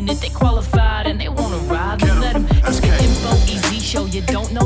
11. If they qualified and they wanna ride, then let them. It's good info, easy show. You don't know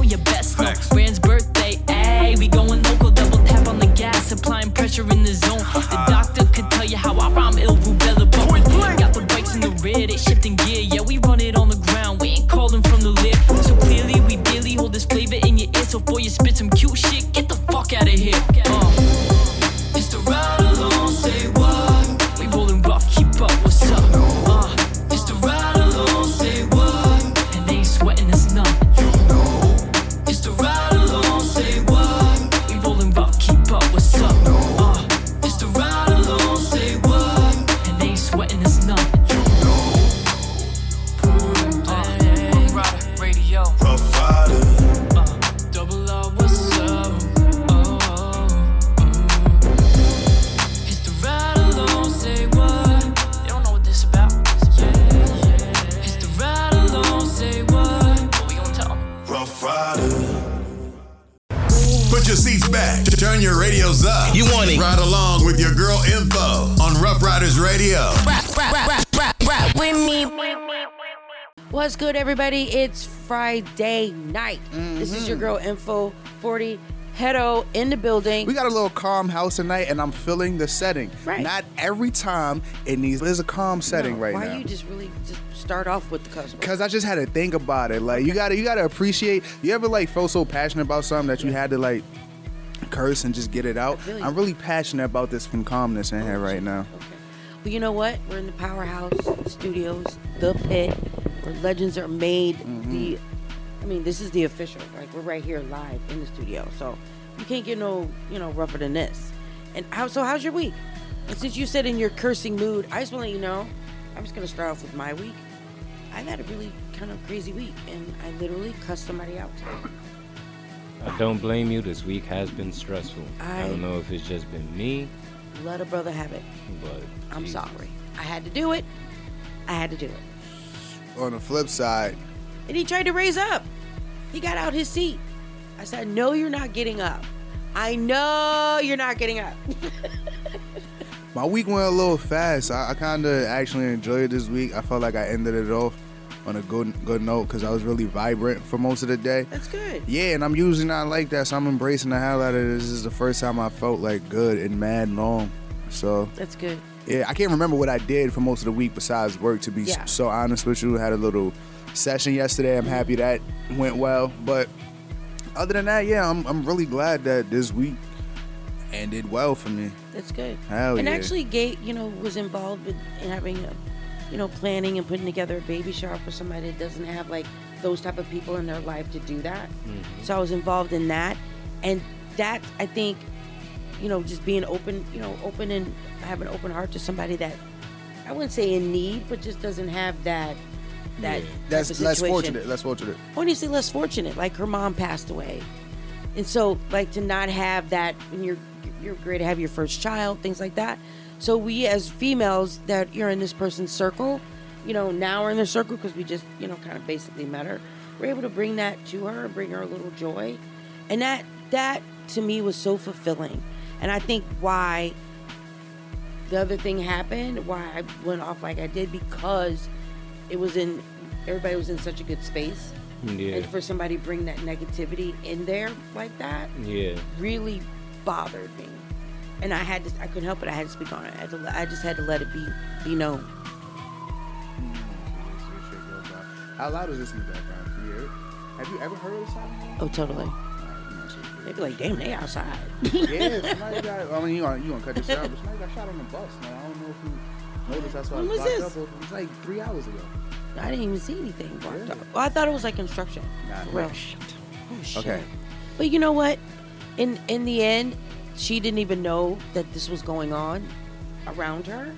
Friday night. This is your girl Info 40 Hedo in the building. We got a little calm house tonight, and I'm feeling the setting. Right. Not every time it needs. There's a calm setting No, right why now. Why you just really just start off with the customer? Cause I just had to think about it. Like you gotta, you gotta appreciate. You ever like feel so passionate about something that you had to like curse and just get it out? you. I'm really passionate about this from calmness in here right now. Okay. Well, you know what? We're in the Powerhouse Studios, the pit, where legends are made. Mm-hmm. The, I mean, this is the official. Like we're right here live in the studio, so you can't get no, you know, rougher than this. And how? So how's your week? And since you said in your cursing mood, I just want to let you know. I'm just gonna start off with my week. I've had a really kind of crazy week, and I literally cussed somebody out. I don't blame you. This week has been stressful. I, I- don't know if it's just been me, Let a brother have it. but I'm Jesus. sorry. I had to do it. I had to do it. On the flip side, And he tried to raise up. He got out his seat. I said, No, you're not getting up. I know you're not getting up. my week went a little fast. I, I kind of actually enjoyed this week. I felt like I ended it off on a good good note because I was really vibrant for most of the day. That's good. Yeah, and I'm usually not like that, so I'm embracing the hell out of this. This is the first time I felt like good and mad long. So That's good. yeah, I can't remember what I did for most of the week besides work. To be Yeah. so honest with you, had a little session yesterday. I'm happy that went well, but other than that, yeah, I'm I'm really glad that this week ended well for me. That's good. Hell and yeah. actually, Gate, you know, was involved with in having a, you know, planning and putting together a baby shower for somebody that doesn't have like those type of people in their life to do that. Mm-hmm. So I was involved in that, and that I think, you know, just being open, you know, open and have an open heart to somebody that I wouldn't say in need, but just doesn't have that. That type That's of less fortunate. Less fortunate. when you say less fortunate, like her mom passed away, and so like to not have that when you're you're great to have your first child, things like that. So we as females that you're in this person's circle, you know, now we're in their circle because we just you know kind of basically met her. We're able to bring that to her, bring her a little joy, and that that to me was so fulfilling. And I think why the other thing happened, why I went off like I did, because it was in everybody was in such a good space Yeah, and for somebody to bring that negativity in there like that yeah. really bothered me and i had to i couldn't help it i had to speak on it i, had to, I just had to let it be be known How loud is this in the background? Can you hear? Have you ever heard of this song? oh totally Alright, you know, so it's they'd be like damn they outside yeah, somebody got. I mean, you gonna you gonna cut this out, but somebody got shot on the bus. Man, I don't know if you noticed. That's why When it's was blocked this? up. It was like three hours ago. i didn't even see anything blocked Yeah. up well i thought it was like construction Nah, For real. nah. oh shit Okay. but you know what in in the end she didn't even know that this was going on around her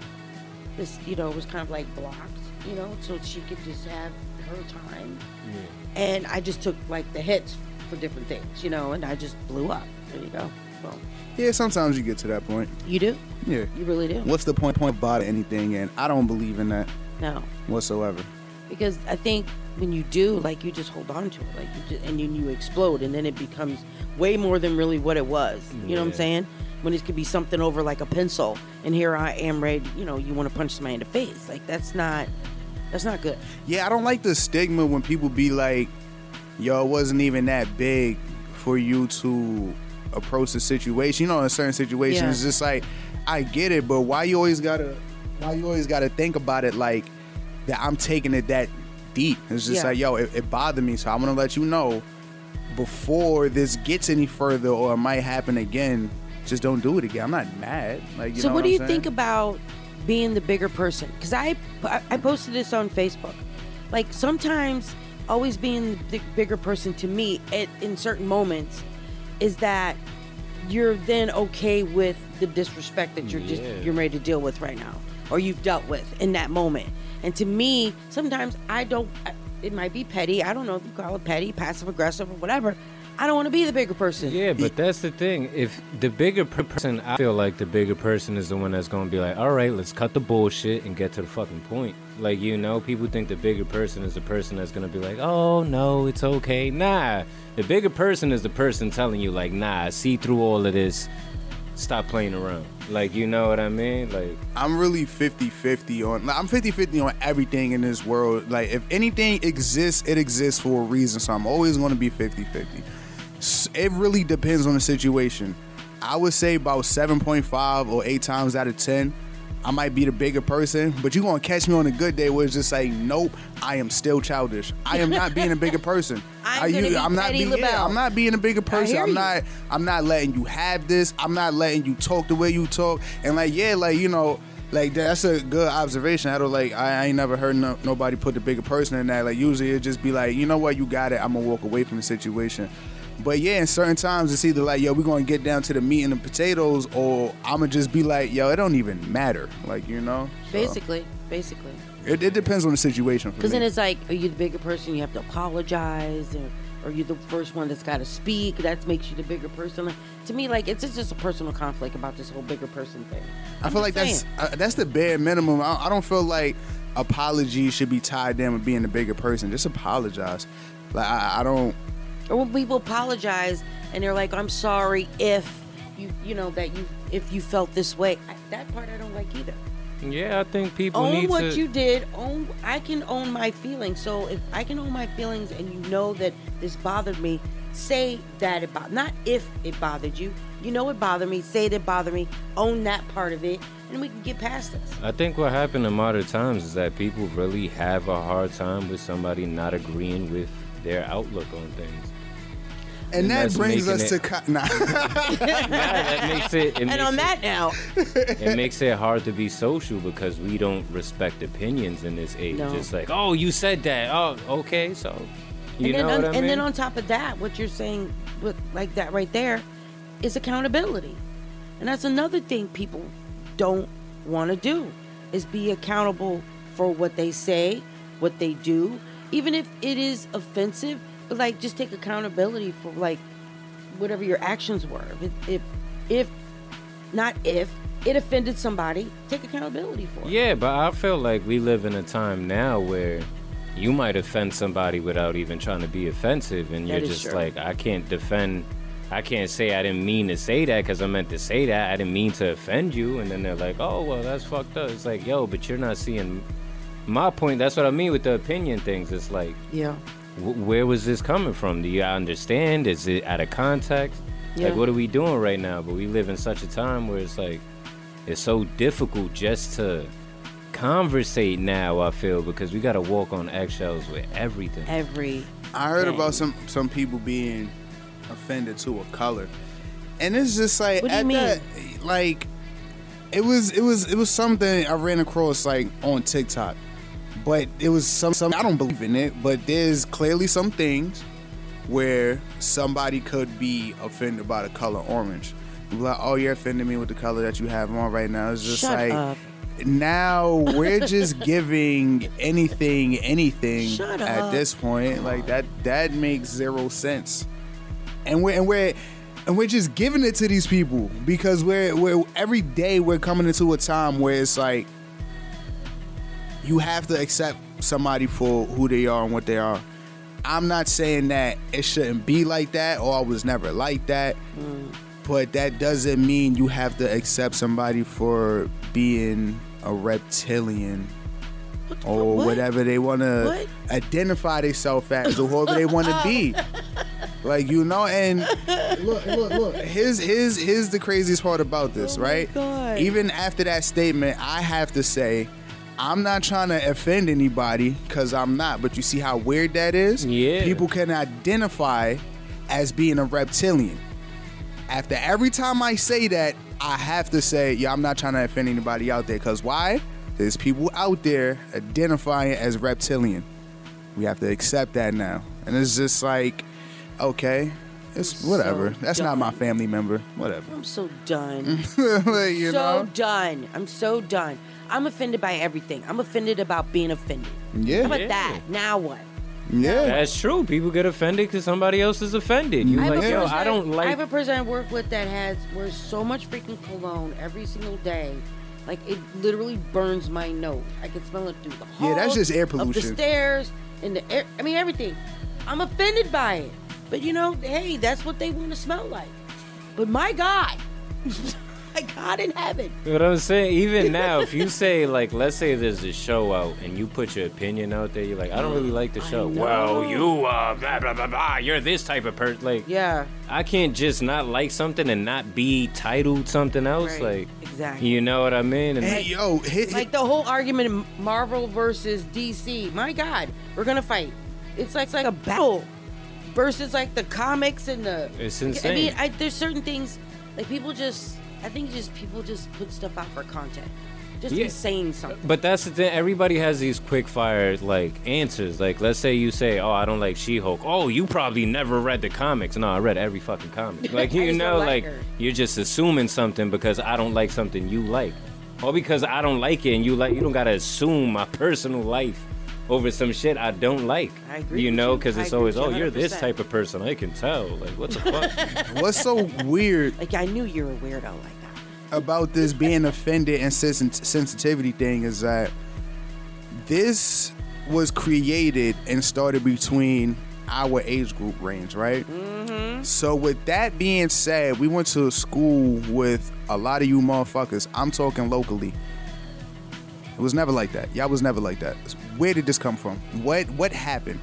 this you know was kind of like blocked you know so she could just have her time Yeah. and I just took like the hits for different things, you know, and I just blew up. There you go. Well, Yeah, sometimes you get to that point. you do, Yeah. you really do. What's the point point about anything? And I don't believe in that No, whatsoever. because I think when you do, like you just hold on to it, like you just, and then you explode, and then it becomes way more than really what it was. You know what I'm saying? When it could be something over like a pencil, and here I am ready. You know, you want to punch somebody in the face. Like that's not, that's not good. Yeah, I don't like the stigma when people be like, "Yo, it wasn't even that big for you to approach the situation." You know, in certain situations, Yeah. it's just like, I get it, but why you always gotta, why you always gotta think about it like that? I'm taking it that deep. It's just Yeah. like, yo, it, it bothered me, so I'm gonna let you know before this gets any further or it might happen again. Just don't do it again. I'm not mad. Like, you so know what, do you saying? think about being the bigger person because I, I posted this on facebook like sometimes always being the bigger person to me at, in certain moments is that you're then okay with the disrespect that you're just you're ready to deal with right now or you've dealt with in that moment. And to me sometimes i don't it might be petty. I don't know if you call it petty passive aggressive or whatever. I don't want to be the bigger person. Yeah, but that's the thing. If the bigger person, I feel like the bigger person is the one that's gonna be like, all right, let's cut the bullshit and get to the fucking point. Like you know, people think the bigger person is the person that's gonna be like, oh no, it's okay. Nah, the bigger person is the person telling you like, nah, see through all of this. Stop playing around. Like you know what I mean? Like I'm really 50-50 on I'm 50-50 on everything in this world. Like if anything exists, it exists for a reason. So I'm always going to be 50-50. S- It really depends on the situation. I would say about 7.5 or 8 times out of 10 I might be the bigger person, but you're gonna catch me on a good day where it's just like, nope, I am still childish. I am not being a bigger person. I'm Are be I'm not being, yeah, I'm not being a bigger person. I'm you. not I'm not letting you have this. I'm not letting you talk the way you talk. And like, yeah, like you know, like that's a good observation. I don't like I, I ain't never heard no, nobody put the bigger person in that. Like usually it just be like, you know what, you got it. I'm gonna walk away from the situation. But yeah, in certain times it's either like, yo, we're gonna get down to the meat and the potatoes, or I'm gonna just be like, yo, it don't even matter. Like you know, So, basically basically it, it depends on the situation. Because then it's like, are you the bigger person? You have to apologize, or are you the first one that's got to speak? That makes you the bigger person. Like, to me, like it's just a personal conflict about this whole bigger person thing. I feel like just that's uh, that's the bare minimum. I, I don't feel like apologies should be tied in with being the bigger person. Just apologize. Like I, I don't. Or when people apologize and they're like, "I'm sorry if you, you know, that you, if you felt this way." I, that part I don't like either. yeah, I think people own what to. you did. Own. I can own my feelings. So if I can own my feelings, and you know that this bothered me, say that it bothered. Not if it bothered you. You know it bothered me. Say that it bothered me. Own that part of it, and we can get past this. I think what happened in modern times is that people really have a hard time with somebody not agreeing with their outlook on things. And, And that brings us it- to co- nah. That makes it. it And makes on it- that now, it makes it hard to be social because we don't respect opinions in this age. No. It's like, oh, you said that. Oh, okay, so you and then know on, what I mean. and then on top of that, what you're saying with like that right there is accountability, and that's another thing people don't want to do is be accountable for what they say, what they do, even if it is offensive. But like, just take accountability for like whatever your actions were. If if if not if it offended somebody, take accountability for it. Yeah, but I feel like we live in a time now where you might offend somebody without even trying to be offensive, and you're just true. like, I can't defend. I can't say I didn't mean to say that because I meant to say that. I didn't mean to offend you, and then they're like, "Oh, well, that's fucked up." It's like, yo, but you're not seeing my point. That's what I mean with the opinion things. It's like, Yeah. Wh- where was this coming from? Do you understand? Is it out of context? Yeah. Like, what are we doing right now? But we live in such a time where it's like, it's so difficult just to conversate now, I feel, because we got to walk on eggshells with everything. Every I heard Dang. about some some people being offended to a color, and it's just like What do you at mean? that, like it was it was it was something I ran across like on TikTok, but it was some some I don't believe in it, but there's clearly some things where somebody could be offended by the color orange. Like, oh, you're offending me with the color that you have on right now. It's just Shut like up. now we're just giving anything anything Shut at up. this point like that that makes zero sense and we're and we're and we're just giving it to these people because we're we're every day we're coming into a time where it's like you have to accept somebody for who they are and what they are. I'm not saying that it shouldn't be like that or I was never like that. But that doesn't mean you have to accept somebody for being a reptilian or What? whatever they want to identify themselves as or whoever they want to be. Like you know, and look, look, look. Here's here's here's the craziest part about this, Oh right? Even after that statement, I have to say, I'm not trying to offend anybody because I'm not. But you see how weird that is? Yeah. People can identify as being a reptilian. After every time I say that, I have to say, yeah, I'm not trying to offend anybody out there. Because why? There's people out there identifying as reptilian. We have to accept that now. And it's just like, okay, it's whatever. so That's not my family member. Whatever. I'm so done. Like, you so know? done. I'm so done. I'm offended by everything. I'm offended about being offended. Yeah. How about Yeah. that? Now what? Yeah. That's true. People get offended because somebody else is offended. You I have like, a yo, person- I don't like. I have a person I work with that has wears so much freaking cologne every single day. Like it literally burns my nose. I can smell it through the halls, Yeah, that's just air Up the pollution. stairs, in the air. I mean everything. I'm offended by it. But you know, hey, that's what they want to smell like. But my God, my God in heaven. What I'm saying, even now, if you say like, let's say there's a show out and you put your opinion out there, you're like, I don't really like the show. know. Well, you uh, blah blah blah blah. You're this type of person. Like, Yeah. I can't just not like something and not be titled something else. Right. Like, Exactly. you know what I mean? And Hey, yo, hit, like the whole argument of Marvel versus DC. My God, we're gonna fight. It's like it's like a battle versus like the comics and the. It's insane. I mean. I, there's certain things like people just. I think just people just put stuff out for content, just Yeah. in saying something. But that's the thing. Everybody has these quick fire like answers. Like, let's say you say, "Oh, I don't like She-Hulk." Oh, you probably never read the comics. No, I read every fucking comic. Like, you know, like like you're just assuming something because I don't like something you like, or because I don't like it and you like. You don't gotta assume my personal life over some shit I don't like. I agree You know, because it's always, "Oh, you you're this type of person." I can tell. Like, what the fuck? what's so weird Like I knew you were a weirdo like that. About this being offended and sens- sensitivity thing is that this was created and started between our age group range, right? Mm-hmm. So with that being said, we went to school with a lot of you motherfuckers. I'm talking locally. It was never like that. Y'all was never like that. Where did this come from? What what happened?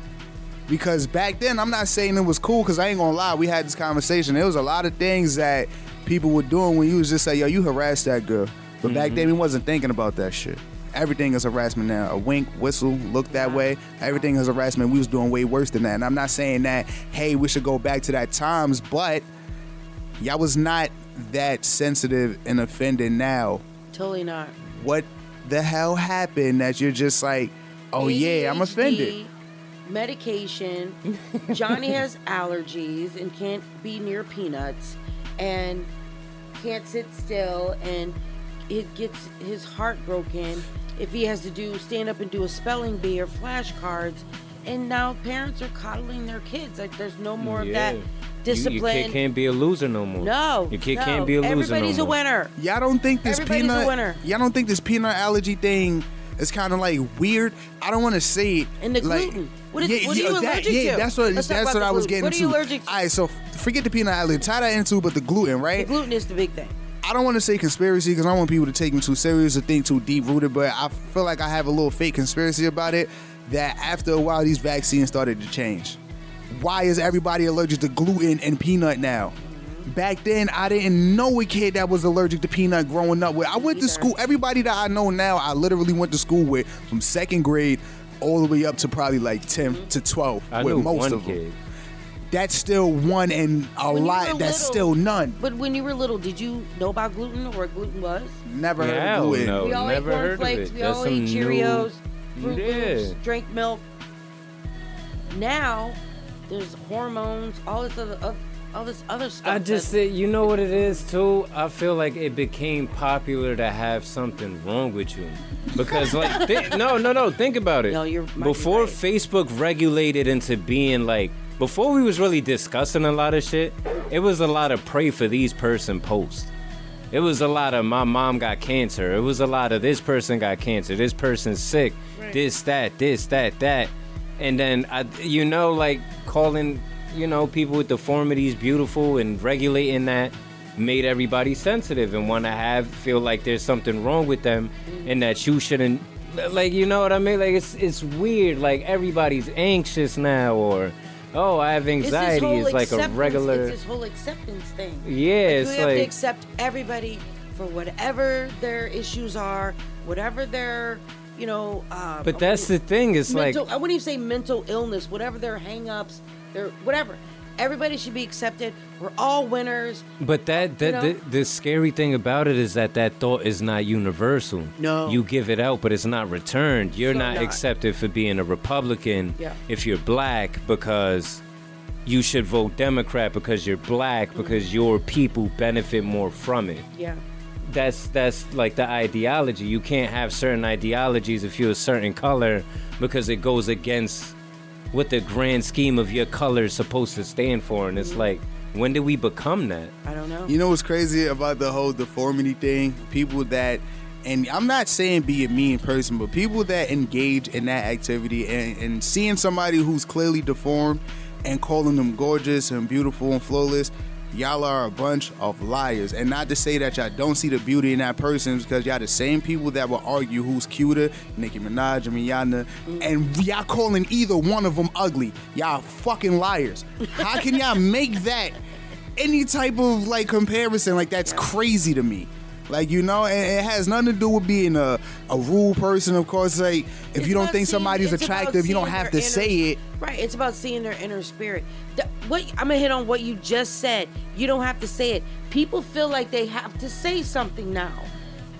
Because back then, I'm not saying it was cool. Because I ain't gonna lie, we had this conversation. There was a lot of things that people were doing when you was just like, "Yo, you harassed that girl." But back mm-hmm. then, we wasn't thinking about that shit. Everything is harassment now. A wink, whistle, look that way. Everything is harassment. We was doing way worse than that. And I'm not saying that, hey, we should go back to that times, but y'all was not that sensitive and offended now. Totally not. What the hell happened that you're just like, oh yeah, I'm offended. Medication. Johnny has allergies and can't be near peanuts and can't sit still and it gets his heart broken if he has to do stand up and do a spelling bee or flashcards and now parents are coddling their kids like there's no more of that Yeah. You- discipline your kid can't be a loser no more. no your kid no. can't be a loser everybody's no a more. winner Y'all don't think this Everybody's a peanut winner. Y'all don't think this peanut allergy thing is kind of like weird. I don't want to say it. And the like, gluten. What is- what are you allergic yeah, to? that's what Let's that's what I was getting What are to. you allergic to? All right, so forget the peanut allergy. Tie that into, but the gluten, right? the gluten is the big thing I don't want to say conspiracy because I don't want people to take me too serious or think too deep rooted, but I feel like I have a little fake conspiracy about it. That after a while, these vaccines started to change. Why is everybody allergic to gluten and peanut now? Back then, I didn't know a kid that was allergic to peanut growing up with. I went to school. Everybody that I know now, I literally went to school with from second grade all the way up to probably like 10 to 12 I with most one of them. kid. That's still one and a When you lot were that's little- still none. But when you were little, did you know about gluten or what gluten was? Never heard Hell of gluten. no. we all never ate heard of cornflakes. it. We That's all ate some new- Cheerios, Fruit Yeah. Loops, drank milk. Now, there's hormones, all this other, uh, all this other stuff. I just say, you know what it is too. I feel like it became popular to have something wrong with you, because like, thi- no, no, no. Think about it. No, you're- before right. Facebook regulated into being like, before we was really discussing a lot of shit. It was a lot of pray for these person posts. It was a lot of my mom got cancer. It was a lot of this person got cancer. This person's sick. This, that, this, that, that. And then, I, you know, like calling, you know, people with deformities beautiful and regulating that made everybody sensitive and want to have feel like there's something wrong with them and that you shouldn't like you know what I mean like it's it's weird like everybody's anxious now or oh I have anxiety it's like a regular It's this whole acceptance thing. Yeah, Like, we have to accept everybody for whatever their issues are, whatever their, you know. Um, but that's the thing it's like mental, I wouldn't even say mental illness, whatever their hang-ups, their whatever. Everybody should be accepted. We're all winners. But that, that know? the, the scary thing about it is that that thought is not universal. No. You give it out, but it's not returned. You're So not, not. accepted for being a Republican Yeah. if you're black because you should vote Democrat because you're black Mm-hmm. because your people benefit more from it. Yeah. That's that's like the ideology. You can't have certain ideologies if you're a certain color because it goes against what the grand scheme of your color is supposed to stand for. And it's like, when did we become that? I don't know. You know what's crazy about the whole deformity thing? People that, and I'm not saying be a mean person, but people that engage in that activity and, and seeing somebody who's clearly deformed and calling them gorgeous and beautiful and flawless, y'all are a bunch of liars. And not to say that y'all don't see the beauty in that person, because y'all the same people that will argue who's cuter, Nicki Minaj and Rihanna, mm. and y'all calling either one of them ugly. Y'all fucking liars. How can y'all make that? any type of like comparison like that's crazy to me like you know and it has nothing to do with being a, a rude person of course like if It's you don't think seeing- somebody's attractive you don't have their to say it Right. It's about seeing their inner spirit. The- what I'm gonna hit on what you just said. You don't have to say it. People feel like they have to say something now.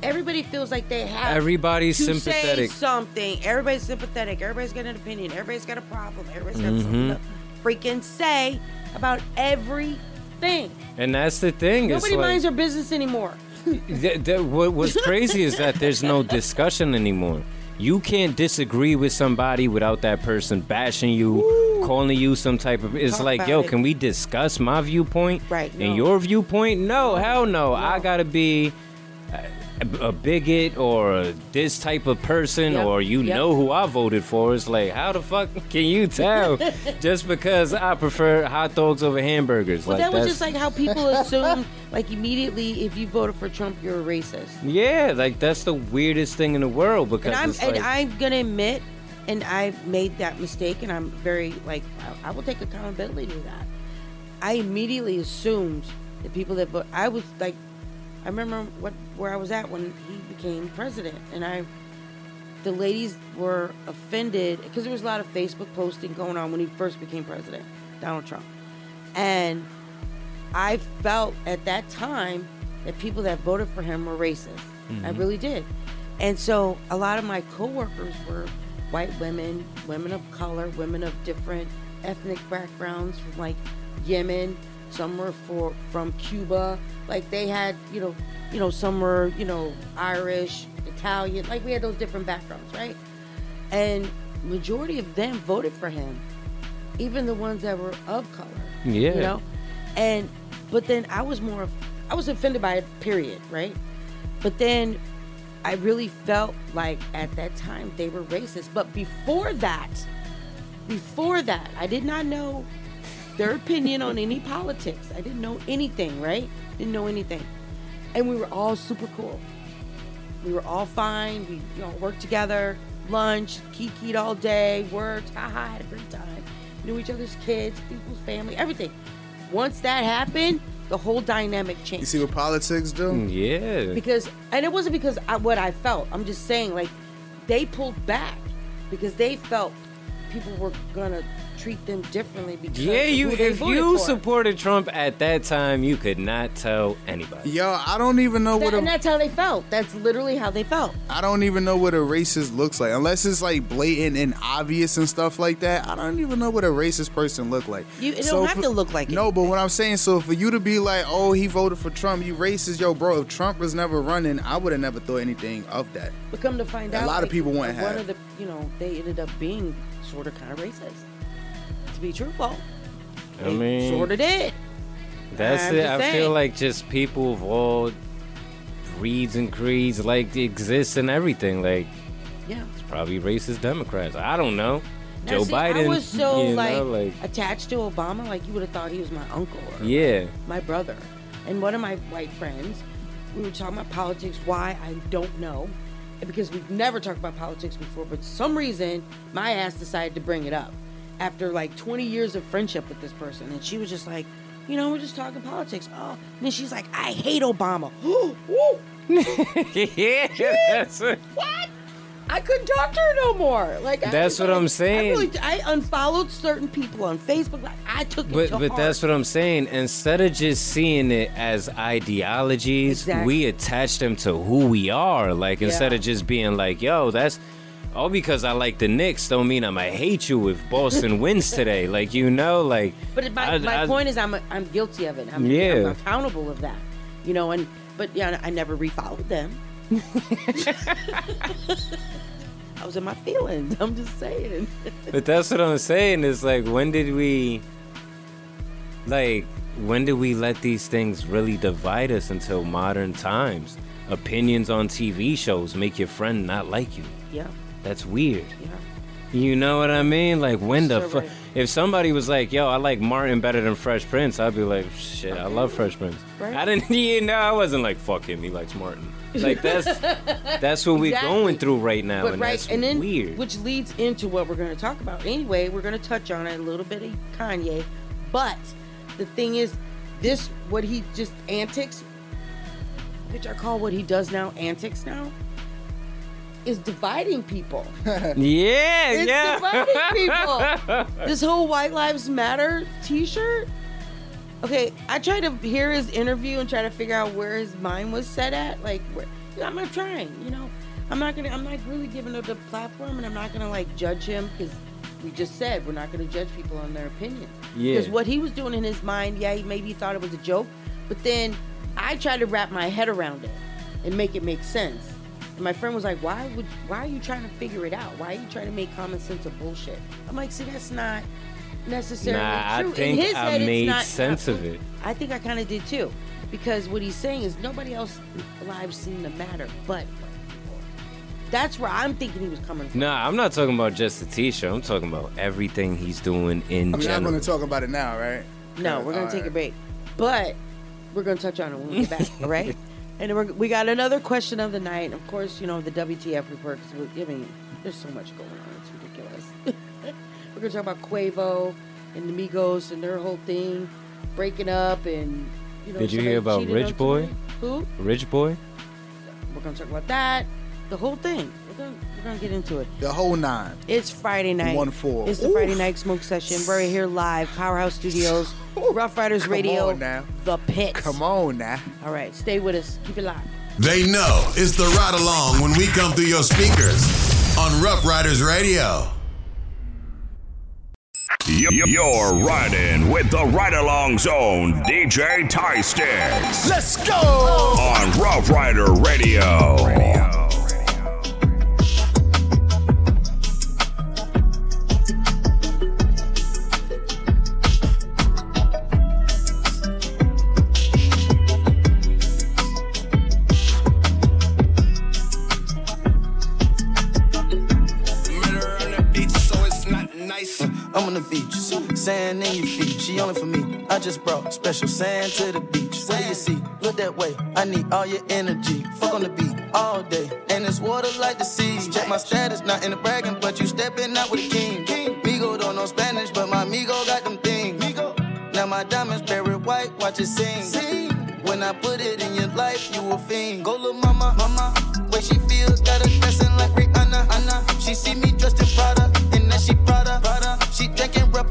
Everybody feels like they have. Everybody's to sympathetic. Say something. Everybody's sympathetic. Everybody's got an opinion. Everybody's got a problem. Everybody's got Mm-hmm. something to freaking say about everything. And that's the thing. It's Nobody like, minds their business anymore. What, what's crazy is that there's no discussion anymore. You can't disagree with somebody without that person bashing you, calling you some type of. It's Talk like, yo, it. can we discuss my viewpoint? Right, And no. your viewpoint? No, hell no. I gotta be a, bigot or this type of person, Yep, or you yep. know who I voted for. It's like, how the fuck can you tell? just because I prefer hot dogs over hamburgers. Well, like that was just like how people assume, like immediately, if you voted for Trump, you're a racist. Yeah, like that's the weirdest thing in the world because and I'm it's and I'm gonna admit, and I made that mistake, and I'm very like I, I will take accountability to that. I immediately assumed the people that vote. I was like, I remember what where I was at when he became president, and I, the ladies were offended because there was a lot of Facebook posting going on when he first became president, Donald Trump, and I felt at that time that people that voted for him were racist. I mm-hmm. really did. And so a lot of my coworkers were white women, women of color, women of different ethnic backgrounds from like Yemen, some were for from Cuba. Like they had, you know, you know, some were, you know, Irish, Italian, like we had those different backgrounds, right? And majority of them voted for him. Even the ones that were of color. Yeah. You know? And but then I was more I was offended by it, period, right? But then I really felt like at that time they were racist. But before that, before that, I did not know their opinion on any politics. I didn't know anything, right? Didn't know anything. And we were all super cool. We were all fine. We you know worked together, lunch, kikied all day, worked, haha, had a great time. Knew each other's kids, people's family, everything. Once that happened, the whole dynamic changed. you see what politics do mm, yeah. because and it wasn't because I, what I felt. I'm just saying like they pulled back because they felt people were gonna treat them differently because Yeah, of you who they if voted you for. supported Trump at that time, you could not tell anybody. yo i don't even know That- what and that's how they felt. That's literally how they felt. i don't even know what a racist looks like unless it's like blatant and obvious and stuff like that i don't even know what a racist person look like You- it don't have to look like it. no but what i'm saying so for you to be like oh he voted for trump you racist yo bro if trump was never running i would have never thought anything of that But come to find A out, a lot of people wouldn't one have. of the you know they ended up being sort of kind of racist. Be truthful, I mean, sort of did. That's I'm it. I saying. feel like just people of all reads and creeds like exists and everything. Like Yeah. it's probably racist Democrats. I don't know. Now, Joe see, Biden. I was so you like, know, like attached to Obama, like you would have thought he was my uncle or yeah. my brother. And one of my white friends, we were talking about politics. Why I don't know, And because we've never talked about politics before. But for some reason, my ass decided to bring it up after like 20 years of friendship with this person, and she was just like, you know, we're just talking politics. Oh, and then she's like, I hate Obama. Woo! yeah, what? I couldn't talk to her no more. Like I That's was what like- I'm saying. I, really, I unfollowed certain people on Facebook. Like I took it but to but heart. that's what I'm saying. Instead of just seeing it as ideologies, Exactly. we attach them to who we are. Like instead Yeah. of just being like, "Yo, that's." All because I like the Knicks don't mean I'ma hate you if Boston wins today. Like you know, like. But my, I- my I- point is, I'm I'm guilty of it. I'm, Yeah. I'm accountable of that. You know, and but yeah, I never refollowed them. I was in my feelings. I'm just saying. But that's what I'm saying. Is like, when did we, like, when did we let these things really divide us until modern times? Opinions on TV shows make your friend not like you. yeah, That's weird. yeah. You know what I mean? Like, when the So fuck? right. If somebody was like, "Yo, I like Martin better than Fresh Prince," I'd be like, "Shit, I love Fresh Prince." Right. I didn't, you know, I wasn't like, "Fuck him, he likes Martin." Like that's that's what we're going through right now, But and right, that's and then weird. which leads into what we're going to talk about. Anyway, we're going to touch on it a little bit of Kanye, but the thing is, this what he just antics, which I call what he does now antics now, is dividing people. yeah, It's yeah. dividing people. this whole White Lives Matter T-shirt. Okay, I tried to hear his interview and try to figure out where his mind was set at. Like, where, I'm not trying. You know, I'm not gonna. I'm not really giving up the platform, and I'm not gonna like judge him because we just said we're not gonna judge people on their opinions. Yeah. Because what he was doing in his mind, yeah, he maybe thought it was a joke, but then I tried to wrap my head around it and make it make sense. And my friend was like, "Why would? Why are you trying to figure it out? Why are you trying to make common sense of bullshit?" I'm like, "See, that's not necessarily Nah, I true." think in his I head, it's made not- sense of it. I think I kind of did too, because what he's saying is nobody else lives seem to matter, but that's where I'm thinking he was coming from. Nah, I'm not talking about just the T-shirt. I'm talking about everything he's doing in We're not going to talk about it now, right? No, we're gonna All take a break, but we're gonna touch on it when we get back. all right? And we're, we got another question of the night. Of course, you know the WTF report. 'cause we- I mean, there's so much going on. It's ridiculous. we're gonna talk about Quavo and the Migos and their whole thing, breaking up, and you know. Did you hear about Rich Boy? Who? Rich boy. We're gonna talk about that. The whole thing. We're gonna we're gonna get into it. The whole nine. It's Friday night. One four. It's the Oof. Friday night smoke session. We're here live, Powerhouse Studios, Rough Riders Come Radio, on now. The Pit. Come on now. All right, stay with us. Keep it live. They know it's the ride along when we come through your speakers on Rough Riders Radio. Y- y- You're riding with the Ride Along Zone, DJ Ty Sticks. Let's go! On Rough Rider Radio. Murder sand in your feet. She only for me. I just brought special sand to the beach. What do you see? Look that way. I need all your energy. Fuck on the beat all day. And it's water like the sea. Check my status, not in the bragging, but you stepping out with a king. Migo don't know Spanish, but my Migo got them things. Now my diamonds buried white, watch it sing. When I put it in your life, you a fiend. Go little mama, mama. Way she feels, got her dressing like Rihanna. Anna. She see me dressed in Prada,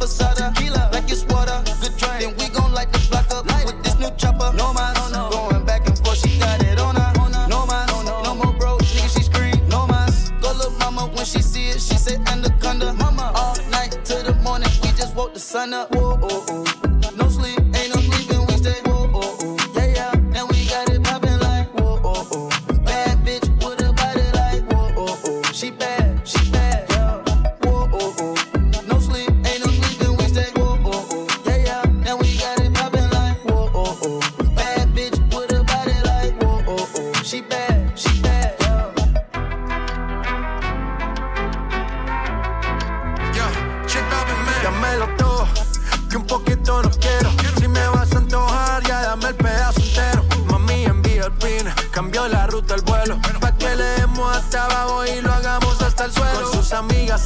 drinking reposada, tequila like it's water. Good drink. Then we gon' light the block up with this new chopper. No mas, going back and forth, she got it on her. No mas, no more broke, nigga, she scream. No mas, go little mama when she see it, she say anaconda. Mama, all night till the morning, we just woke the sun up. Whoa, oh, oh.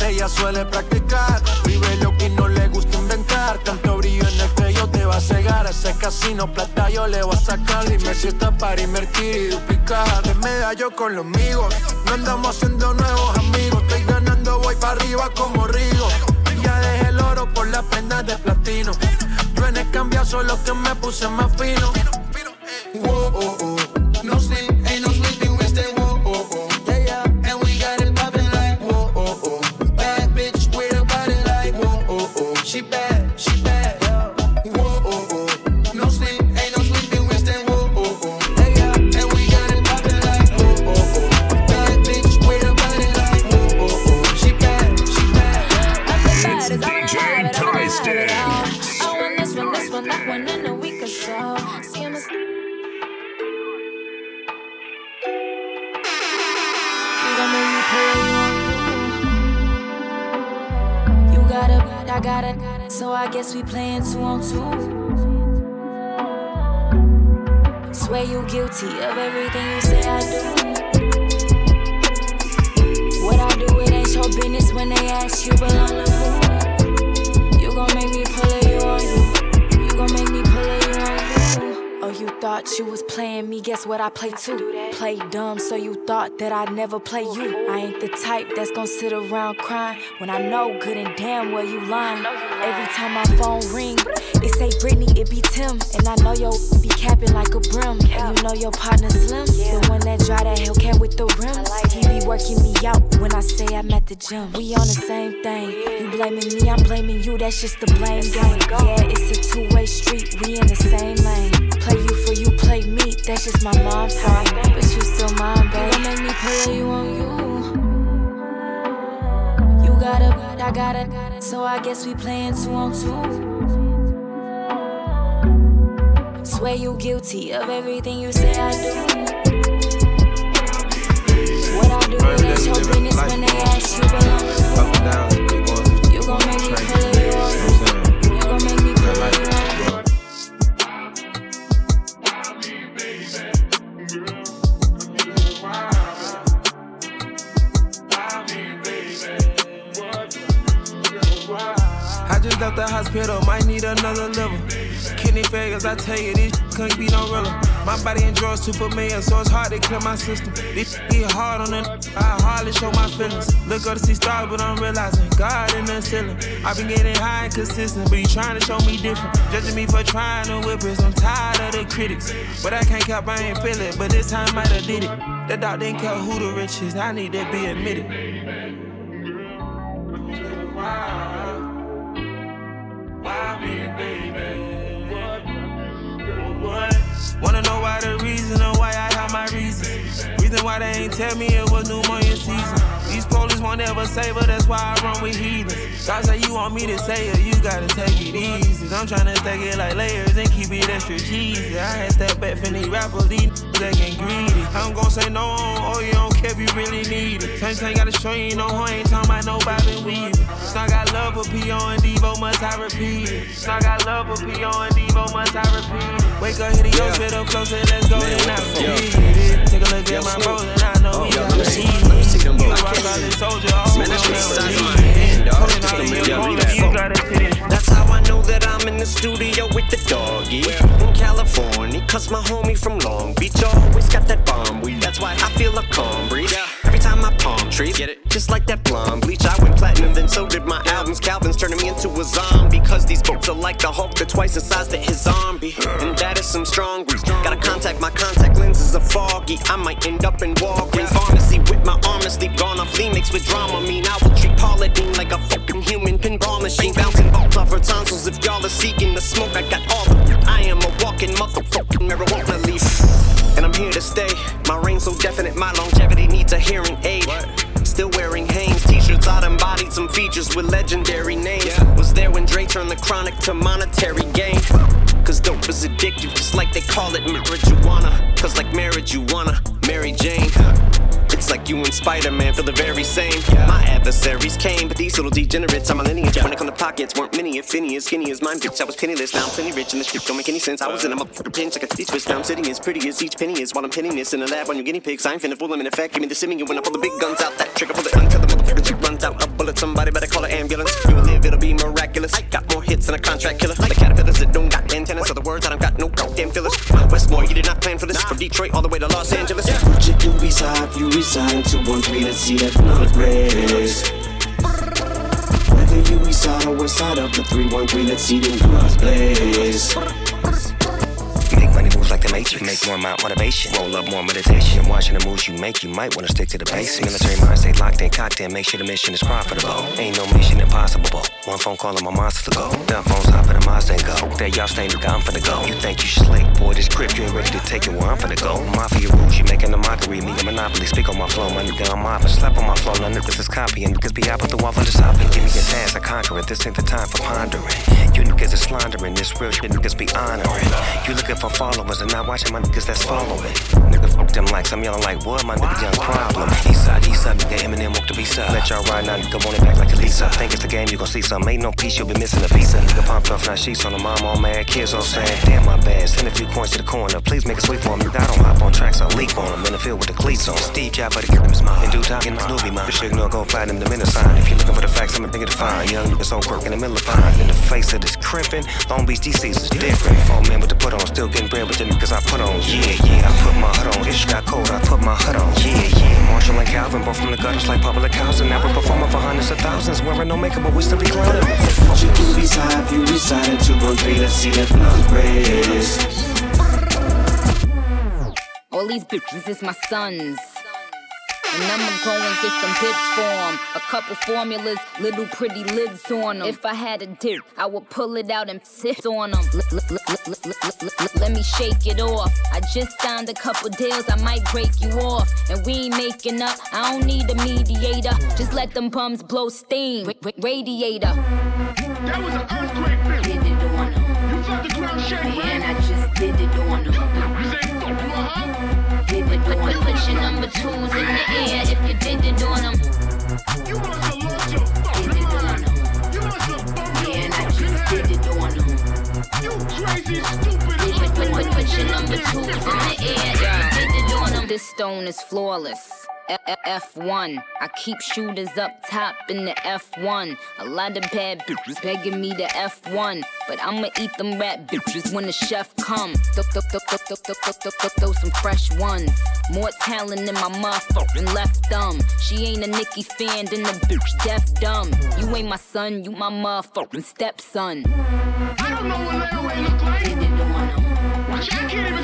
Ella suele practicar. Vive lo que no le gusta inventar. Tanto brillo en el que yo te va a cegar. Ese casino plata yo le voy a sacar. Dime si está para invertir y duplicar. De medallo con los amigos. No andamos haciendo nuevos amigos. Estoy ganando, voy para arriba como Rigo. Ya dejé el oro por las prendas de platino. Yo en el cambio solo que me puse más fino. Oh, oh. Guilty of everything you say I do. What I do, it ain't your business when they ask you belong to thought you was playing me, guess what I play too? Play dumb, so you thought that I'd never play you. I ain't the type that's gon' sit around crying when I know good and damn well you lying. Every time my phone ring, it say Britney, it be Tim. And I know yo be capping like a brim. And you know your partner Slim, the one that drive that Hellcat with the rims. He be working me out when I say I'm at the gym. We on the same thing. You blaming me, I'm blaming you. That's just the blame game. Yeah, it's a two-way street. We in the same lane. Play you That's just my mom's side. But you still mine, babe. You make me play you on you. You got it, I got it. So I guess we playing two on two. Swear you guilty of everything you say I do. What I do, it ain't your business when they ask you belong to who. Up and down, keep going. You gon' make me pull just left the hospital, might need another liver. Kidney failures, I tell you, this couldn't be no realer. My body enjoys too familiar, so it's hard to clear my system. This get hard on it, I hardly show my feelings. Look up to see stars, but I'm realizing God in the ceiling. I've been getting high and consistent, but you trying to show me different. Judging me for trying to whip it, I'm tired of the critics. But I can't cap, I ain't feel it, but this time might have did it. That dog didn't care who the rich is, I need to be admitted. Wanna know why the reason or why I have my reasons? Reason why they ain't tell me it was pneumonia season. These police won't ever say, but that's why I run with heathens. God say you want me to say it, you gotta take it easy. I'm tryna stack it like layers and keep it extra cheesy. I had step back from these rappers, these acting greedy. I'm gon' say no, oh you don't care if you really need it. Same thing gotta show you no hoe, ain't talking about no Bobby Weaving. Still got love for P.O. and Devo, must I repeat it? Still got love for P.O. and Devo, must I repeat it? Wake up, hit the yo, spit up close, and let's go, then I forget it. Take a look at my bros, and I know oh, we got to see it. You a rock soldier, all Man, who that never size of my leave hand, dog. Pulling Take out a of look your at phone, me, you got titty. That's how I know that I'm in the studio with the doggy. In California, cause my homie from Long Beach always got that bomb weed. That's why I feel a calm breeze. Time I palm trees, get it? Just like that blonde bleach. I went platinum, then so did my albums. Calvin's turning me into a zombie. Cause these folks are like the Hulk, they're twice the size that his zombie. And that is some strong grease. Gotta contact my contact lenses are foggy. I might end up in Walgreens pharmacy with my arm asleep. Gone off Lee mixed with drama. Mean I will treat Paula Deen like a fucking human pinball machine. Bouncing balls off her tonsils. If y'all are seeking the smoke, I got all the. I am a walking motherfucking marijuana leaf. Here to stay. My reign's so definite, my longevity needs a hearing aid. Still wearing Hanes t-shirts, I embodied some features with legendary names. Was there when Dre turned the chronic to monetary gain. Cause dope is addictive, just like they call it marijuana. Cause like marriage, you wanna Mary Jane. It's like you and Spider Man feel the very same. Yeah. My adversaries came, but these little degenerates are my lineage. When it come to pockets, weren't many, if any, as skinny as mine. Bitch, I was penniless, now I'm plenty rich, and this shit don't make any sense. I was in a motherfucking pinch like a titty twist. Now I'm sitting as pretty as each penny is while I'm pinning this in a lab on your guinea pigs. I ain't finna fool them in effect. Give me the simming when I pull the big guns out. That trigger, pull it until the motherfucking shit runs out. A bullet, somebody better call an ambulance. You will live, it'll be miraculous. I got more hits than a contract killer. The caterpillars that don't got antennas. So the words I don't got no goddamn fillers. Westmore, you did not plan for this. From Detroit all the way to Los Angeles. Your boobies high if you resign to one three. Let's see that blood race. Whether you east side or west side of the three one three, let's see them guns blaze. Moves like the Matrix. Make more motivation. Roll up more meditation. Watching the moves you make, you might wanna stick to the basics. Military mind stay locked in, cocked in. Make sure the mission is profitable. Ain't no mission impossible. One phone call and my monster to go. Dumb phones hop in the Mazda and go. There y'all stay, nigga, I'm finna go. You think you slick, boy? This grip, you ain't ready to take it where I'm finna go. Mafia rules, you making a mockery. Me a monopoly. Speak on my flow, my nigga, I'm mopping. Slap on my flow, now niggas is copying. Niggas be out the wall for the sopping. Give me a task, I conquer it. This ain't the time for pondering. You niggas is slandering. This real shit, niggas be honoring. You looking for followers and not watching my niggas that's following. Nigga fuck them like I'm yelling like what? My nigga young problem. East side, east side, nigga Eminem walk the east side. Let y'all ride now, nigga want it back like a Lisa. Think it's the game, you gon' see some. Ain't no piece, you'll be missing a piece. Nigga pumped off, now sheets on the mom, all mad. Kids all saying, damn my bad. Send a few coins to the corner, please make it sweet for me. I don't hop on tracks, I leap on them in the field with the cleats on. Steve Jobs, but give him smile. In due time, this movie, man. Bitch, ignore, go find him the minute sign. If you looking for the facts, I'm a nigga to find. Young nigga so quirk in the middle of pine. In the face of this crimping, Long Beach DC's is different. Four men with the put on, still getting bread with the niggas I put on. Yeah, yeah, I put my hood on. Ish got cold, I put my hood on. Yeah, yeah. Marshall and Calvin, both from the gutters like public housing. Now we're performing for hundreds of thousands, wearing no makeup, but we still be clowning. Put your boobies high if you reside in two one three. Let's see that blood race. All these bitches is my sons. And I'ma go and get some bits for 'em. A couple formulas, little pretty lids on 'em. If I had a dip, I would pull it out and sit on 'em. L- l- l- l- l- l- l- l- Let me shake it off. I just signed a couple deals, I might break you off. And we ain't making up, I don't need a mediator. Just let them bums blow steam. Ra- ra- radiator. That was an earthquake, bitch. Did it on 'em. You felt the ground shake, right? And I just did it on 'em. Put your number twos in the air if you did it on 'em. You must have lost your fucking mind. You must have bumped your And I fucking just head. did it on 'em. You crazy, stupid, Put, put, put, ugly put your number twos in the air if you did it on 'em. This stone is flawless. F- F- F1. I keep shooters up top in the F1. A lot of bad bitches begging me to F1. But I'ma eat them rat bitches when the chef come. Th- th- th- th- th- th- th- th- th- Throw some fresh ones. More talent than my motherfucking left thumb. She ain't a Nicki fan, then the bitch deaf dumb. You ain't my son, you my motherfucking stepson. I don't know what way look like. Did it on 'em. I can't even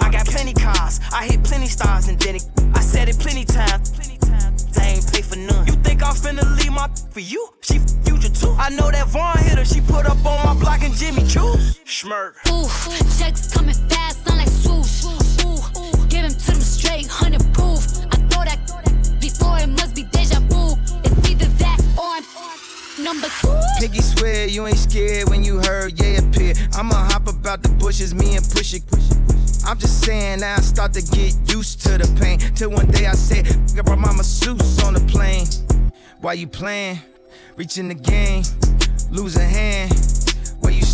I got plenty cars. I hit plenty stars and then it, I said it plenty times. I ain't pay for none. You think I'm finna leave my for you? She future too. I know that Vaughn hit her. She put up on my block and Jimmy Choo. Schmirk. Ooh, checks coming fast, sound like swoosh. Ooh, give him to them straight, hundred proof. I thought that before it must be deja vu. It's either that or I'm number two. Piggy swear you ain't scared when you heard yeah appear. I'ma hop about the bushes, me and push it. I'm just saying I start to get used to the pain. Till one day I said, I brought my masseuse on the plane. Why you playing? Reaching the game, lose a hand.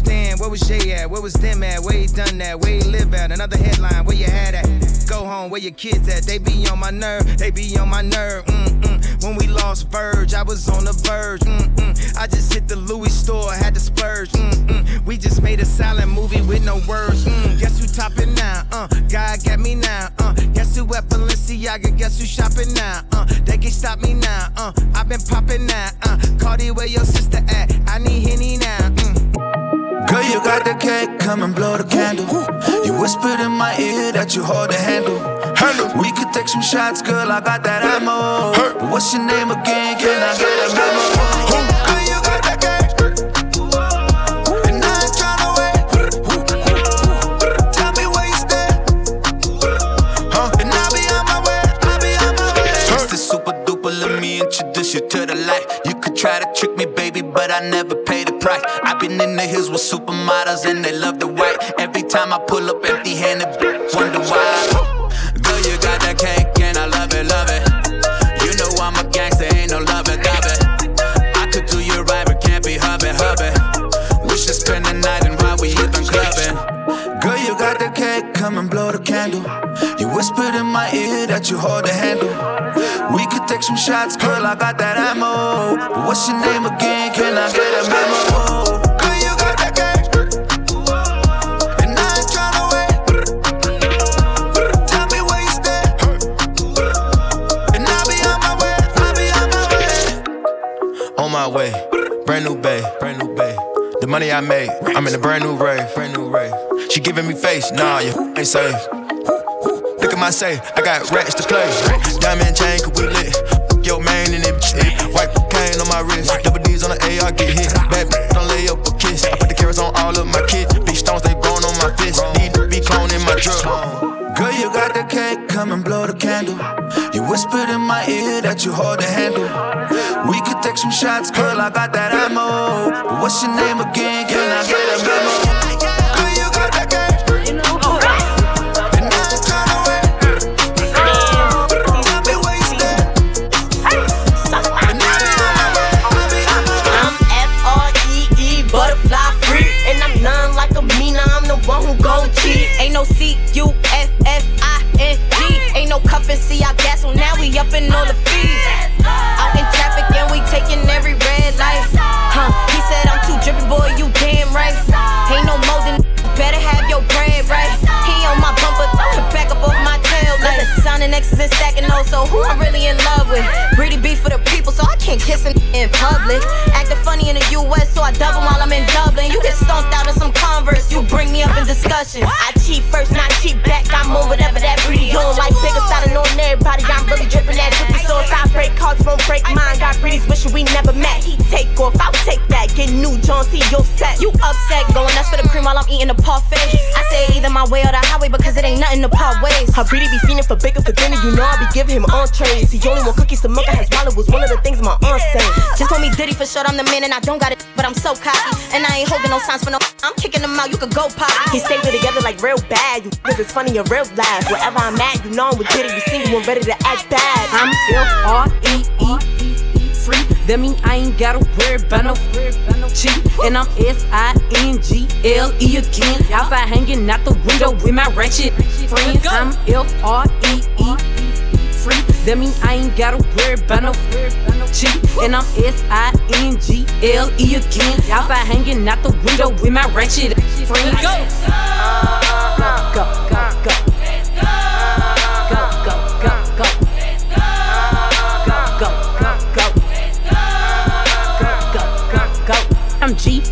Where? Where was Jay at? Where was them at? Where you done that? Where you live at? Another headline, where you had at? Go home, where your kids at? They be on my nerve, they be on my nerve. Mm-mm. When we lost Verge, I was on the verge. Mm-mm. I just hit the Louis store, had to splurge. Mm-mm. We just made a silent movie with no words. Mm. Guess who topping now? Uh, God got me now. Uh, guess who at Balenciaga? Guess who shopping now? Uh, they can stop me now. Uh, I've been popping now. Uh, Cardi, where your sister at? I need Henny now. Girl, you got the cake, come and blow the candle. You whispered in my ear that you hold the handle. We could take some shots, girl, I got that ammo. But what's your name again? Can I get a memo? Girl, you got that cake. And I ain't tryna wait. Tell me where you stay. And I'll be on my way, I'll be on my way. It's the super duper, let me introduce you to the light. You could try to trick me, baby, but I never pay the price. I've been in the hills with supermodels and they love the white. Every time I pull up empty handed, wonder why. Girl, you got that cake and I love it, love it. You know I'm a gangster, ain't no love it. I could do you right, but can't be hubby, hubby. We should spend the night and while we even clubbing. Girl, you got the cake, come and blow the candle. Whispered in my ear that you hold the handle. We could take some shots, girl, I got that ammo. But what's your name again? Can I get a memo? Way. Brand new bay, brand new bay. The money I made, I'm in a brand new rave, brand new rave. She giving me face, nah, you ain't safe. Look at my safe, I got racks to play. Diamond chain, cause we lit. Yo, man, and it. White chain on my wrist. Double D's on the AR, get hit. Bad bitch, don't lay up a kiss. I put the carrots on all of my kids. Big stones, they growing on my fist. Need to be cloning my drug. Girl, you got the cake, come and blow the candle. You whispered in my ear that you hold the handle. We could take some shots, girl, I got that ammo. But what's your name again? Can I get a memo? See I gas, so now we up in all the fees. X's and stacking those, so who I'm really in love with? Greedy beef for the people, so I can't kiss in, in public. Acting funny in the US, so I double while I'm in Dublin. You get stomped out of some Converse, you bring me up in discussion. I cheat first, not cheat back. I'm on whatever that breedy on. Like bigger styling on everybody, I'm really dripping that drippy sauce. I break hearts, won't break mine. Got breedies wishing we never met. He take off, I'll take that. Get new John C. Your set. You upset, going nuts for the cream while I'm eating the parfait. I say either my way or the highway because it ain't nothing to part ways. Her breedy be fiending for bigger for you know I be giving him entrees. He only want cookies to milk, his wallet was one of the things my aunt said. Just call me Diddy for short, I'm the man and I don't got it, but I'm so cocky. And I ain't holding no signs for no. I'm kicking them out, you could go pop. He stayed it together like real bad. You cause it's funny in real life. Wherever I'm at, you know I'm with Diddy. You single and ready to act bad. I'm free. That mean I ain't gotta worry about no cheat. And I'm S-I-N-G-L-E again. Outside hanging out the window with my ratchet friends. I'm F-R-E-E free. That mean I ain't gotta worry about no cheat. And I'm S-I-N-G-L-E again. Outside hanging out the window with my ratchet friends. Go! Go, go, go. Go,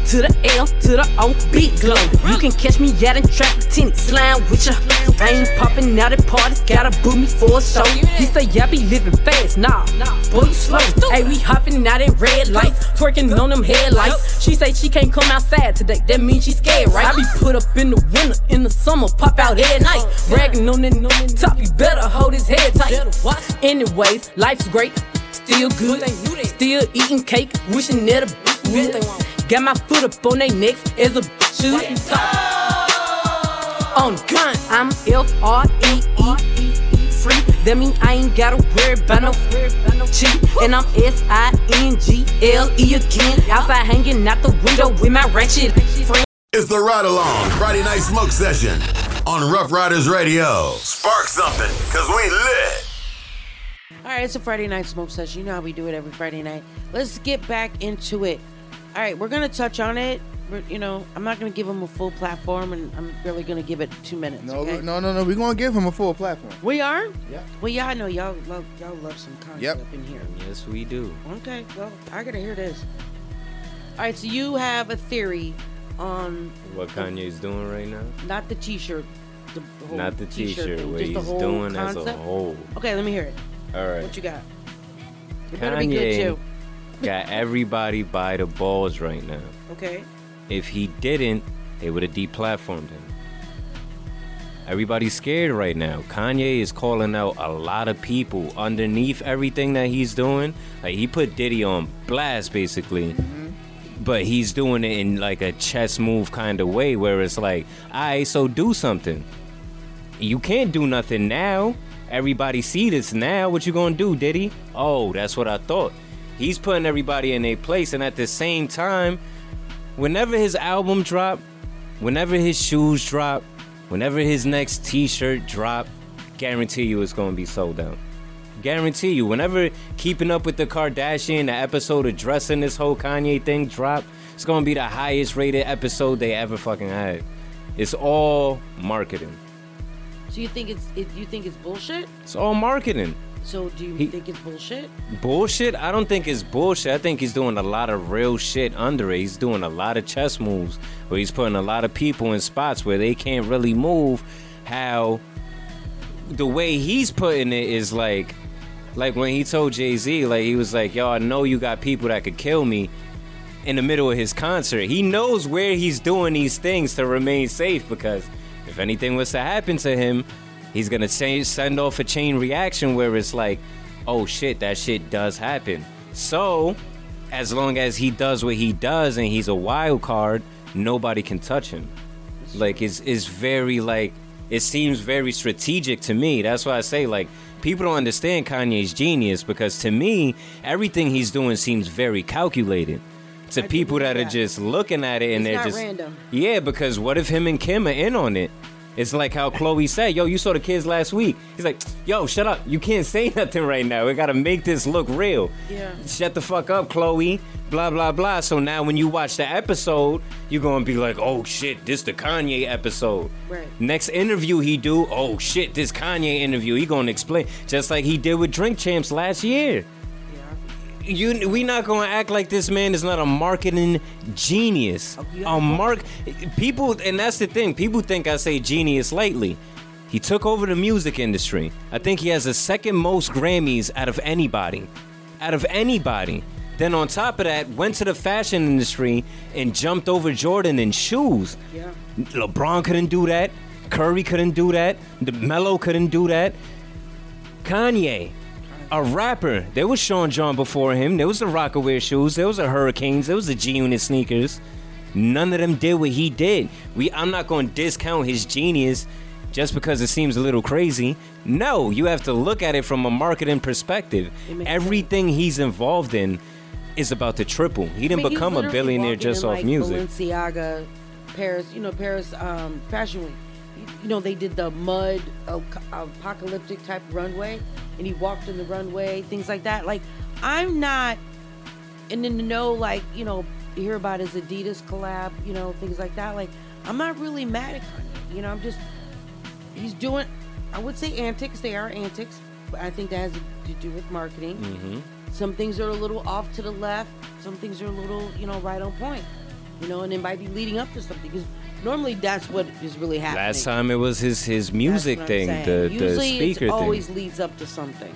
to the L to the O, big glow. You can catch me out in traffic, tinny slime with ya. I ain't popping out at parties, gotta book me for a show. He say, I be living fast, nah, boy, you slow. Hey, we hopping out at red lights, twerking on them headlights. She say she can't come outside today, that means she scared, right? I be put up in the winter, in the summer, pop out at night. Bragging on that top, you better hold his head tight. Anyways, life's great, still good, still eating cake, wishing that a bitch. Got my foot up on they necks as a shooting top. On gun, I'm F R E E free. That mean I ain't gotta worry about no cheat. And I'm S I N G L E again. Outside hanging out the window with my ratchet friend. It's the Ride Along Friday Night Smoke Session on Rough Riders Radio. Spark something, cause we lit. All right, it's a Friday night smoke session. You know how we do it every Friday night. Let's get back into it. All right, we're gonna touch on it. We're, you know, I'm not gonna give him a full platform, and I'm really gonna give it two minutes. No, okay? no, no, no. We're gonna give him a full platform. We are. Yeah. Well, yeah, I know y'all love y'all love some content Yep. up in here. Yes, we do. Okay, well, I gotta hear this. All right, so you have a theory on What Kanye's doing right now? not the T-shirt, the whole Not the T-shirt, thing, what just the he's whole doing as a whole. Okay, let me hear it. All right. What you got? It better be good Kanye too. Got everybody by the balls right now. Okay. If he didn't, they would have deplatformed him. Everybody's scared right now. Kanye is calling out a lot of people underneath everything that he's doing. Like he put Diddy on blast basically. Mm-hmm. But he's doing it in like a chess move kind of way where it's like, alright, so do something. You can't do nothing now. Everybody see this now. What you gonna do, Diddy? Oh, that's what I thought. He's putting everybody in their place, and at the same time, whenever his album drop, whenever his shoes drop, whenever his next T-shirt drop, guarantee you it's gonna be sold out. Guarantee you, whenever Keeping Up with the Kardashian, the episode addressing this whole Kanye thing drop, it's gonna be the highest rated episode they ever fucking had. It's all marketing. So you think it's it, you think it's bullshit? It's all marketing. So do you He- think it's bullshit? Bullshit? I don't think it's bullshit. I think he's doing a lot of real shit under it. He's doing a lot of chess moves where he's putting a lot of people in spots where they can't really move. How the way he's putting it is like Like when he told Jay Z, like he was like, "Yo, I know you got people that could kill me." In the middle of his concert, he knows where he's doing these things to remain safe because if anything was to happen to him, he's gonna say, send off a chain reaction where it's like, "Oh shit, that shit does happen." So, as long as he does what he does and he's a wild card, nobody can touch him. Like it's it's very like it seems very strategic to me. That's why I say like people don't understand Kanye's genius because to me everything he's doing seems very calculated. To people that are just looking at it and It's they're just random. yeah, because what if him and Kim are in on it? It's like how Khloe said, "Yo, you saw the kids last week." He's like, "Yo, shut up! You can't say nothing right now. We gotta make this look real." Yeah. Shut the fuck up, Khloe. Blah blah blah. So now when you watch the episode, you're gonna be like, "Oh shit, this the Kanye episode." Right. Next interview he do, "Oh shit, this Kanye interview." He gonna explain just like he did with Drink Champs last year. You, we not gonna act like this man is not a marketing genius. Oh, a mark, people, and that's the thing. People think I say genius lightly. He took over the music industry. I think he has the second most Grammys out of anybody, out of anybody. Then on top of that, went to the fashion industry and jumped over Jordan in shoes. Yeah. LeBron couldn't do that. Curry couldn't do that. The Melo couldn't do that. Kanye, a rapper. There was Sean John before him. There was the Rocawear shoes. There was the Hurricanes. There was the G Unit sneakers. None of them did what he did. We I'm not going to discount his genius just because it seems a little crazy. No, you have to look at it from a marketing perspective. Everything he's involved in is about to triple. He didn't I mean, become a billionaire just in, off like, music. Balenciaga, Paris, you know, Paris um, Fashion Week. You- You know, they did the mud uh, apocalyptic type runway, and he walked in the runway, things like that. Like, I'm not, and then to know, like, you know, hear about his Adidas collab, you know, things like that. Like, I'm not really mad at Kanye. You know, I'm just, he's doing, I would say antics. They are antics, but I think that has to do with marketing. Mm-hmm. Some things are a little off to the left. Some things are a little, you know, right on point. You know, and it might be leading up to something because normally that's what is really happening. Last time it was his his music That's what I'm thing, saying. the Usually the speaker it thing. always leads up to something.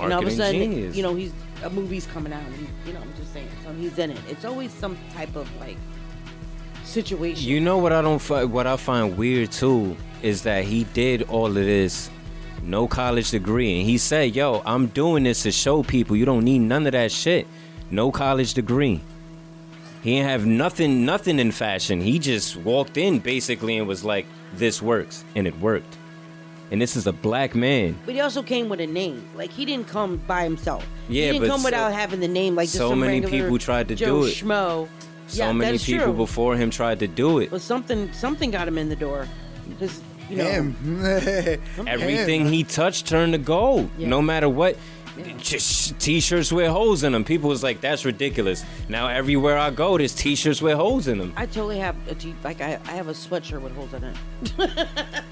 and all of a sudden, genius. you know, he's a movie's coming out. And he's, you know, I'm just saying, so he's in it. It's always some type of like situation. You know what I don't fi- what I find weird too is that he did all of this no college degree and he said, "Yo, I'm doing this to show people you don't need none of that shit. No college degree." He didn't have nothing nothing in fashion. He just walked in basically and was like, "This works." And it worked. And this is a black man. But he also came with a name. Like he didn't come by himself. Yeah, he didn't but come so- without having the name. Like just so some many people tried to Joe do it. Schmo. So yeah, many people true. before him tried to do it. But something something got him in the door. Because you know Him. Everything he touched turned to gold. Yeah. No matter what. Just t-shirts with holes in them. People was like, "That's ridiculous." Now everywhere I go, there's t-shirts with holes in them. I totally have a t- like I, I have a sweatshirt with holes in it.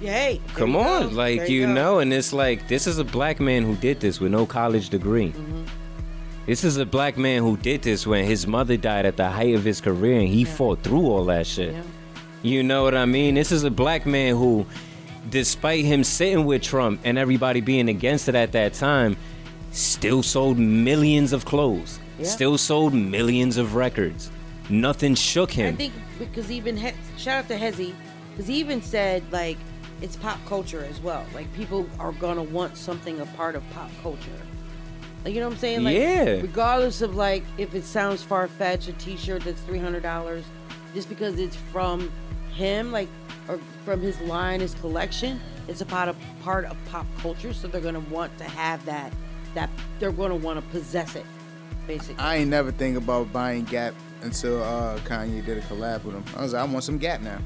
Yay! Come you on, go. like There you go. know, and it's like this is a black man who did this with no college degree. Mm-hmm. This is a black man who did this when his mother died at the height of his career, and he fought through all that shit. You know what I mean? This is a black man who, despite him sitting with Trump and everybody being against it at that time, still sold millions of clothes, Yeah. still sold millions of records. Nothing shook him. I think because even he- shout out to Hezzy, because he even said like it's pop culture as well. Like people are gonna want something a part of pop culture. Like you know what I'm saying? Like, Yeah. Regardless of like if it sounds far fetched, a T-shirt that's three hundred dollars, just because it's from him, like or from his line, his collection, it's a part of part of pop culture. So they're gonna want to have that. That they're gonna want to possess it, basically. I ain't never think about buying Gap until uh, Kanye did a collab with him. I was like, I want some Gap now.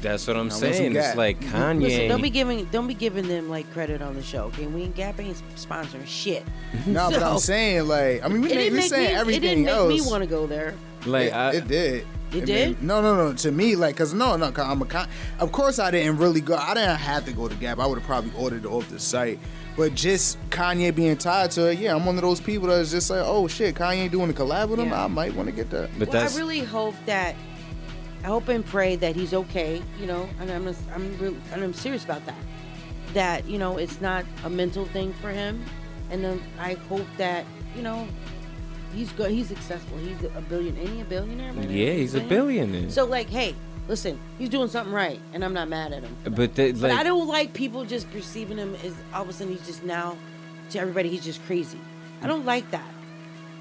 That's what I'm I saying. It's like Kanye. Listen, don't be giving don't be giving them like credit on the show. Okay, we ain't Gap ain't sponsoring shit. No, but I'm saying like, I mean, we it we didn't saying me, everything It didn't make else. me want to go there. Like, it, I- it did. It did? mean, no, no, no. To me, like, cause no, no. Cause I'm a con- Of course, I didn't really go. I didn't have to go to Gap. I would have probably ordered it off the site. But just Kanye being tied to it, yeah, I'm one of those people that's just like, oh shit, Kanye doing a collab with him. Yeah. I might want to get that. But well, that's I really hope that I hope and pray that he's okay. You know, and I'm I'm real, and I'm serious about that. that you know it's not a mental thing for him, and then I hope that you know he's good. He's successful. He's a billion. Ain't he a billionaire? man? Yeah, he's a billionaire. So like, hey, listen, he's doing something right, and I'm not mad at him. But the, But I don't like people just perceiving him as all of a sudden he's just now to everybody he's just crazy. I don't like that.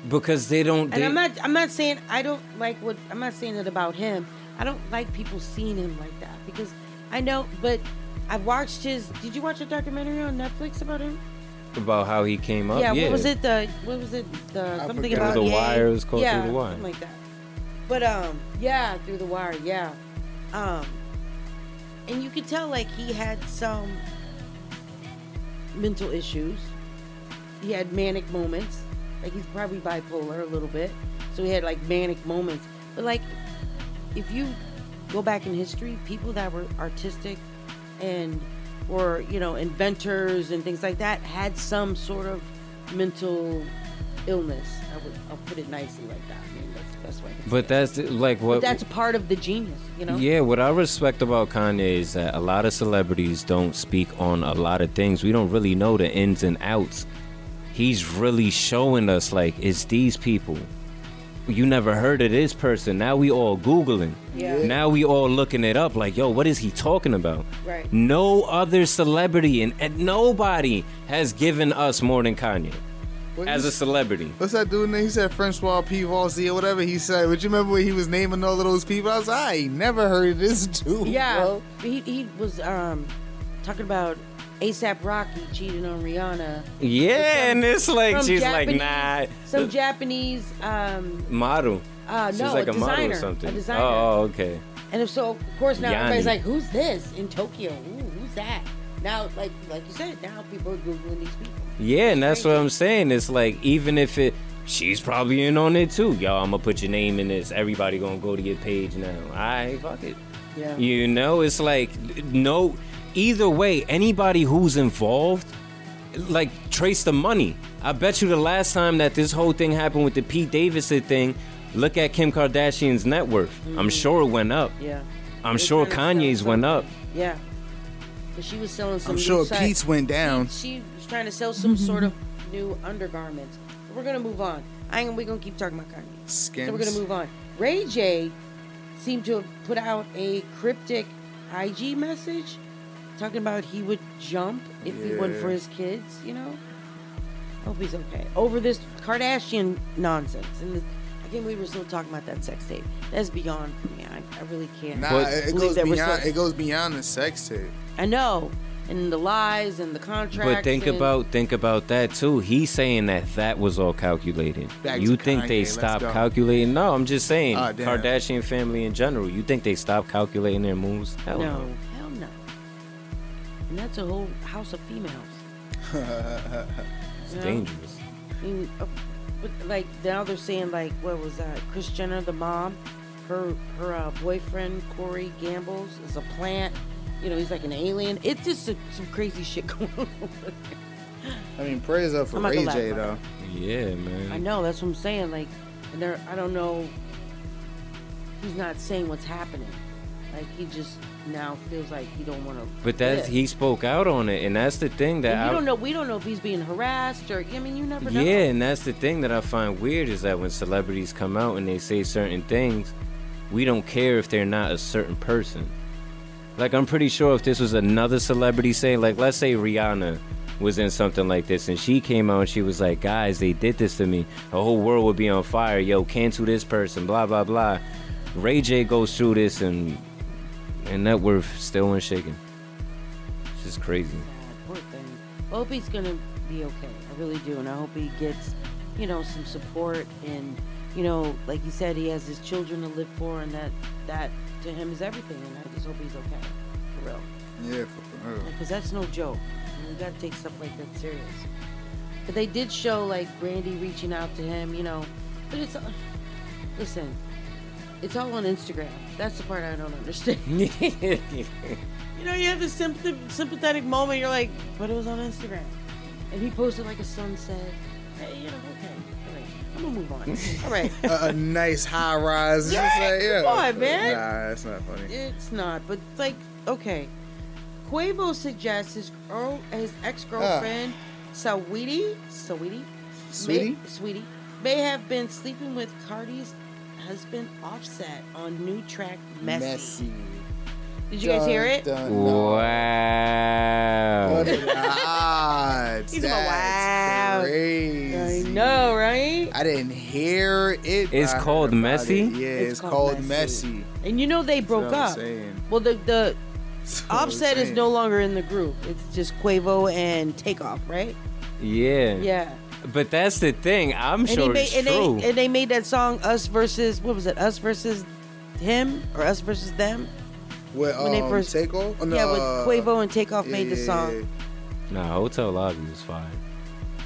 because they don't. And They, I'm not I'm not saying I don't like what I'm not saying it about him. I don't like people seeing him like that because I know but I've watched his did you watch a documentary on Netflix about him? About how he came up. yeah, Yeah, what was it the what was it the I something forget. about Through the yeah, Wire, it was called yeah, Through the Wire. something like that. But um yeah, through the wire, yeah. Um and you could tell like he had some mental issues. He had manic moments. Like he's probably bipolar a little bit. So he had like manic moments. But like if you go back in history, people that were artistic and were, you know, inventors and things like that had some sort of mental illness. I would I'll put it nicely like that. I mean that's the best way but that's like what. But that's part of the genius, you know? Yeah, what I respect about Kanye is that a lot of celebrities don't speak on a lot of things. We don't really know the ins and outs. He's really showing us like it's these people. You never heard of this person. Now we all googling. Yeah. Now we all looking it up. Like, yo, what is he talking about? Right. No other celebrity and, and nobody has given us more than Kanye What as a celebrity. What's that dude name? He said Francois Pivalzi or whatever he said. But you remember when he was naming all of those people? I was like, I ain't never heard of this dude. Yeah, bro. he, he was um talking about ASAP Rocky cheating on Rihanna. Yeah, and it's like she's like, nah. Some Japanese um Model. Uh, She's no, like a a, model designer, or something. a designer. Oh, okay. and if so of course now everybody's like, Who's this in Tokyo? Ooh, who's that? Now like like you said, now people are Googling these people. Yeah, and that's what I'm saying. It's like even if it, she's probably in on it too. Yo, I'm gonna put your name in this. Everybody gonna go to your page now. Alright, fuck it. Yeah. You know, it's like no. Either way, anybody who's involved, like trace the money. I bet you the last time that this whole thing happened with the Pete Davidson thing, look at Kim Kardashian's net worth. I'm Mhm. sure it went up. Yeah. I'm They're sure Kanye's went up. Yeah. But she was selling some I'm sure site- Pete's went down. She, she was trying to sell some sort of new undergarments. But we're gonna move on. I ain't we're gonna keep talking about Kanye. Skins. So we're gonna move on. Ray J seemed to have put out a cryptic IG message talking about he would jump if he went for his kids, you know? I hope he's okay. Over this Kardashian nonsense. And the, I can't believe we're still talking about that sex tape. That's beyond for me. I, I really can't. Nah, it, it goes that beyond. still- It goes beyond the sex tape. I know. And the lies and the contracts. But think and- about think about that too. He's saying that that was all calculated. Back you think Kanye, they let's stopped calculating? No, I'm just saying ah, damn. Kardashian family in general. You think they stopped calculating their moves? Hell no, no. Hell no. And that's a whole house of females. It's You know? dangerous. I mean, uh, but like now they're saying like what was that? Kris Jenner, the mom, her her uh, boyfriend Corey Gambles is a plant. You know, he's like an alien. It's just a, some crazy shit going on. I mean, praise up for I'm Ray J lie though. about Yeah, man. I know that's what I'm saying. Like, and they're I don't know. He's not saying what's happening. Like he just now feels like he don't want to. But that's he spoke out on it, and that's the thing that you I don't know. We don't know if he's being harassed or. I mean, you never know. Yeah, and that's the thing that I find weird is that when celebrities come out and they say certain things, we don't care if they're not a certain person. Like I'm pretty sure if this was another celebrity saying, like let's say Rihanna was in something like this and she came out and she was like, guys, they did this to me. The whole world would be on fire. Yo, cancel this person, blah blah blah. Ray J goes through this and and net worth still unshaken. It's just crazy. Poor thing. I hope he's gonna be okay. I really do, and I hope he gets, you know, some support and, you know, like you said, he has his children to live for, and that that to him is everything. And I just hope he's okay, for real. Yeah, for real. Because that's no joke. I mean, you gotta take stuff like that serious. But they did show like Brandy reaching out to him, you know. But it's, uh, listen, it's all on Instagram. That's the part I don't understand. You know, you have this sympath- sympathetic moment. You're like, but it was on Instagram, and he posted like a sunset. Hey, you know, okay, all right, I'm gonna move on. All right, a, a nice high rise. Yeah, like, yeah. come on, man. Nah, that's not funny. it's not, but it's like, okay, Quavo suggests his girl, his ex girlfriend, ah. Saweetie, Saweetie, Sweetie? may, Sweetie, may have been sleeping with Cardi's husband, Offset, on new track Messy. Messy. Did you guys hear it? Dun, dun, no. Wow. What are? He's about, That's wow. crazy. I know, right? I didn't hear it. It's called Messy? it. Yeah, it's, called, Messy. And you know they broke up. Well, the the what Offset is no longer in the group. It's just Quavo and Takeoff, right? Yeah. Yeah. But that's the thing. I'm and sure made, it's and true. They, and they made that song "Us versus" what was it? "Us versus him" or "Us versus them"? What, When they um, first- Takeoff? Oh, no, yeah, with uh, Quavo and Takeoff made the song. yeah, yeah. nah, Hotel Lobby was fire.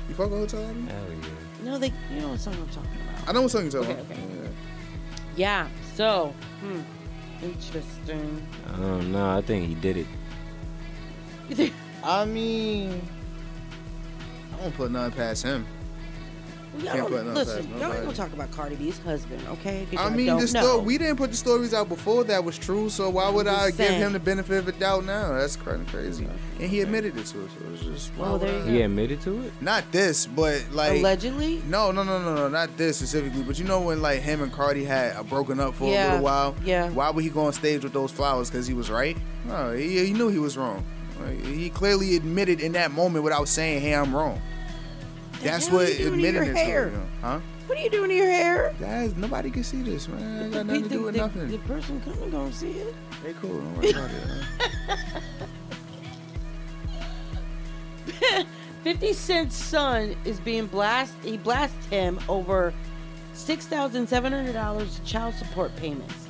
You fuck with Hotel Lobby? Hell yeah. No, they. You know what song I'm talking about? I know what song you're talking Okay, about. okay. Yeah. So, hmm, interesting. I don't know. I think he did it. I mean, I won't put nothing past him. Y'all Can't don't- put nothing listen, past y'all ain't nobody. gonna talk about Cardi B's husband, okay? 'Cause I y'all mean, don't the know. sto- we didn't put the stories out before that was true, so why would I give saying. him the benefit of the doubt now? That's kind of crazy. And he admitted it to us, so it's just. why Oh, would there I- He admitted to it? Not this, but like Allegedly? No, no, no, no, no, not this specifically. But you know when like him and Cardi had uh, broken up for a Yeah, little while. yeah. Why would he go on stage with those flowers? Because he was right. No, he, he knew he was wrong. He clearly admitted in that moment without saying, "Hey, I'm wrong." That's what you doing to admitting it hair? know, huh? What are you doing to your hair? Guys, nobody can see this, man. Ain't got The- nothing to do with the- nothing. The person coming gonna see it. Hey, cool. Don't worry about it. Man. 50 Cent's son is being blasted. He blasted him over $6,700 child support payments.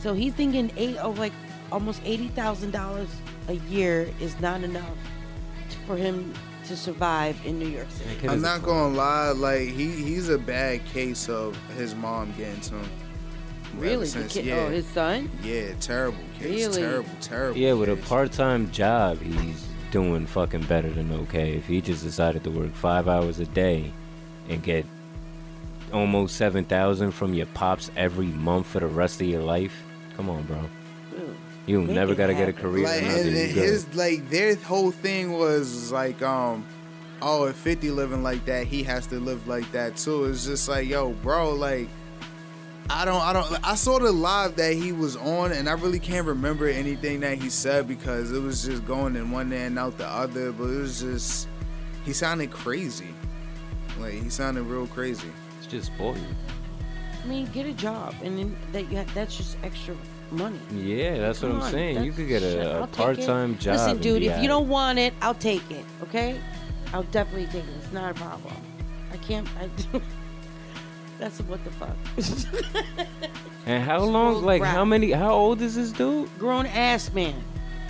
So he's thinking eight oh like almost $80,000 a year is not enough for him to survive in New York City. I'm not gonna lie, like he he's a bad case of his mom getting to him. Really? Since- kid- oh, his son? Yeah, terrible case. Really? Terrible, terrible. Yeah, with a part-time job, he's doing fucking better than okay. If he just decided to work five hours a day and get almost seven thousand from your pops every month for the rest of your life, come on, bro. You Make never gotta get a career. Like, or and nothing. You his like their whole thing was like, um, oh, if 50 living like that, he has to live like that too. It's just like, yo, bro, like. I don't, I don't, I saw the live that he was on, and I really can't remember anything that he said because it was just going in one end out the other. But it was just, he sounded crazy. Like he sounded real crazy. It's just boring. I mean, get a job, and then that you have, that's just extra money. Yeah, that's what I'm on, saying. You could get shit, a, I'll a take part-time job. Listen, and dude, be if you don't want it, I'll take it. Okay, I'll definitely take it. It's not a problem. I can't. I. That's what the fuck. And how long? Like, how many? How old is this dude? Grown ass man.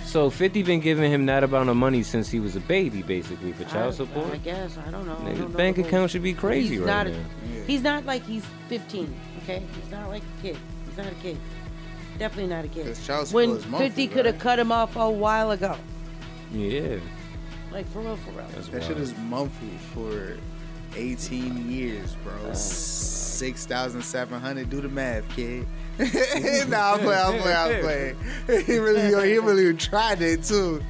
So 50 been giving him that amount of money since he was a baby, basically, for child I, support. I guess I don't know. I Nigga, don't know bank the account should be crazy he's right not a- now. He's not like he's 15. Okay, he's not like a kid. He's not a kid. Definitely not a kid. child support when is monthly, 50 could have right? cut him off a while ago. Yeah. Like for real, for real. that shit is monthly for 18 years, bro. Six thousand seven hundred. Do the math, kid. nah, I'm playing. I'm playing. I'm playing. he really, he really tried it too.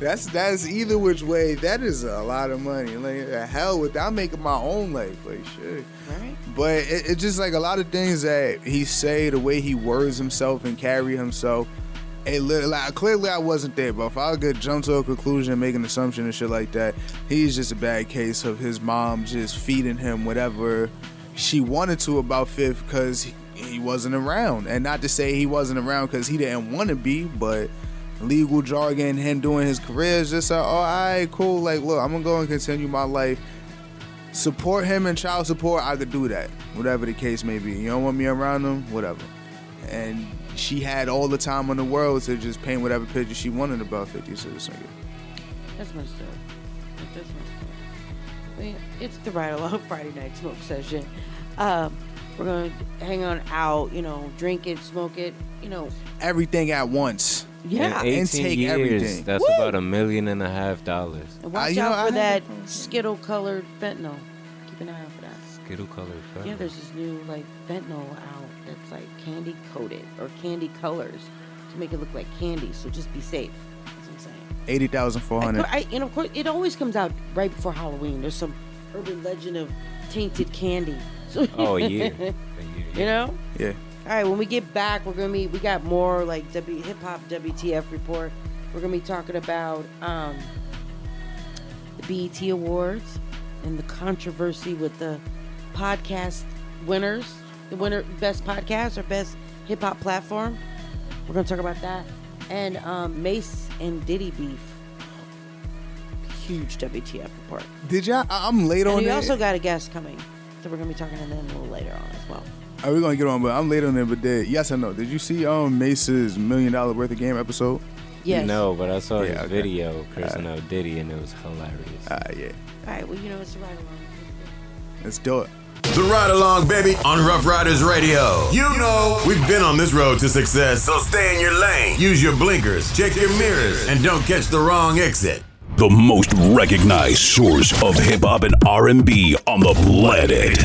That's that's either which way. That is a lot of money. Like the hell with that. I'm making my own life. Like shit. But it, it's just like a lot of things that he say, the way he words himself and carry himself. It li- like clearly I wasn't there, but if I could jump to a conclusion, make an assumption and shit like that, he's just a bad case of his mom just feeding him whatever she wanted to about Fifth because he, he wasn't around, and not to say he wasn't around because he didn't want to be, but legal jargon, him doing his career is just like, oh, all right, cool. Like, look, I'm gonna go and continue my life support him and child support, I could do that. Whatever the case may be. You don't want me around him, whatever. And she had all the time in the world to just paint whatever picture she wanted about 50 Cent nigga. That's messed up. That's messed up. I mean, it's the Ride Along Friday Night Smoke Session. Um, we're going to hang on out, you know, drink it, smoke it, you know. Everything at once. Yeah. In 18 And take years, everything. that's Woo! about a million and a half dollars. And watch you know, out I for had that Skittle colored fentanyl. Keep an eye out for that. Skittle colored fentanyl. Yeah, there's this new like fentanyl out that's like candy coated or candy colors to make it look like candy. So just be safe. Eighty thousand four I, hundred. I, you know, of course, it always comes out right before Halloween. There's some urban legend of tainted candy. So- Oh, yeah. you know. Yeah. All right, when we get back, we're gonna be we got more like W hip hop WTF report. We're gonna be talking about um, the BET Awards and the controversy with the podcast winners, the winner best podcast or best hip hop platform. We're gonna talk about that and um, Mase and Diddy beef. Huge WTF report. Did y'all? I- I'm late And on we it. also got a guest coming, so we're gonna be talking to them a little later on as well. Are we gonna get on? But I'm late on it. But did, yes or no? Did you see um Mase's million dollar worth of game episode? Yes. No, but I saw Yeah, his okay. video, cursing out Diddy, and it was hilarious. Ah, yeah. All right, well you know it's the right along. Let's do it. The Ride Along, baby, on Rough Riders Radio. You know, we've been on this road to success, so stay in your lane. Use your blinkers, check your mirrors, and don't catch the wrong exit. The most recognized source of hip hop and R&B on the planet.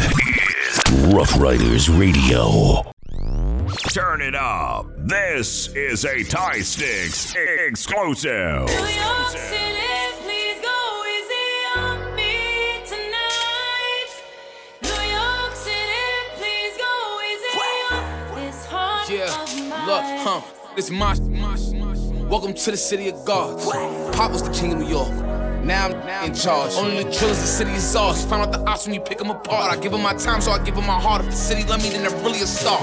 Rough Riders Radio. Turn it up. This is a Tie Sticks exclusive. New York City, please go easy on me tonight. New York City, please go easy on me tonight. New York City, please go easy on me tonight. Yeah, look, huh? This my, my, welcome to the city of gods. Pop was the king of New York. Now I'm in charge. Only the drillers, the city is ours. Find out the ops when you pick them apart. I give them my time, so I give them my heart. If the city love me, then they're really a star.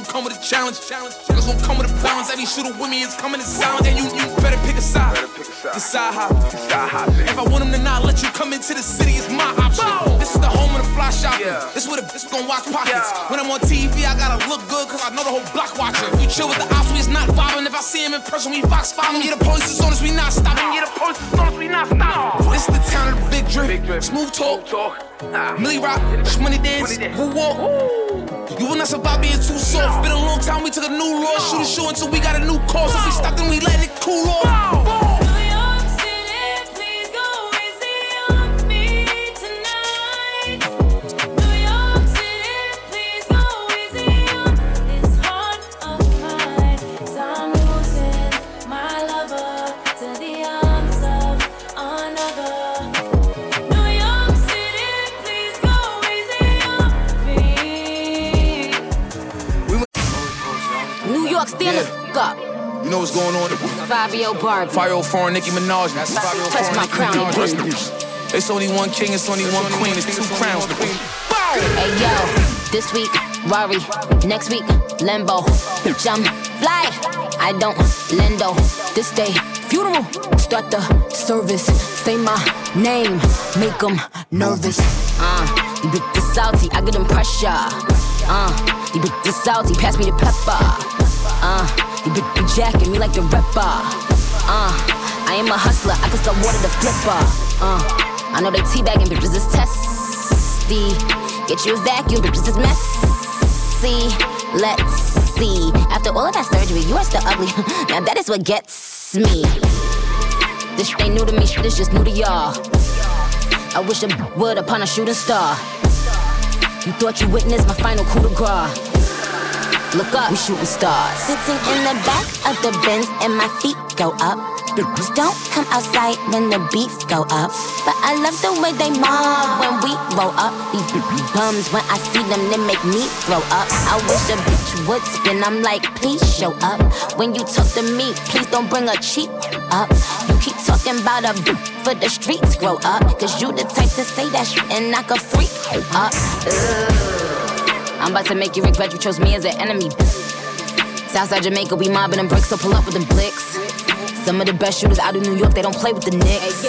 Everything we do is gonna come with a challenge. Challenge. It's gonna come with a balance. Every shooter with me is coming in silence. And you, you better pick a side. Decide how. If I want them to not let you come into the city, it's my option. This is the home of the fly shopping. This where the bitch gonna watch pockets. When I'm on TV, I gotta look good, cause I know the whole block watching. You chill with the ops, we is not vibing. If I see him in person, we fox following. Yeah, the police is on us, we not stopping. Yeah, the police is on us, we not stopping. This is the town of the big drip. Smooth talk. Millie Rock, money dance, who walk? You will not survive being too soft. Been a long time, we took a new law. Shoot a show until we got a new course. If we stop, then we let it cool off. You know what's going on? Fabio Barbie. 504 Nicki Minaj. That's Touch my crown, you Rest in peace. It's only one king, it's only one queen, it's two crowns. Hey yo, this week, Rory. Next week, Limbo. Jump, fly. I don't lendo. This day, funeral. Start the service. Say my name. Make them nervous. Uh, you bit the salty, I get them pressure. Uh, you bit the salty, pass me the pepper. Uh, you be, the jacket, me like the rapper. Uh, I am a hustler, I can sell water to flipper. Uh, I know they teabagging bitches is testy. Get you a vacuum, bitches is messy. Let's see. After all of that surgery, you are still ugly. now that is what gets me. This shit ain't new to me, shit is just new to y'all. I wish I would upon a shooting star. You thought you witnessed my final coup de grace. Look up, we shooting stars. Sitting in the back of the Benz and my feet go up. Don't come outside when the beats go up. But I love the way they mob when we roll up. These bums, when I see them, they make me throw up. I wish a bitch would spin. I'm like, please show up. When you talk to me, please don't bring a cheap up. You keep talking about a bitch for the streets, grow up. Cause you the type to say that shit and knock a freak up. Ugh. I'm about to make you regret you chose me as an enemy. Southside Jamaica, we mobbing them bricks, so pull up with them blicks. Some of the best shooters out of New York, they don't play with the Knicks.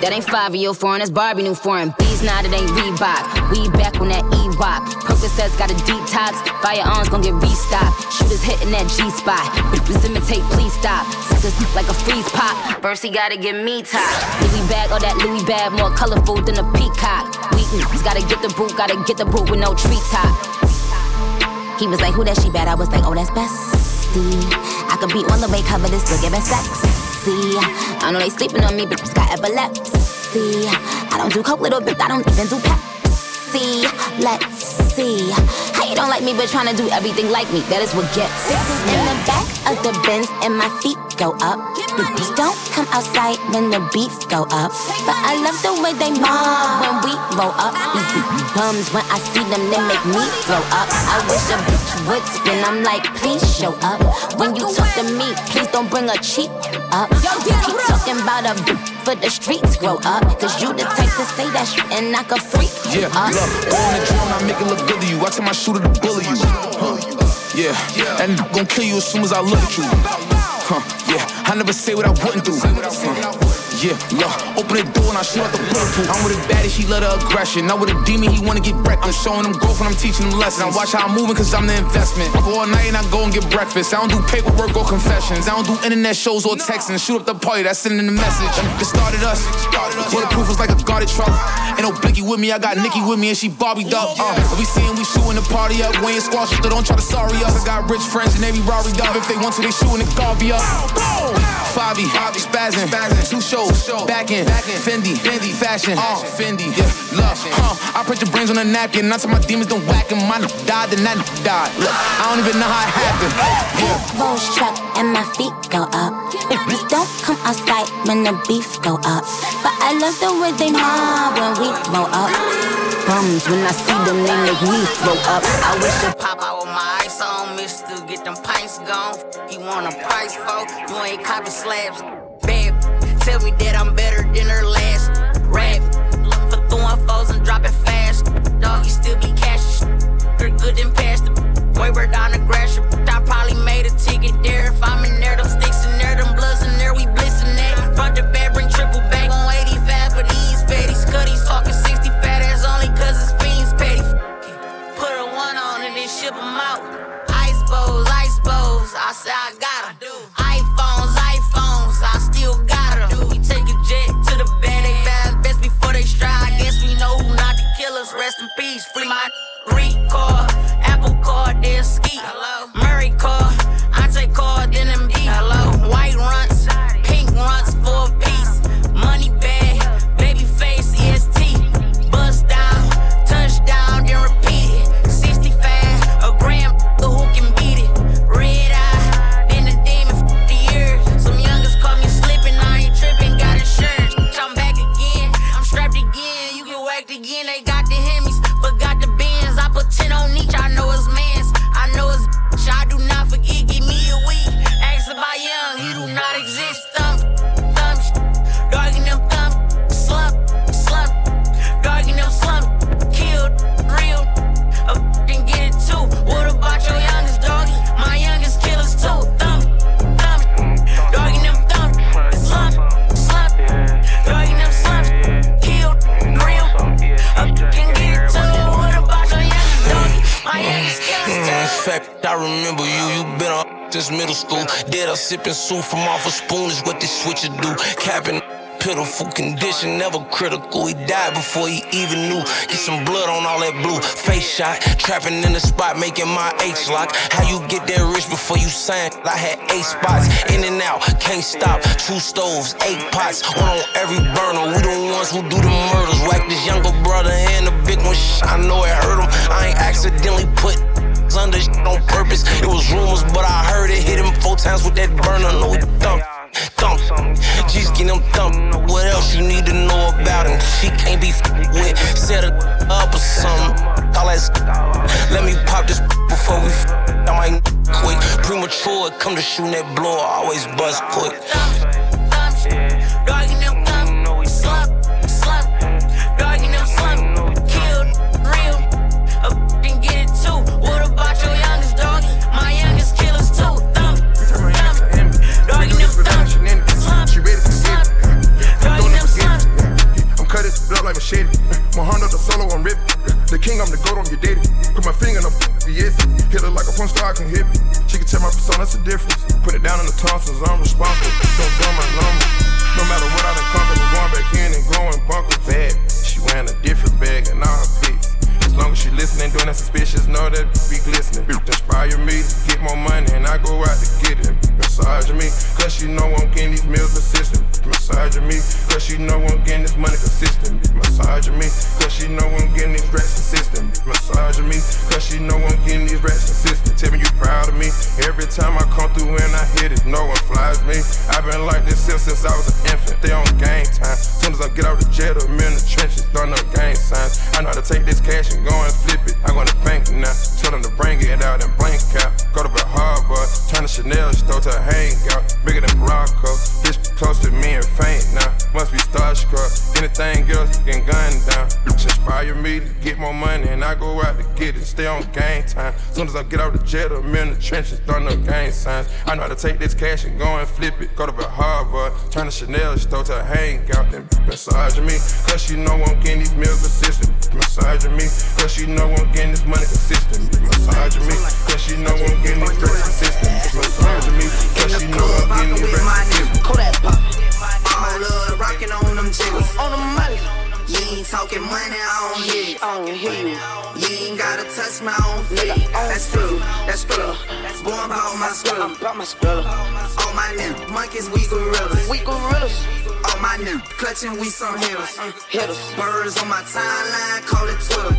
That ain't five year foreign, that's Barbie new foreign. Bees now that ain't Reebok. We back on that E-Rock. Percocets got a detox. Firearms gon' get restocked. Shooters hitting that G spot. Bitches imitate, please stop. Suckers like a freeze pop. First he gotta get me top. Louis bag, or that Louis bag, more colorful than a peacock. We gotta get the boot, gotta get the boot with no treetop. He was like, who that she bad? I was like, oh, that's bestie. I could be on the way cover this, look at me sexy. I know they sleeping on me, but just got epilepsy. I don't do coke, little bit, I don't even do Pepsi. Let's see. How you don't like me, but trying to do everything like me? That is what gets. In the back of the Benz, and my feet go up. Bitches don't come outside when the beats go up. But I love the way they mob when we roll up. Bums, when I see them, they make me throw up. I wish a bitch would spin. I'm like, please show up. When you talk to me, please don't bring a cheap up. You keep talking about a bitch for the streets grow up. Cause you the type to say that shit and knock a freak Yeah, up. look, on the drone, I make it look to you. I tell my shooter to bully you. Huh. Yeah, and I'm gonna kill you as soon as I look at you. Huh, yeah, I never say what I wouldn't do. Huh. Yeah, look, open the door and I shoot out the bulletproof. I'm with a baddie, she love the aggression. Not with a demon, he wanna get wrecked. I'm showing him growth and I'm teaching him lessons. I watch how I'm moving cause I'm the investment. Go all night and I go and get breakfast. I don't do paperwork or confessions. I don't do internet shows or texting. Shoot up the party, that's sending the message. It started us. Bulletproof was like a guarded truck. Ain't no Blicky with me, I got Nikki with me and she Barbie up. Uh, we seeing we shooting the party up. We ain't squash it, though, don't try to sorry us. I got rich friends and they be Rari up. If they want to, they shooting the Garvey up. Fabi, spazzing, two shows, back in, Fendi, Fendi, fashion, uh, Fendi, yeah, love, huh? I put your brains on a napkin, not till my demons don't whack whack 'em. My died, then that died. Look, I don't even know how it happened. Yeah. Rolls truck and my feet go up. Bitches don't come outside when the beef go up. But I love the way they mob when we roll up. Bums when I see them, they make me throw up. I wish a Pop out with my ice on, mister. Get them pints gone. You want a price for? You ain't copy slabs. Tell me that I'm better than her last rap. Looking for throwing foes and dropping fast. Dog, you still be cash. You're good and past the way we're down the grass. I probably made a ticket there. If I'm in there, them sticks in there, them bloods in there, we blissing that. Front to back, bring triple back on 85 for these petties. Cuddies talking 60 fat ass only cause it's fiends petty. Put a one on and then ship 'em out. Ice bowls, ice bowls. I say I got Rest in peace. Free my soup from off a spoon is what this switcher do. Capping pitiful condition, never critical. He died before he even knew. Get some blood on all that blue. Face shot, trapping in the spot, making my H lock. How you get that rich before you sign? I had eight spots, in and out, can't stop. Two stoves, eight pots, one on every burner. We the ones who do the murders. Whack this younger brother and the big one. I know it hurt him. I ain't accidentally put under on purpose. It was rumors, but I heard it. Hit him four times with that burner. No, thump, thump. Just get him thump. What else you need to know about him? She can't be f- with. Set her up or something. All that s- Let me pop this before we f- I might quick. Premature, come to shooting that blow. Always bust quick. Them thump, Muhammad the solo, I'm ripping. The king, I'm the goat, I'm your daddy. Put my finger in the yes. Hit her like a porn star, I can hit me. She can tell my persona, that's the difference. Put it down in the tonsils, I'm responsible. Don't blow my number. No matter what I done conquered, I'm going back in and growing bunkers. Bad, she wearing a different bag and all her pics. As long as she listening, doing that suspicious, know that be glistening. Inspire me to get more money and I go out to get it. Massage me, cause she know I'm getting these meals consistent. Massage me, cause she know I'm getting this money consistent. Massage me, cause she know I'm getting these racks consistent. Massage me, cause she know I'm getting these racks consistent. Tell me you proud of me. Every time I come through and I hit it, no one flies me. I've been like this since, since I was an infant. They on game time. Soon as I get out the jail, I'm in the trenches, throwing up gang signs. I know how to take this cash and go and flip it. I go to bank now. Tell them to bring it out and blank out. Go to the harbor, turn the Chanel store to a hangout. Bigger than Morocco. Bitch close to me and faint now. Must be starstruck. Anything else getting gunned down. Bitch inspire me to get more money and I go out to get it. Stay on game time. As soon as I get out the jail, I'm in the trenches, throwing up gang signs. I know how to take this cash and go and flip it. Go to the harbor, turn the Chanel store to a hangout. Then massage me, cause she know I'm getting these meals consistent. Massage me, cause she know I'm getting this money consistent. Massage me, cause she know I'm getting these racks consistent. Massage me, cause she know I'm getting these racks consistent. Kodak pop. All love rocking on them jiggles. On the money. You ain't talking money, I don't hear you. I don't hear you. You ain't gotta touch my own feet. That's true, that's true. Boy, I'm about my skrill. I'm about my skrill. All my new monkeys, we gorillas. We gorillas. All my new clutching, we some hitters. Uh, hitters. Birds on my timeline, call it Twitter.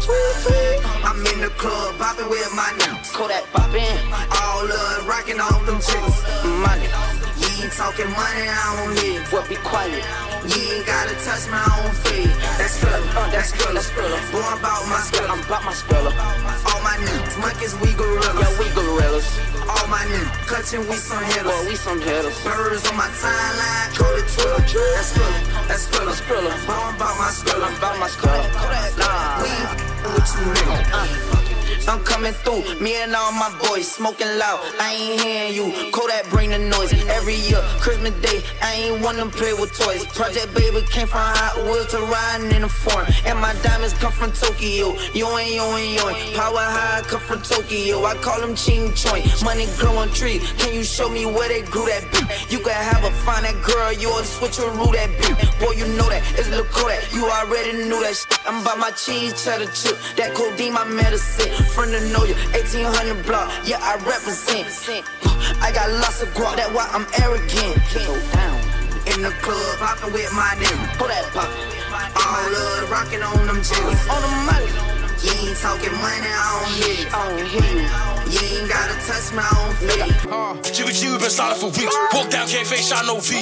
I'm in the club, bopping with my new. that bopping. All love rocking on them jiggles. Money. Ain't talking money, I don't hear. Well, be quiet. You ain't gotta touch my own feet. That's good, uh, that's good. Boy, I'm about my skill. I'm about my skill. All my niggas, monkeys, we gorillas. Yeah, we gorillas. All my niggas, clutching, we some hitters. Well, we some hitters. Birds on my timeline, call it Twitter. That's good, that's that's good. Boy, I'm about my skill. I'm about my skill. Nah, we ain't with you niggas. Uh. I'm coming through, me and all my boys smoking loud. I ain't hearing you. Kodak bring the noise every year. Christmas Day, I ain't wanna play with toys. Project Baby came from Hot Wheels to riding in a foreign. And my diamonds come from Tokyo. Yoin, yoin, yoin. Power high come from Tokyo. I call them Ching Choin. Money growing tree. Can you show me where they grew that beat? You can have a fine that girl, You'll switch a switcheroo that beat. Boy, you know that. It's Lil Kodak. You already knew that shit. I'm by my cheese cheddar chip. That codeine, my medicine. Friend to know you. 1800 block. Yeah, I represent. I got lots of guap. That's why I'm arrogant. In the club, poppin' with my nigga. Pull that pop. All love rockin' on them jiggles. On the money. You ain't talking money, I don't hear you. I don't hear you. You ain't gotta touch my own feet. Uh, Jimmy G, we been started for weeks. Walk down, can't face shot no V.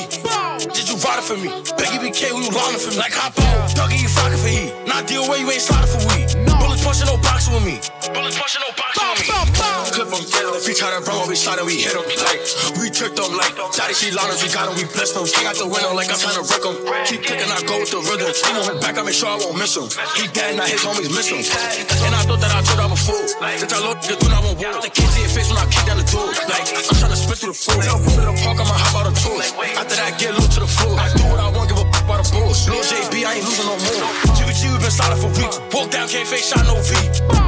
Did you ride it for me? Becky BK, we you lining for me? Like hop on, Dougie, you flocking for heat. Not deal where you ain't slotted for weed. Bullets pushing, no boxing with me. Bullets pushing, no boxing with me. Clip him, if he try to run, we shot him, we hit him. Like, we tricked him, like, Johnny, she liners, we got him, we blessed him. Stay out the window, like I'm trying to wreck him. Keep clicking, I go with the rhythm. I'm on his back, I make sure I won't miss him. He dead, now his homies miss him. And I thought that I told I was fool. Since I looked, the dude, I won't walk. The kids in your face when I kick down the door. Like, I'm trying to spit through the floor. Tell to the park, I'ma hop out of tour. After that, get low to the floor. I do what I want, give a f about the bulls. Lil JB, I ain't losing no more. GBG, we been solid for weeks. Walk down, can't face shot no V.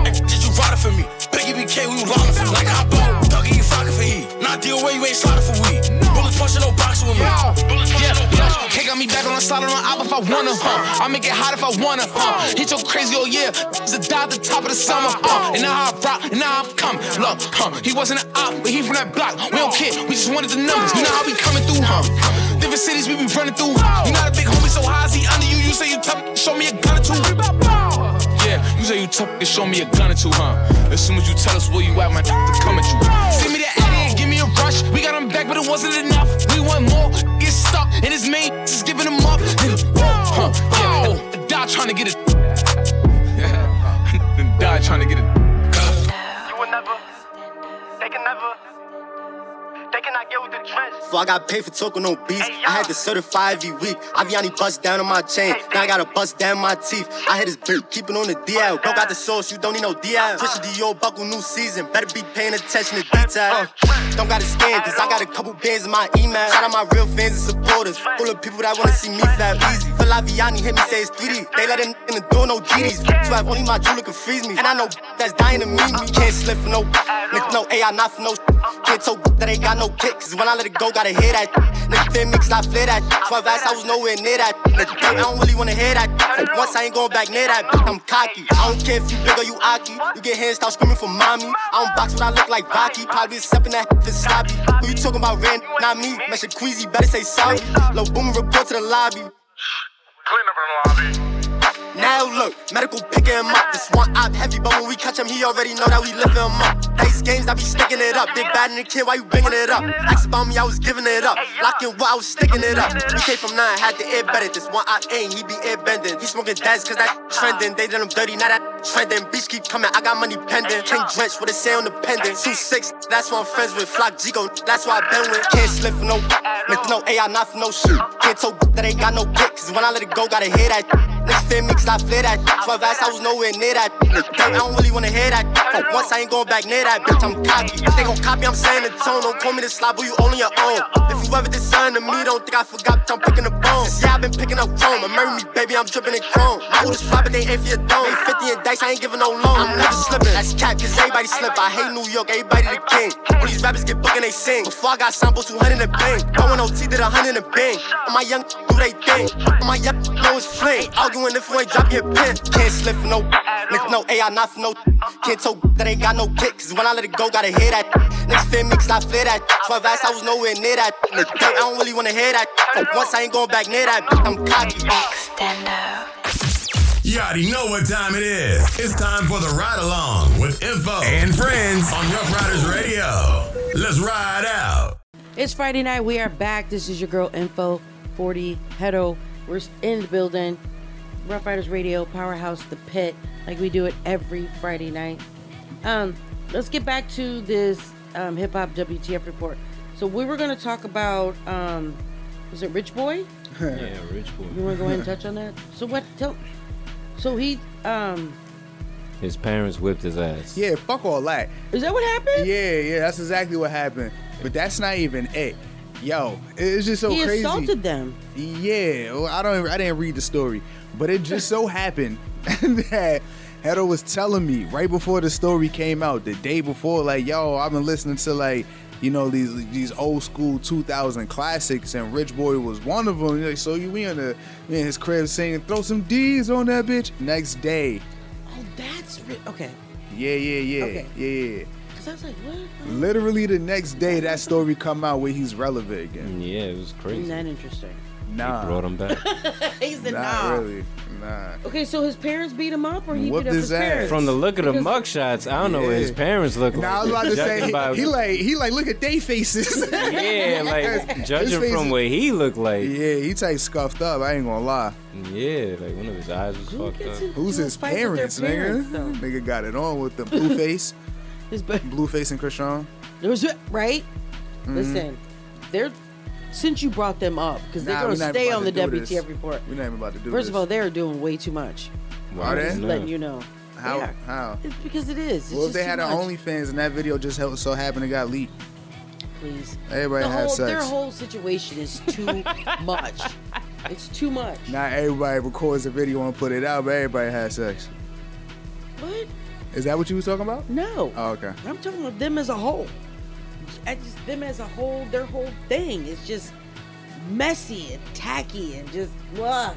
Hey, did you ride it for me? Biggie BK, we was lining for. Like, hop on, Dougie, you flocking for heat. Not deal where you ain't slotted for weed. Bullets pushing, no boxing with me. Bullets pushing, no boxing with me. He got me back on the solid on op if I wanna, huh? I make it hot if I wanna, huh? Hit your crazy old yeah, it's a die at the top of the summer, uh. And now I rock, and now I'm coming. Look, huh? He wasn't an op, but he from that block. We don't care, we just wanted the numbers. You know how we coming through, huh? Different cities we be running through. You not a big homie, so is he under you? You say you tough, show me a gun or two. Yeah, you say you tough, show me a gun or two, huh? As soon as you tell us where you at, my to come at you. Send me that and give me a rush. We got him back, but it wasn't enough. We want more, get stuck, and his main is giving him up. Huh, yeah, die trying to get it. die trying to get it. They cannot get with the trends. So I got paid for talking on beats. I had to certify every week. Aviani bust down on my chain. Now I gotta bust down my teeth. I hit this beat, keep it on the DL. Don't got the sauce, you don't need no DL. Push uh-huh. the Dior buckle, new season. Better be paying attention to detail. Uh, don't gotta scam, cause I got a couple bands in my email. Shout out my real fans and supporters. Full of people that wanna see me fat easy. Feel Laviani hit me, say it's 3D. They let in in the door, no GDs. To have only my jeweler can freeze me. And I know that's dying to meet me. Can't slip for no nigga, no AI, not for no Can't tell that ain't got no kick. When I let it go, gotta hear that. Nigga, fit mix, I flare that. 12 ass, I was nowhere near that. I don't really wanna hear that. Once I ain't going back near that, I'm cocky. I don't care if you big or you aki. You get hands, start screaming for mommy. I don't box when I look like Rocky. Probably accepting that for sloppy. Who you talking about, Rand? Not me. Messing Queasy, better say sorry. Low boomer report to the lobby. Now look, medical picking him up. This one op heavy, but when we catch him, he already know that we lifting him up. Dice games, I be sticking it up. Big bad in the kid, why you bringing it up? Ask about me, I was giving it up. Locking what I was sticking it up. We came from nine, had to air better. This one op ain't, he be air bending. He smoking dads, cause that trending. They done him dirty, now that trending. Beach keep coming, I got money pending. King drench with a sound on the pendant. Two six, that's why I'm friends with. Flock Jigo, that's why I been with. Can't slip for no, nigga, no AI, not for no shit. Can't tell that ain't got no kick, cause when I let it go, gotta hear that. Niggas fit mix, I flare that. 12 ass, I was nowhere near that. I don't really wanna hear that. Fuck, once I ain't going back near that, bitch, I'm cocky. They gon' copy, I'm saying the tone. Don't call me the slob, but you all on your own. If you ever something to me, don't think I forgot, bitch, I'm picking the bones. Yeah, I've been picking up chrome. I marry me, baby, I'm dripping in chrome. My oldest but they ain't for your dome. 50 in dice, I ain't giving no loan. I'm never slipping. That's cap, cause everybody slip. I hate New York, everybody the king. All these rappers get booked and they sing. Before I got both 200 and bang. Going OT, did 100 and bang. All my young do they thing. All my young know it's flame. Arguing if you ain't drop your pen. Can't slip for no, nigga, no AI, not for no. Can't tell that ain't got no kick. Cause when I let it go, gotta hear that. Niggas fit mix, I flare that. 12 ass, I was nowhere near that. Nigga, I don't really wanna hear that. Fuck, once I ain't going back near that, I'm cocky. You already know what time it is. It's time for the ride along with Info and Friends on Rough Riders Radio. Let's ride out. It's Friday night. We are back. This is your girl Info 40 Hedo. We're in the building. Rough Riders Radio, Powerhouse, The Pit, like we do it every Friday night. Um, let's get back to this um, hip hop WTF report. So we were going to talk about, um, was it Rich Boy? yeah, rich boy. You want to go ahead and touch on that? So what? Tell. So he, um, His parents whipped his ass. Yeah, fuck all that. Is that what happened? Yeah, yeah, that's exactly what happened. But that's not even it. Yo, it's just so he crazy. He assaulted them. Yeah, well, I don't. I didn't read the story, but it just so happened that Hedo was telling me right before the story came out, the day before, like, yo, I've been listening to like, you know, these these old school 2000 classics, and Rich Boy was one of them. Like, so you we in the we in his crib singing, throw some D's on that bitch. Next day, Oh, that's ri- okay. yeah, yeah, yeah, Okay. yeah, yeah. Cause I was like, what? Literally the next day, that story come out where he's relevant again. Yeah, it was crazy. Isn't that interesting? Nah, Brought him back. he said, not nah. really. Nah. Okay, so his parents beat him up, or he Whooped beat up his, his ass. parents? From the look of the Because- mugshots, I don't know what his Yeah. parents look like. Now I was about to Judging say by- he, he like he like look at they faces. yeah, like judging face from is- what he looked like. Yeah, he type scuffed up. I ain't gonna lie. Yeah, like one of his eyes was fucked up. Who's his parents, nigga? Nigga got it on with the blue face. his Blueface and Chrisean. There was right. Mhm. Listen, they're since you brought them up because they're Nah, gonna stay on the WTF this. report. We're not even about to do First this. of all, they're doing way too much. Are they? Just letting you know. How? Yeah. How? It's because it is. It's Well, if they had an. OnlyFans and that video just so happened it got leaked, Please. everybody The had whole, sex. their whole situation is too much. It's too much. Not everybody records a video and put it out, but everybody had sex. What? Is that what you was talking about? No. Oh, okay. I'm talking about them as a whole. I just them as a whole, their whole thing is just messy and tacky and just blah.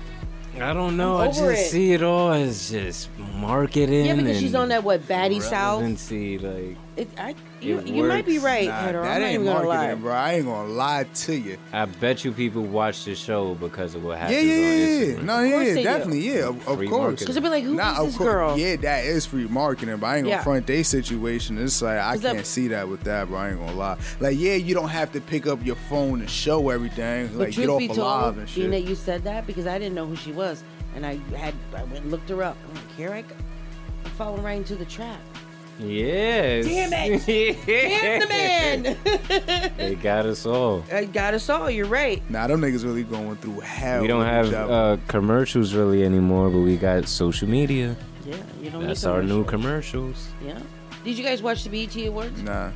I don't know. I'm just it. see it all as just marketing. Yeah, because she's on that what baddie south. Like It, I, you, It you might be right, Nah, Heather. I'm that not ain't even gonna lie. marketing, bro. I ain't gonna lie to you. I bet you people watch the show because of what Yeah, happens yeah, on yeah, yeah. Instagram. No, yeah, course yeah, they do. definitely, yeah, of, of course. Because they'll be like, who is Nah, of this course- girl? Yeah, that is free marketing, but I ain't gonna Yeah. front their situation. It's like I can't see that with that, bro. I ain't gonna lie. Like, yeah, you don't have to pick up your phone and show everything. But Like, get off be of told, live and being shit. that you said that because I didn't know who she was, and I had I went and looked her up. I'm like, here I go. I'm falling right into the trap. Yes. Damn it! Damn the man! They got us all. I got us all. You're right. Nah, them niggas really going through hell. we don't have uh, commercials really anymore, but we got social media. Yeah, you don't. That's need our new commercials. commercials. Yeah. Did you guys watch the BET Awards? Nah.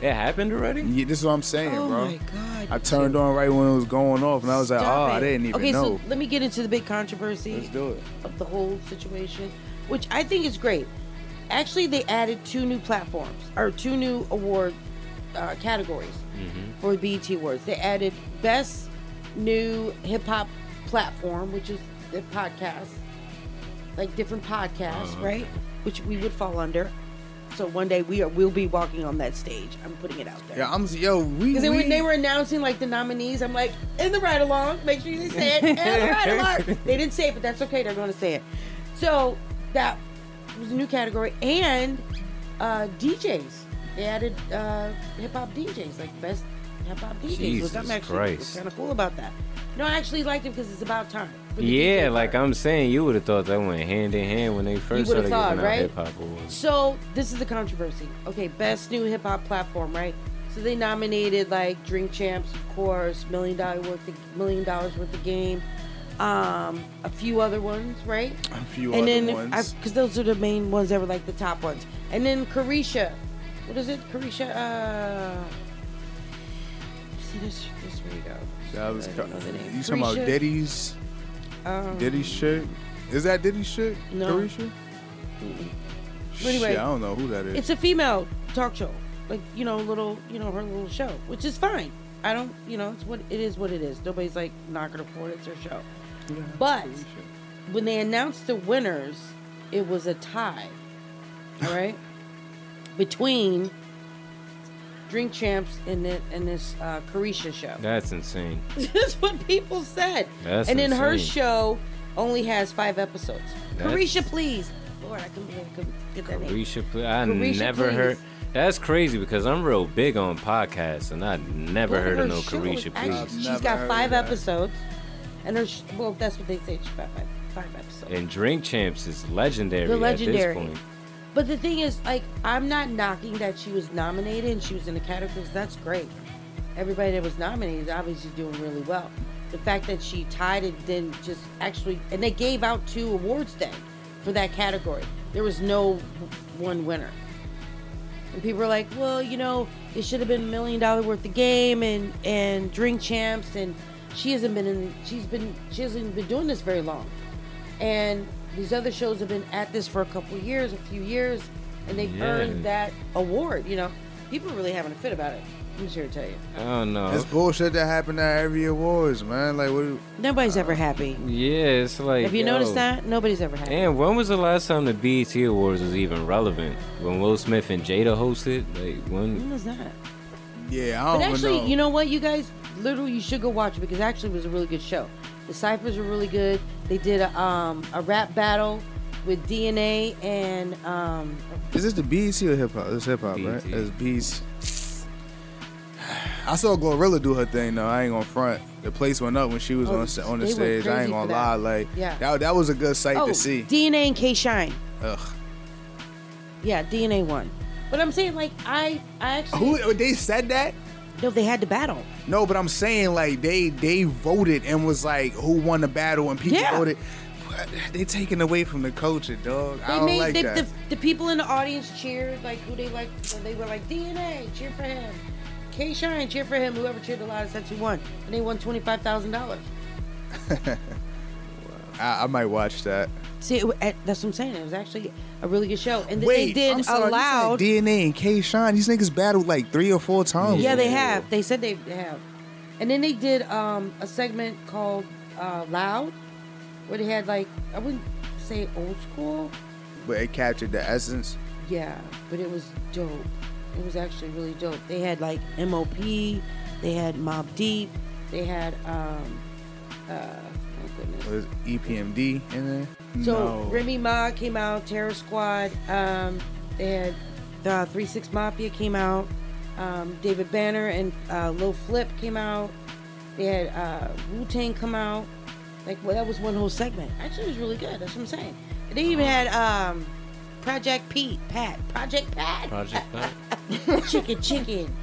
It happened already. Yeah, this is what I'm saying, bro. Oh bro. my God. I turned on right when it was going off, and I was like, Stop oh, I didn't even okay, know. Okay, so let me get into the big controversy. Let's do it. Of the whole situation, which I think is great. Actually, they added two new platforms or two new award uh, categories Mm-hmm. for BET Awards. They added Best New Hip Hop Platform, which is the podcast, like different podcasts, Uh-huh. right? Which we would fall under. So one day we are we'll be walking on that stage. I'm putting it out there. Yeah, I'm yo, we, Because when they were announcing like the nominees, I'm like, in the ride along, make sure you say it, in the ride along. They didn't say it, but that's okay. They're going to say it. So that was a new category, and uh, DJs. They added uh, hip hop DJs, like best hip hop DJs, which Jesus I'm actually kind of cool about that. No, I actually liked it because it's about time. Yeah, like I'm saying, you would have thought that went hand in hand when they first started thought, giving out right? hip hop awards. So this is the controversy. Okay, best new hip hop platform, right? So they nominated like Drink Champs, of course, Million Dollar worth of Million Dollars worth of game, um, a few other ones, right? A few and other then ones. because those are the main ones that were like the top ones. And then Caresha, what is it? Caresha. Uh, see this? This where you go. That was I co- don't know the name. you talking about. Diddy's Um, Diddy's shit? Is that Diddy's shit? No. Caresha? But anyway, Shit, I don't know who that is. It's a female talk show, like you know, little you know her little show, which is fine. I don't, you know, it's what it is. What it is. Nobody's like not gonna afford it. It's her show. But when they announced the winners, it was a tie. All right, between Drink Champs and the, and this uh, Caresha show. That's insane. That's what people said. That's and then her show only has five episodes. That's- Caresha, please. Lord, I couldn't believe I couldn't get that name. Caresha, pl- I Caresha, never please. heard. That's crazy because I'm real big on podcasts and I never Well, heard of no show Caresha, is actually- please. She's got five episodes, and her sh- well, that's what they say. Five, five episodes. And Drink Champs is legendary, at legendary. this point. But the thing is, like, I'm not knocking that she was nominated and she was in the categories. That's great. Everybody that was nominated is obviously doing really well. The fact that she tied and then just actually, and they gave out two awards then for that category. There was no one winner. And people were like, well, you know, it should have been a million dollar worth of game and and drink champs and she hasn't been in she's been she hasn't been doing this very long. And these other shows have been at this for a couple of years, a few years, and they've Yeah. earned that award, you know. People are really having a fit about it. I'm just here to tell you. I don't know. It's bullshit that happened at every awards, man. Like, what? do- Nobody's ever uh, happy. Yeah, it's like. Have you yo. noticed that? Nobody's ever happy. And when was the last time the BET Awards was even relevant? When Will Smith and Jada hosted? Like when? When was that? Yeah, I But don't actually, know. you know what, you guys, literally, you should go watch it because actually, it was a really good show. The ciphers were really good. They did a um a rap battle with DNA and um Is this the BET or hip hop? It's hip hop, right? It's BET. I saw Glorilla do her thing though. I ain't gonna front. The place went up when she was Oh, on sta- on the they went stage. I crazy ain't gonna for that. lie. Like Yeah. that, that was a good sight oh to see. DNA and K Shine. Ugh. Yeah, DNA won. But I'm saying like I I actually Who oh, they said that? No, they had to battle. No, but I'm saying like they they voted and was like who won the battle and people Yeah. voted. They taking away from the culture, dog. I don't made like the, that. the, the people in the audience cheered like who they like. They were like DNA, cheer for him. K Shine, cheer for him. Whoever cheered the loudest, that's who won, and they won twenty five thousand dollars. I, I might watch that. See, it, eh, that's what I'm saying. It was actually a really good show, and then Wait, they did sorry, a you said. DNA and K Shine. These niggas battled like three or four times. Yeah, they have. They said they have, and then they did um, a segment called uh, Loud, where they had like I wouldn't say old school, But it captured the essence. Yeah, but it was dope. It was actually really dope. They had like MOP, they had Mobb Deep, they had um uh oh goodness. Was E EPMD in there? So no. Remy Ma came out, Terror Squad, um they had the Three Six Mafia came out, um David Banner and uh Lil Flip came out. They had uh Wu Tang come out. Like well that was one whole segment. Actually it was really good, that's what I'm saying. And they even had um Project Pete, Pat, Project Pat. Project Pat? chicken, chicken,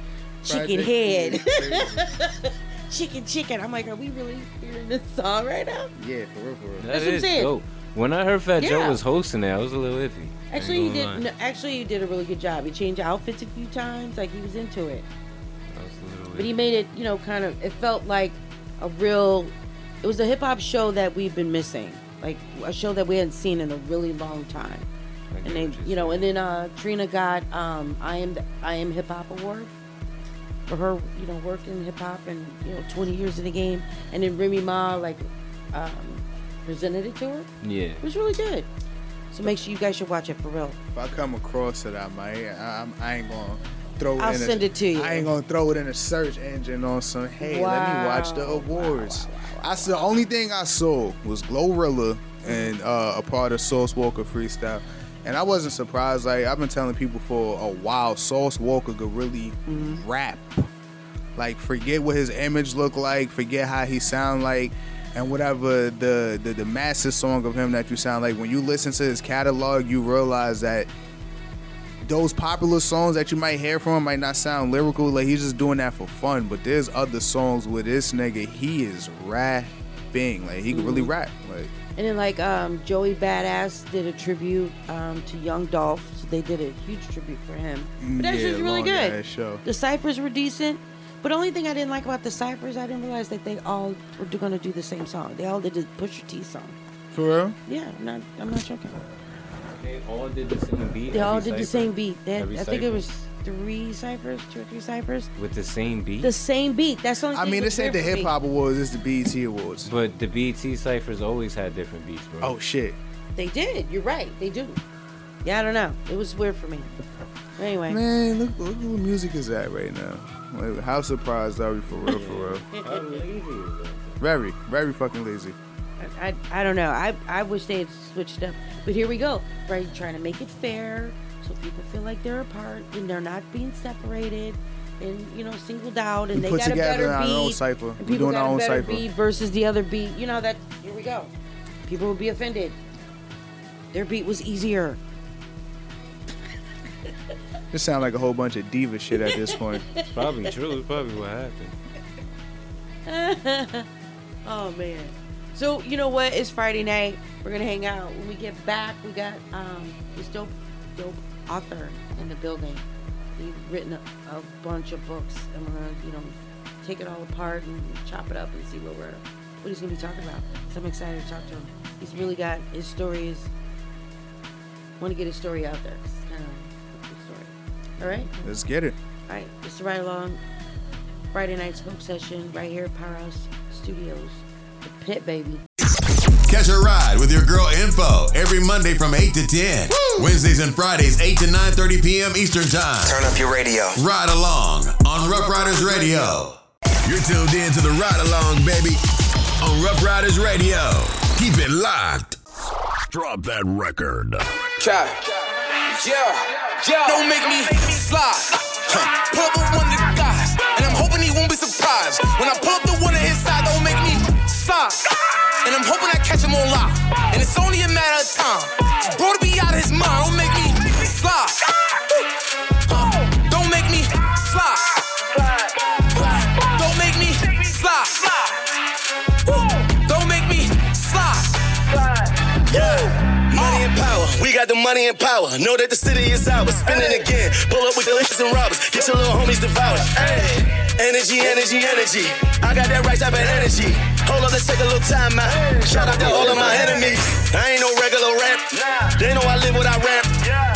chicken Project head. chicken, chicken. I'm like, are we really hearing this song right now? Yeah, for real, for real. That That's what I'm is saying. dope. When I heard Fat Joe Yeah. was hosting it, I was a little iffy. I ain't Actually, he gonna did. lie. No, actually, he did a really good job. He changed outfits a few times. Like he was into it. I was a little But he made it, you know, kind of. It felt like a real. It was a hip hop show that we've been missing, like a show that we hadn't seen in a really long time. And they, you know, and then uh, Trina got um, I am the, I am hip hop award for her, you know, work in hip hop and you know, 20 years in the game. And then Remy Ma like um, presented it to her. Yeah. It was really good. So make sure you guys should watch it for real. If I come across it, I might. I, I'm- I ain't gonna throw it. I'll in send a, it to you. I ain't gonna throw it in a search engine on some. Hey, let me watch the awards. I saw the only thing I saw was Glorilla and uh, a part of Sauce Walka freestyle, and I wasn't surprised. Like I've been telling people for a while, Sauce Walka could really Mm-hmm. rap. Like forget what his image looked like, forget how he sound like, and whatever the, the the massive song of him that you sound like. When you listen to his catalog, you realize that those popular songs that you might hear from him might not sound lyrical. Like he's just doing that for fun. But there's other songs with this nigga. He is rapping. Like he can really Mhm. rap. Like And then like um, Joey Badass did a tribute um, to Young Dolph, so they did a huge tribute for him. But that yeah, shit was really good. ass show. The ciphers were decent, but the only thing I didn't like about the ciphers, I didn't realize that they all were going to do the same song. They all did the Pusha T song. For real? Yeah, I'm not. I'm not joking. They all did the same beat. They all every did the same beat. They had- I think it was three ciphers, two or three ciphers. with the same beat. The same beat. That's the only. I mean, that's this ain't the Hip Hop awards. It's the BET awards. But the BT ciphers always had different beats, bro. Oh shit. They did. You're right. They do. Yeah, I don't know. It was weird for me. Anyway. Man, look, look where music is at right now. Like, how surprised are we for real? For real? How lazy is that? Very, very fucking lazy. I, I, I don't know. I, I wish they had switched up. But here we go. Right, trying to make it fair so people feel like they're apart and they're not being separated and you know singled out and We they put got a together better our beat. own cipher. And people doing got our a better cipher. beat versus the other beat. You know that. Here we go. People will be offended. Their beat was easier. This sounds like a whole bunch of diva shit at this point. It's probably true. It's probably what happened. oh man. So you know what? It's Friday night. We're gonna hang out. When we get back, we got um this dope, dope author in the building. He's written a, a bunch of books, and we're gonna you know take it all apart and chop it up and see what we're what he's gonna be talking about. So I'm excited to talk to him. He's really got his stories. want to get his story out there. It's kind of a good story. All right. Let's get it. All right, it's the ride along Friday night smoke session right here at Powerhouse Studios. The pit, baby. Catch a ride with your girl Info every Monday from 8 to 10. Wednesdays and Fridays, 8 to 9.30 p.m. Eastern Time. Turn up your radio. Ride along on Rough Riders Radio. You're tuned in to the Ride Along, baby, on Rough Riders Radio. Keep it locked. Drop that record. Try. Yeah, yeah. Don't make me slide. Huh. Pull up with one of the guys, and I'm hoping he won't be surprised. When I pull up the one on his side, And I'm hoping I catch him on live. And it's only a matter of time. Bro to be out of his mind. Money and power. Know that the city is ours. Spinning again, pull up with the lifts and robbers. Get your little homies devoured. Hey, energy, energy, energy. I got that right type of energy. Hold up, let's take a little time out. Shout out to all of my enemies. I ain't no regular rap. They know I live what I rap.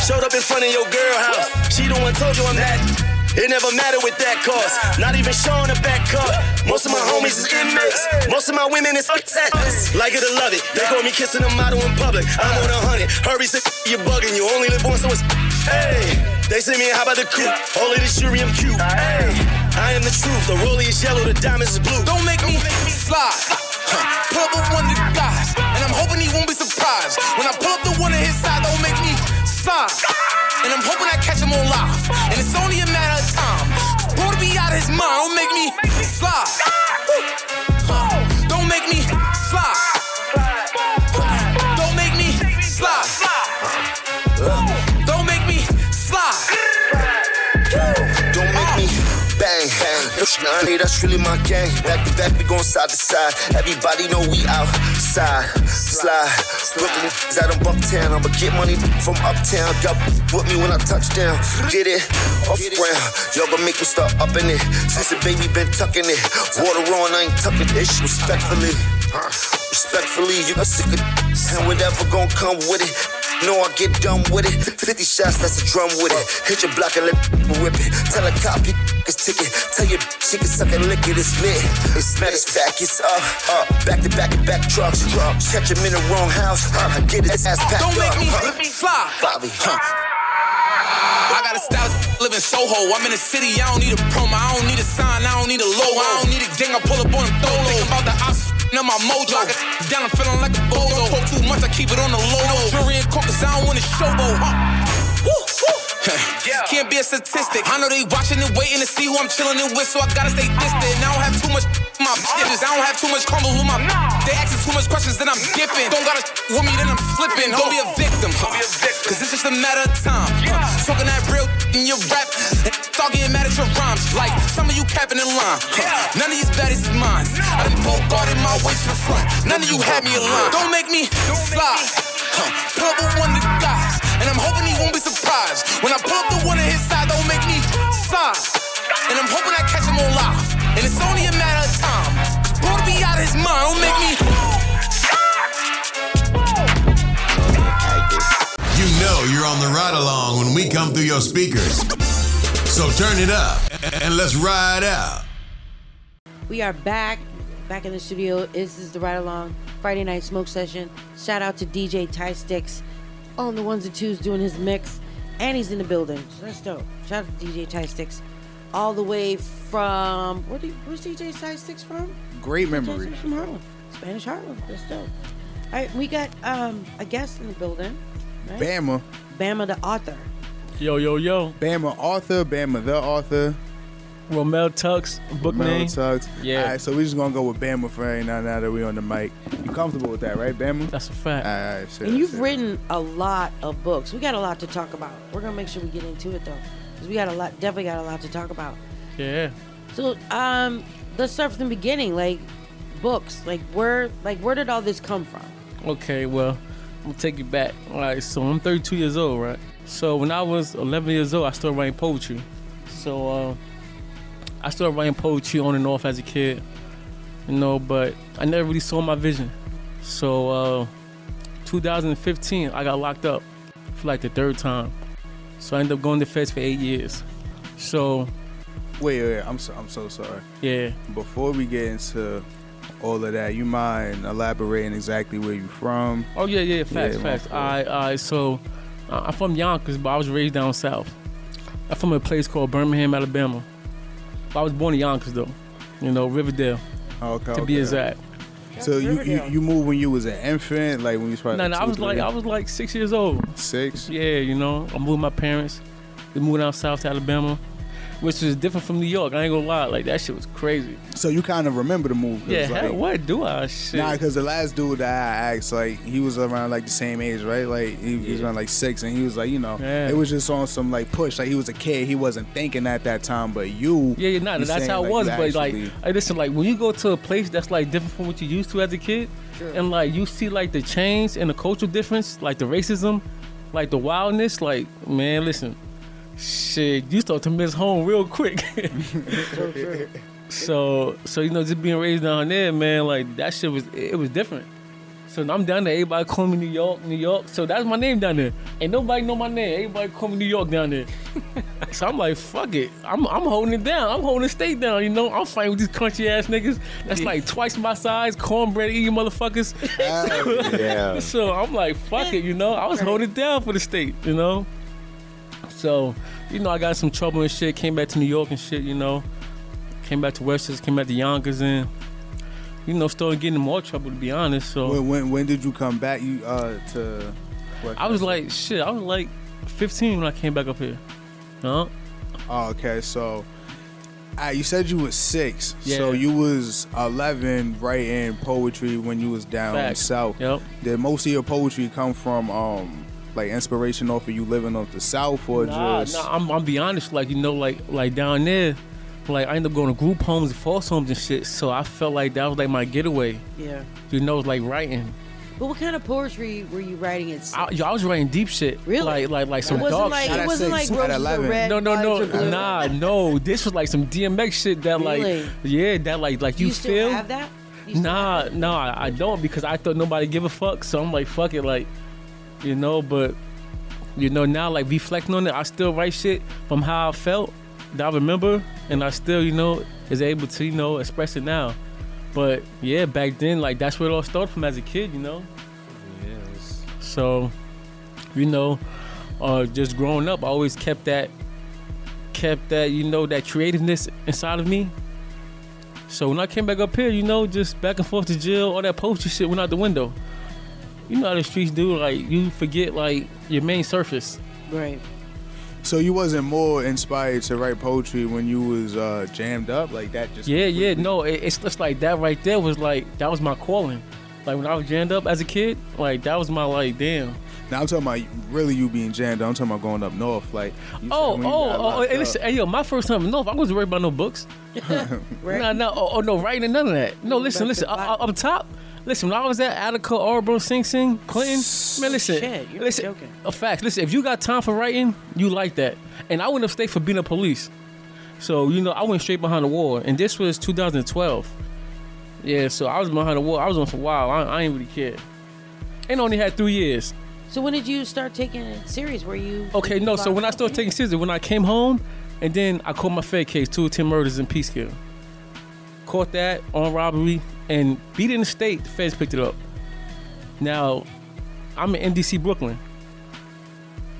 Showed up in front of your girl house. She the one told you I'm that. It never mattered with that cost. Not even showing a back card. Most of my homies is inmates. Most of my women is upsets. Like it or love it. They call me kissing a model in public. I'm on a hundred. Hurry, sick, you're bugging. You only live once, so it's. Hey, they send me how about the coupe? Only the jury, I'm cute. Hey, I am the truth. The rollie is yellow, the diamonds is blue. Don't make me slide. Huh. Pull up with one of the guys, and I'm hoping he won't be surprised. When I pull up the one on his side, don't make me slide. And I'm hoping I catch him on live. And it's only mind, don't make me slide. Don't make me slide. Don't make me slide. Don't make me slide. Don't make me bang, bang. That's really my gang. Back to back, we gon' side to side. Everybody know we out. Side, slide. Brooklyn is out in Bucktown. I'ma get money from uptown. Got with me when I touch down. Get it off ground. Y'all gonna make me start up in it. Since the baby been tucking it. Water on, I ain't tucking this. Respectfully. Respectfully, you got sick of and whatever gon' come with it. No, I get done with it. 50 shots, that's a drum with it. Hit your block and let whip it. Tell a cop is ticket. Tell your she can suck and lick it. It's lit. It's not as fat, it's up, up. Back to back and back trucks, trucks. Catch him in the wrong house. I get his ass packed Don't make up. me huh. fly. Bobby, huh? I got a style, live in Soho. I'm in the city, I don't need a promo. I don't need a sign, I don't need a logo. I don't need a gang, I pull up on them throw. Think about the ops, now my mojo. Down, I'm feeling like a bozo. Talk too much, I keep it on the low. Jury and coke, cause I don't want to showboat, huh? Woo, woo. Can't be a statistic. I know they watching and waiting to see who I'm chilling it with, so I gotta stay distant. I don't have too much my business. I don't have too much crumble with my. They asking too much questions, then I'm dipping. Don't gotta with me, then I'm slipping. Don't be a victim, huh? Cause it's just a matter of time. huh? Talking that real in your rap, getting mad at your rhymes. Like some of you capping in line. huh? None of these baddies is mine. I done my front. None of you had me aligned. Don't make me slide. Huh. Pull up with one of the guys, and I'm hoping he won't be surprised. When I pull up the one on his side, don't make me slide. And I'm hoping I catch him on live. And it's only a matter of time. Boy to be out of his mind, don't make me. You're on the ride along when we come through your speakers. So turn it up and let's ride out. We are back, back in the studio. This is the Ride Along Friday Night Smoke Session. Shout out to DJ Ty Sticks on the ones and twos doing his mix, and he's in the building. So that's dope. Shout out to DJ Ty Sticks, all the way from where do you, where's DJ Ty Sticks from? Great DJ memory. Sticks from Harlem, Spanish Harlem. That's dope. All right, we got um a guest in the building. Right? Bama. Bama the author. Yo, yo, yo. Bama author, Bama the author. Romell Tukes, book Romell name. Tukes. Yeah. All right, so we're just gonna go with Bama for right now. Now that we on the mic, you comfortable with that, right, Bama? That's a fact. All right, shit, And you've shit. written a lot of books. We got a lot to talk about. We're gonna make sure we get into it though, because we got a lot. Definitely got a lot to talk about. Yeah. So, um, let's start from the beginning. Like, books. Like, where, like, where did all this come from? Okay, well, I'm gonna take you back. All right, so I'm 32 years old, right? So when I was 11 years old, I started writing poetry. So uh, I started writing poetry on and off as a kid, you know, but I never really saw my vision. So uh, 2015, I got locked up for like the third time. So I ended up going to feds for eight years. So Wait, wait, I'm so I'm so sorry. Yeah. Before we get into all of that, you mind elaborating exactly where you're from? Oh yeah, yeah, facts, my facts. I, I, so uh, I'm from Yonkers, but I was raised down south. I'm from a place called Birmingham, Alabama. But I was born in Yonkers though, you know, Riverdale. Okay, to be exact. So you, you you moved when you was an infant, like when you was probably No, no, I two, was like? I was like six years old. Six. Yeah, you know, I moved with my parents. We moved down south to Alabama, which is different from New York. I ain't gonna lie, like that shit was crazy. So you kind of remember the move? 'cause, Yeah, like, hell, what do I? Shit. Nah, because the last dude that I asked, like, he was around like the same age, right? Like, he was around like six, and he was like, you know, Yeah. it was just on some like push. Like, he was a kid, he wasn't thinking at that time, but you, Yeah, yeah, nah, you that's saying, how it like, was. you But like, actually- hey, listen, like when you go to a place that's like different from what you used to as a kid, and like you see like the change and the cultural difference, like the racism, like the wildness, like man, listen, shit, you start to miss home real quick. so, so you know, just being raised down there, man, like that shit was it was different. So I'm down there. Everybody call me New York, New York. So that's my name down there. Ain't nobody know my name. Everybody call me New York down there. so I'm like, fuck it. I'm I'm holding it down. I'm holding the state down. You know, I'm fighting with these country ass niggas. That's like twice my size, cornbread eating motherfuckers. yeah. so I'm like, fuck it. You know, I was holding it down for the state. You know. So you know, I got some trouble and shit. Came back to New York and shit. You know, came back to Westchester. Came back to Yonkers and. You know, started getting more trouble to be honest. So when, when when did you come back? You uh to. I was like, shit, I was like 15 when I came back up here. Huh? Oh, okay, so. Uh, you said you was six, yeah. so you was eleven writing poetry when you was down Facts. south. Yep. Did most of your poetry come from um like inspiration off of you living off the south or Nah, just nah, I'm, I'm be honest, like, you know, like, like down there, like I ended up going to group homes and false homes and shit. So I felt like that was like my getaway. Yeah. You know, like writing. But what kind of poetry were you writing at? I, yo, I was writing deep shit. Really? Like like like some It wasn't dark like- shit. it wasn't like roses are red, No no violets no nah no. This was like some DMX shit that Really? like yeah that like like you, you still feel. have that? Nah nah I, I don't because I thought nobody give a fuck. So I'm like fuck it like you know but you know now like reflecting on it I still write shit from how I felt that I remember and I still you know is able to you know express it now. But yeah back then like that's where it all started from as a kid you know. So, you know, uh, just growing up, I always kept that, kept that, you know, that creativeness inside of me. So when I came back up here, you know, just back and forth to jail, all that poetry shit went out the window. You know how the streets do, like you forget like your main surface. Right. So you wasn't more inspired to write poetry when you was uh, jammed up like that? Just Yeah, yeah, no, it, it's just like that right there was like that was my calling. Like when I was jammed up as a kid, like that was my like damn. Now I'm talking about really you being jammed. up. I'm talking about going up north. Like you Oh, oh, oh, locked hey, listen, hey, yo, my first time in North, I wasn't worried about no books. No, no, oh, oh, no, writing, and none of that. No, listen, listen, up, up up top, listen, when I was at Attica, Auburn, Sing Sing, Clinton, man, listen, Shit, you're listen, joking. Uh, a fact, listen, if you got time for writing, you like that. And I wouldn't have for being a police. So, you know, I went straight behind the wall, and this was 2012. Yeah, so I was behind the wall. I was on for a while. I, I ain't really care. And only had three years. So when did you start taking it serious? Were you Okay, no. So when I started taking scissors, when I came home, and then I caught my Fed case, two or ten murders in Peekskill. Caught that on robbery and beat it in the state. The feds picked it up. Now, I'm in MDC Brooklyn,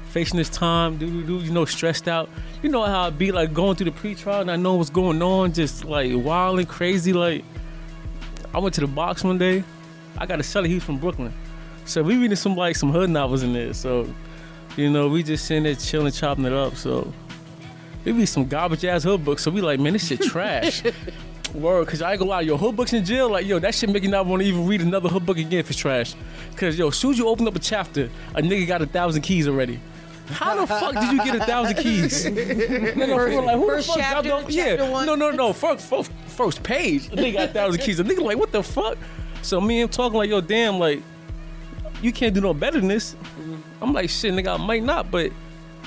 facing this time, do do. You know, stressed out. You know how I be like going through the pre-trial and I know what's going on, just like wild and crazy. Like, I went to the box one day. I got a cellar. He's from Brooklyn, so we reading some like some hood novels in there. So, you know, we just sitting there chilling, chopping it up. So, we be some garbage ass hood books. So we like, man, this shit trash. Word, cause I ain't gonna lie, yo, hood books in jail, like yo, that shit make you not want to even read another hood book again if it's trash. Cause yo, as soon as you open up a chapter, a nigga got a thousand keys already. How the fuck did you get a thousand keys? Nigga, First- like, who the fuck chapter, dropped off- chapter yeah, one. no, no, no, first, first, first page, a nigga got a thousand keys. A nigga like, what the fuck? So me and talking like, yo, damn, like, you can't do no better than this. Mm-hmm. I'm like, shit, nigga, I might not, but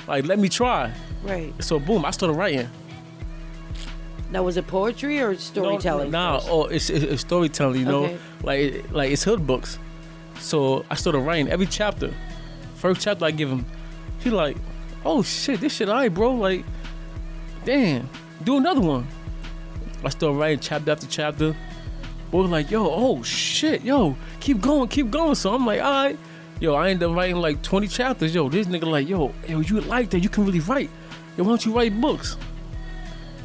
like, let me try. Right. So boom, I started writing. Now was it poetry or storytelling? Nah, first? oh, it's, it's, it's storytelling. You know, like like it's hood books. So I started writing every chapter. First chapter I give him, he like, oh shit, this shit alright, bro. Like, damn, do another one. I started writing chapter after chapter. Boy like, yo, oh shit, yo, keep going, keep going. So I'm like, all right. Yo, I ended up writing like 20 chapters. Yo, this nigga like, yo, yo, you like that? You can really write. Yo, why don't you write books?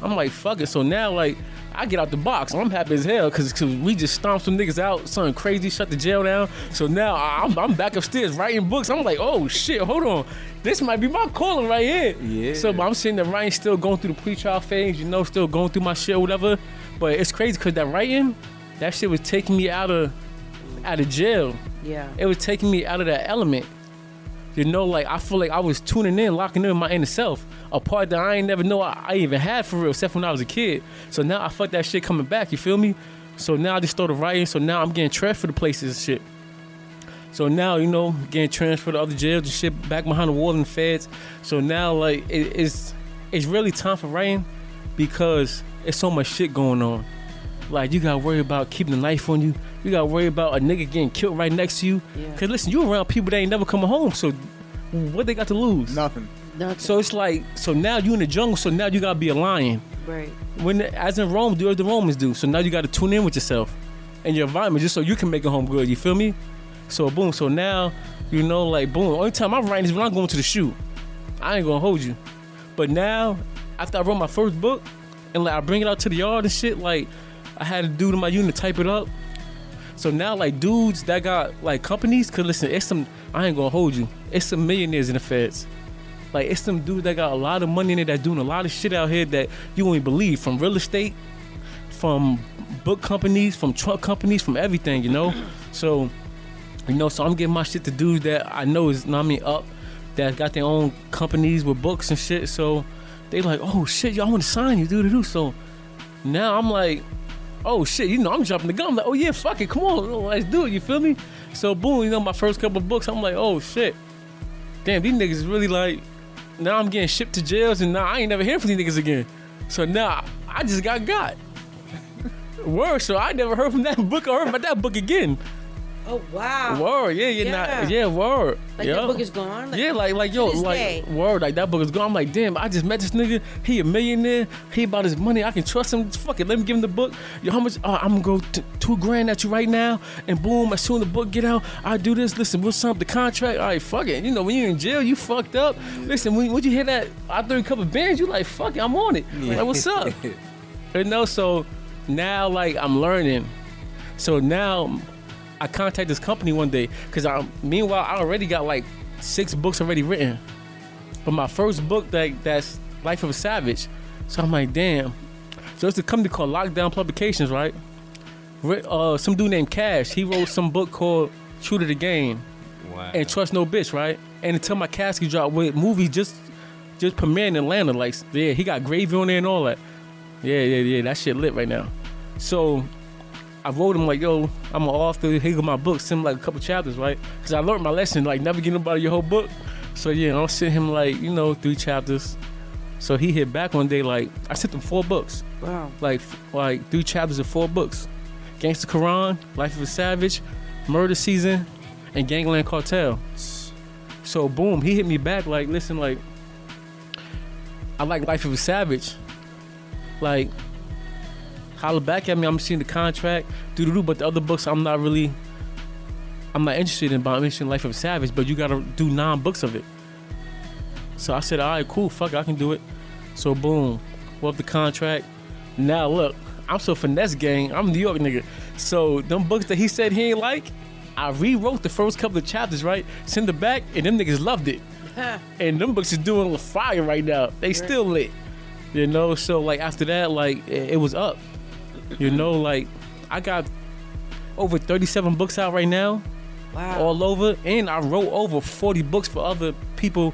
I'm like, fuck it. So now, like, I get out the box. I'm happy as hell because we just stomped some niggas out, something crazy, shut the jail down. So now I- I'm, I'm back upstairs writing books. I'm like, oh shit, hold on. This might be my calling right here. Yeah. So I'm sitting there writing, still going through the pre-trial phase, you know, still going through my shit, whatever. But it's crazy because that writing, that shit was taking me out of out of jail. Yeah. It was taking me out of that element. You know, like I feel like I was tuning in, locking in my inner self, a part that I ain't never know I, I even had for real, except when I was a kid. So now I felt that shit coming back. You feel me? So now I just started writing. So now I'm getting transferred to places and shit. So now you know, getting transferred to other jails and shit, back behind the wall and the feds. So now like it, it's it's really time for writing because it's so much shit going on. Like you gotta worry about keeping the knife on you. You gotta worry about a nigga getting killed right next to you. Yeah. Cause listen, you around people that ain't never coming home. So what they got to lose? Nothing. So it's like, so now you in the jungle. So now you gotta be a lion. Right. When as in Rome, do as the Romans do. So now you gotta tune in with yourself and your environment just so you can make it home good. You feel me? So boom. So now you know, like boom. Only time I'm writing is when I'm going to the shoot. I ain't gonna hold you. But now, after I wrote my first book, and like I bring it out to the yard and shit, like I had a dude in my unit type it up. So now, like dudes that got like companies, cause listen, it's some I ain't gonna hold you. It's some millionaires in the feds. Like it's some dudes that got a lot of money in it that doing a lot of shit out here that you won't believe. From real estate, from book companies, from truck companies, from everything, you know. So, you know, so I'm getting my shit to dudes that I know is, not I mean, up, that got their own companies with books and shit. So, they like, oh shit, y'all want to sign you, do do do. So now I'm like, oh shit, you know, I'm jumping the gun. I'm like, oh yeah, fuck it, come on, let's do it. You feel me? So boom, you know, my first couple books, I'm like, oh shit, damn, these niggas really like. Now I'm getting shipped to jails, and now I ain't never hear from these niggas again. So now I just got got. Word, so I never heard from that book or heard about that book again. Oh wow. Word, yeah, yeah, Yeah. Not, yeah, word. Like yeah. that book is gone. Like, yeah, like like yo, like day. word, like that book is gone. I'm like, damn, I just met this nigga. He a millionaire. He about his money. I can trust him. Fuck it, let me give him the book. Yo, how much? Uh, I'm gonna go t- two grand at you right now, and boom, as soon as the book get out, I do this. Listen, what's up? The contract. All right, fuck it. You know, when you're in jail, you fucked up. Listen, when, when you hear that, I threw a couple bands. You like, fuck it, I'm on it. Yeah. Like, what's up? You know, so now like I'm learning. So now I contact this company one day because I meanwhile I already got like six books already written. But my first book that that's Life of a Savage. So I'm like, damn. So it's a company called Lockdown Publications, right? Uh, some dude named Cash, he wrote some book called True to the Game. Wow. And Trust No Bitch, right? And until my casket dropped with movies just just premiering in Atlanta, like yeah, he got gravy on there and all that. Yeah, yeah, yeah, that shit lit right now. So I wrote him like, yo, I'm an author. Here go my book. Send him like a couple chapters, right? Because I learned my lesson, like never get nobody your whole book. So yeah, I'll send him like, you know, three chapters. So he hit back one day like, I sent him four books. Wow. Like like three chapters of four books. Gangsta Quran, Life of a Savage, Murder Season, and Gangland Cartel. So boom, he hit me back like, listen, like, I like Life of a Savage. Like, holler back at me. I'm seeing the contract, doo doo doo. But the other books, I'm not really, I'm not interested in. But I'm interested in Life of Savage. But you gotta do nine books of it. So I said, all right, cool, fuck, it, I can do it. So boom, up the contract. Now look, I'm so finesse gang. I'm New York nigga. So them books that he said he ain't like, I rewrote the first couple of chapters, right? Send it back, and them niggas loved it. and them books is doing fire right now. They still lit. You know, so like after that, like it, it was up. You know, like I got over 37 books out right now. Wow. All over. And I wrote over 40 books for other people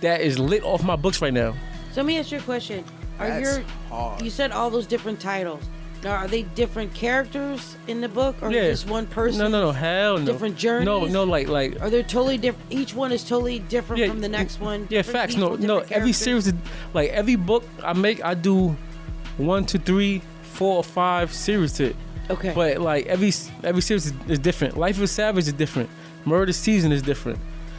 that is lit off my books right now. So let me ask you a question. Are That's your hard. you said all those different titles? Now are they different characters in the book, or Yeah. just one person? No, no, no, hell no. Different journeys. No, no, like like Are they totally different? Each one is totally different Yeah, from the next one. Yeah, different facts. No, people, no. different Every series, is, like every book I make, I do one to three, four or five series to it. Okay. But like every every series is, is different. Life of Savage is different. Murder Season is different.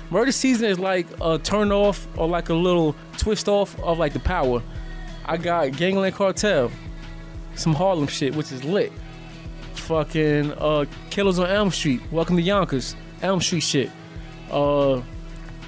Murder Season is like a turn off or like a little twist off of like the power. I got Gangland Cartel, some Harlem shit, which is lit. Fucking uh, Killers on Elm Street. Welcome to Yonkers. Elm Street shit. Uh,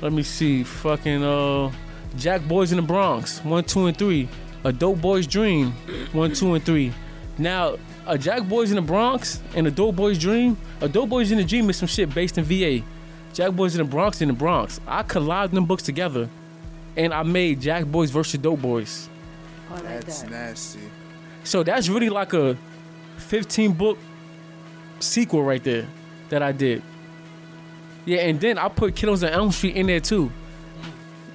let me see. Fucking uh, Jack Boys in the Bronx. One, two, and three. A Dope Boy's Dream. One, two, and three. Now, a Jack Boys in the Bronx and a Dope Boy's Dream. A Dope Boys in the Dream is some shit based in VA. Jack Boys in the Bronx in the Bronx. I collided them books together, and I made Jack Boys versus Dope Boys. Oh, That's nasty. So that's really like a 15 book sequel right there that I did. Yeah, and then I put Killers on Elm Street in there too.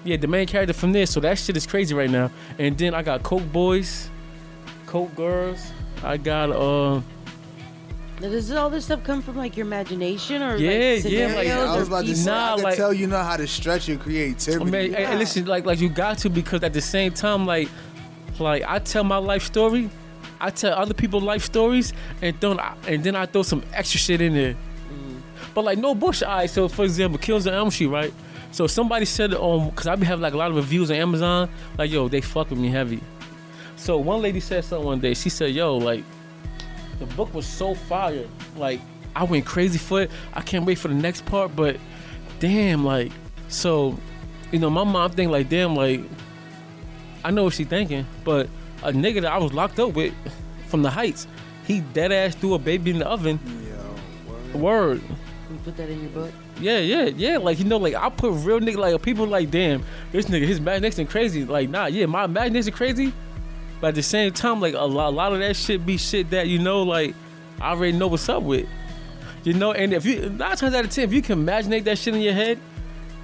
Yeah, the main character from there. so that shit is crazy right now. And then I got Coke Boys, Coke Girls. I got uh Now, does all this stuff come from like your imagination or Yeah, like, yeah, scenarios like, I or was about to say, Nah, I can like- tell you know how to stretch your creativity. I mean, hey, hey, listen, like like you got to because at the same time, like like I tell my life story, I tell other people life stories, and then I, and then I throw some extra shit in there. But like no bush. All right, so for example, Killers on Elm Street, right? So somebody said on because I be having like a lot of reviews on Amazon, like yo, they fuck with me heavy. So one lady said something one day. She said, yo, like the book was so fire. Like I went crazy for it. I can't wait for the next part, but damn, like so, you know, my mom think like, damn, like I know what she thinking, but a nigga that I was locked up with from the heights, he dead ass threw a baby in the oven. word. You put that in your book. Yeah, yeah, yeah. Like you know, like I put real nigga like people like, damn, this nigga his imagination crazy. Like, nah, yeah, my imagination crazy. But at the same time, like a lot, a lot of that shit be shit that you know, like I already know what's up with. You know, and if you nine times out of ten, if you can imaginate that shit in your head,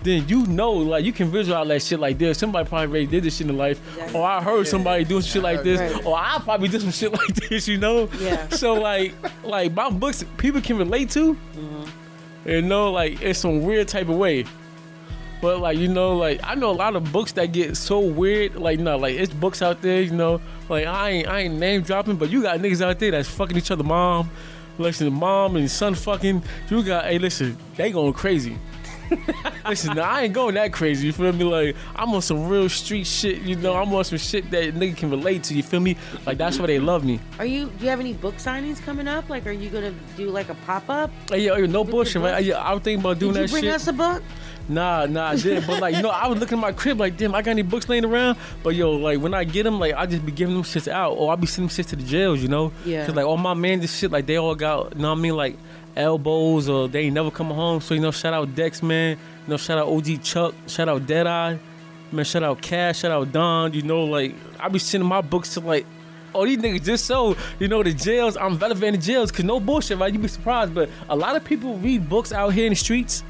then you know, like you can visualize that shit like this. Somebody probably already did this shit in life, or I heard somebody doing shit like this, Right. or I probably did some shit like this, you know. Yeah. So like, like my books, people can relate to. Mm-hmm. You know, like it's some weird type of way. But like you know, like I know a lot of books that get so weird. Like no, like it's books out there. You know, like I ain't I ain't name dropping, but you got niggas out there that's fucking each other mom. Listen, mom and son fucking. You got hey, listen, they going crazy. listen, now, I ain't going that crazy. You feel me? Like I'm on some real street shit. You know, I'm on some shit that nigga can relate to. You feel me? Like that's why they love me. Are you? Do you have any book signings coming up? Like, are you gonna do like a pop up? Hey, yo, yo, no bullshit, man. right? Yeah, I was thinking about doing Did you that bring shit. us a book? Nah, nah, I didn't. But like, you know, I was looking at my crib like, damn, I got any books laying around? But yo, like when I get them, like I just be giving them shits out, or I be sending shit to the jails, you know? Yeah. Cause like all my man, this shit, like they all got, you know what I mean, like elbows, or they ain't never come home. So you know, shout out Dex, man. You know, shout out OG Chuck, shout out Deadeye, man. Shout out Cash, shout out Don. You know, like I be sending my books to like. Oh, these niggas just so you know the jails. I'm relevant in the jails, cause no bullshit, right? You'd be surprised, but a lot of people read books out here in the streets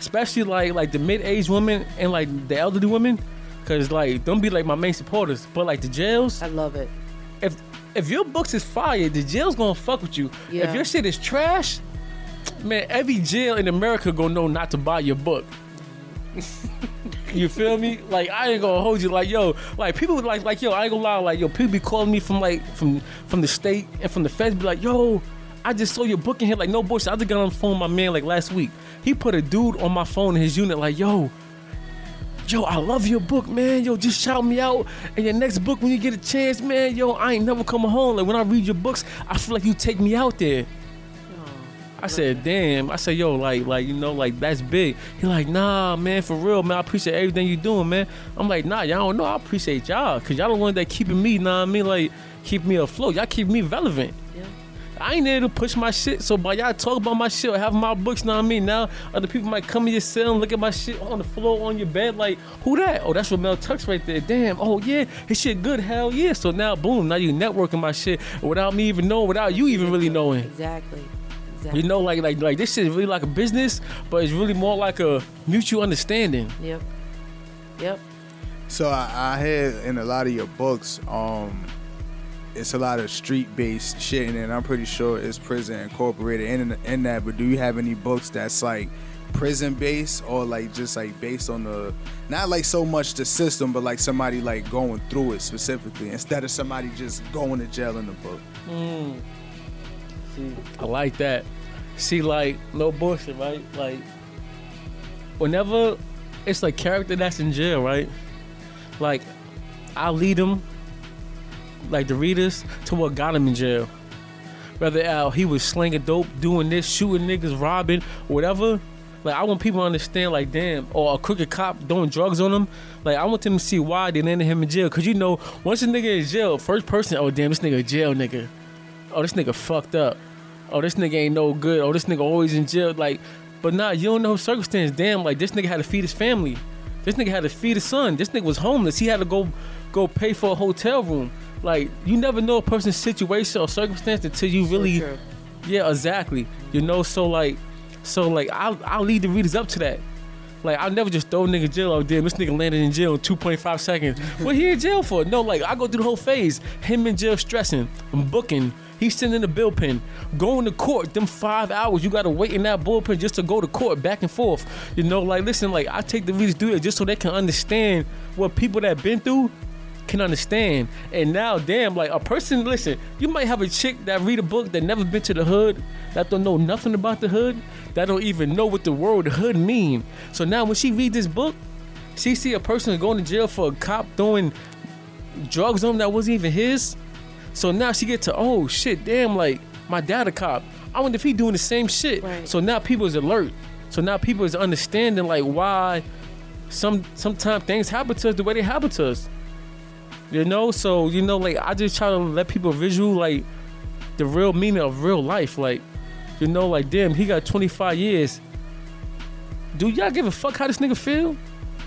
especially like like the mid-aged women and like the elderly women because like don't be like my main supporters but like the jails i love it if if your books is fire the jail's gonna fuck with you Yeah. if your shit is trash man every jail in america gonna know not to buy your book you feel me? Like I ain't gonna hold you. Like yo, like people like like yo. I ain't gonna lie. Like yo, people be calling me from like from from the state and from the feds. Be like yo, I just saw your book in here. Like no bullshit. I just got on the phone with my man like last week. He put a dude on my phone in his unit. Like yo, yo, I love your book, man. Yo, just shout me out. And your next book when you get a chance, man. Yo, I ain't never coming home. Like when I read your books, I feel like you take me out there. Oh, I said, damn. I said, yo, like, like, you know, like that's big. He like, nah, man, for real, man. I appreciate everything you doing, man. I'm like, nah, y'all don't know. I appreciate y'all, cause y'all the one that keeping me, nah, I mean, like, keep me afloat. Y'all keep me relevant. I ain't there to push my shit. So by y'all talk about my shit or have my books, know what I mean? Now other people might come in your cell and look at my shit on the floor on your bed, like, who that? Oh, that's Romell Tukes right there. Damn. Oh yeah, his shit good. Hell yeah. So now boom, now you networking my shit without me even knowing, without you even really knowing. Exactly. Exactly. You know, like like like this shit is really like a business, but it's really more like a mutual understanding. Yep. Yep. So I, I had in a lot of your books, um, it's a lot of street based shit, and then I'm pretty sure it's prison incorporated in in that. But do you have any books that's like prison based or like just like based on the not like so much the system, but like somebody like going through it specifically instead of somebody just going to jail in the book? Mm. See, I like that. See, like, no bullshit, right? Like, whenever it's like character that's in jail, right? Like, I lead them, like the readers, to what got him in jail. Whether uh, he was slinging dope, doing this, shooting niggas, robbing, whatever. Like, I want people to understand, like, damn, or a crooked cop doing drugs on them. Like, I want them to see why they landed him in jail. Cause you know, once a nigga in jail, first person, oh damn, this nigga jail nigga. Oh, this nigga fucked up. Oh, this nigga ain't no good. Oh, this nigga always in jail. Like, but nah, you don't know circumstance. Damn, like this nigga had to feed his family. This nigga had to feed his son. This nigga was homeless. He had to go go pay for a hotel room. Like, you never know a person's situation or circumstance until you really. Yeah, exactly. You know, so like so like I'll I'll lead the readers up to that. Like I'll never just throw a nigga in jail. Oh damn, this nigga landed in jail in 2.5 seconds. what he in jail for? No, like I go through the whole phase. Him in jail stressing, I'm booking. He's sending the bill pen, going to court. Them five hours you gotta wait in that bullpen just to go to court, back and forth. You know, like listen, like I take the readers through it just so they can understand what people that been through can understand. And now, damn, like a person, listen, you might have a chick that read a book that never been to the hood, that don't know nothing about the hood, that don't even know what the word hood mean. So now when she read this book, she see a person going to jail for a cop throwing drugs on him that wasn't even his. So now she get to, oh shit, damn, like my dad a cop. I wonder if he doing the same shit. So now people is alert. So now people is understanding like why some sometimes things happen to us the way they happen to us. You know, so you know, like I just try to let people visual like the real meaning of real life. Like, you know, like damn, he got 25 years. Do y'all give a fuck how this nigga feel?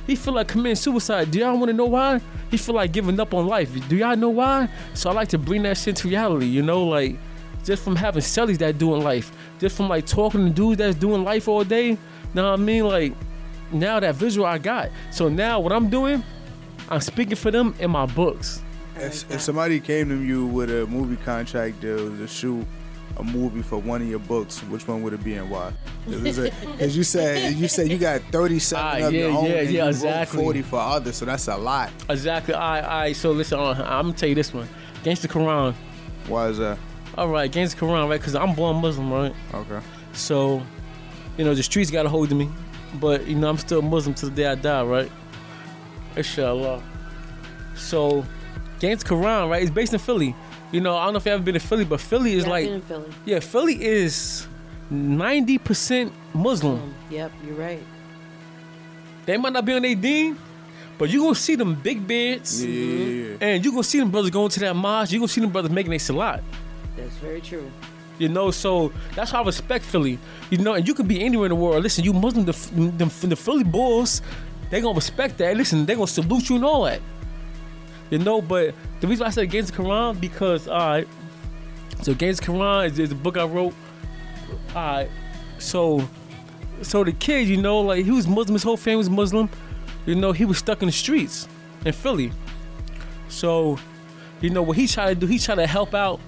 He feel like committing suicide. Do y'all want to know why? He feel like giving up on life. Do y'all know why? So I like to bring that shit to reality. You know, like just from having cellies that doing life, just from like talking to dudes that's doing life all day. Know what I mean? Like, now that visual I got. So now what I'm doing, I'm speaking for them in my books. If, if somebody came to you with a movie contract deal to shoot a movie for one of your books, which one would it be and why? Because you said you said you got 37 Ah, of your yeah, own yeah, and yeah, you exactly. 40 for others, so that's a lot. Exactly. All right, all right. So listen, uh, I'm gonna tell you this one. Gangsta Quran. Why is that? All right, Gangsta Quran, right? Because I'm born Muslim, right? Okay. So, you know, the streets got a hold of me, but you know, I'm still Muslim to the day I die, right? Inshallah. So, Gangsta Quran, right? It's based in Philly. You know, I don't know if you ever been to Philly, but Philly is Yeah, I've like, been in Philly. yeah, Philly is 90% Muslim. Yep, you're right. They might not be on their deen, but you gonna see them big beds, Yeah, yeah, yeah, and you gonna see them brothers going to that mosque. You gonna see them brothers making their salat. That's very true. You know, so that's why I respect Philly. You know, and you could be anywhere in the world. Listen, you Muslim, the, the, the Philly Bulls, they gonna respect that. Listen, they gonna salute you and all that. You know, but the reason I said Gangsta Quran because all right, so Gangsta Quran is, is a book I wrote. All right, so so the kid, you know, like he was Muslim, his whole family was Muslim. You know, he was stuck in the streets in Philly. So, you know, what he tried to do, he tried to help out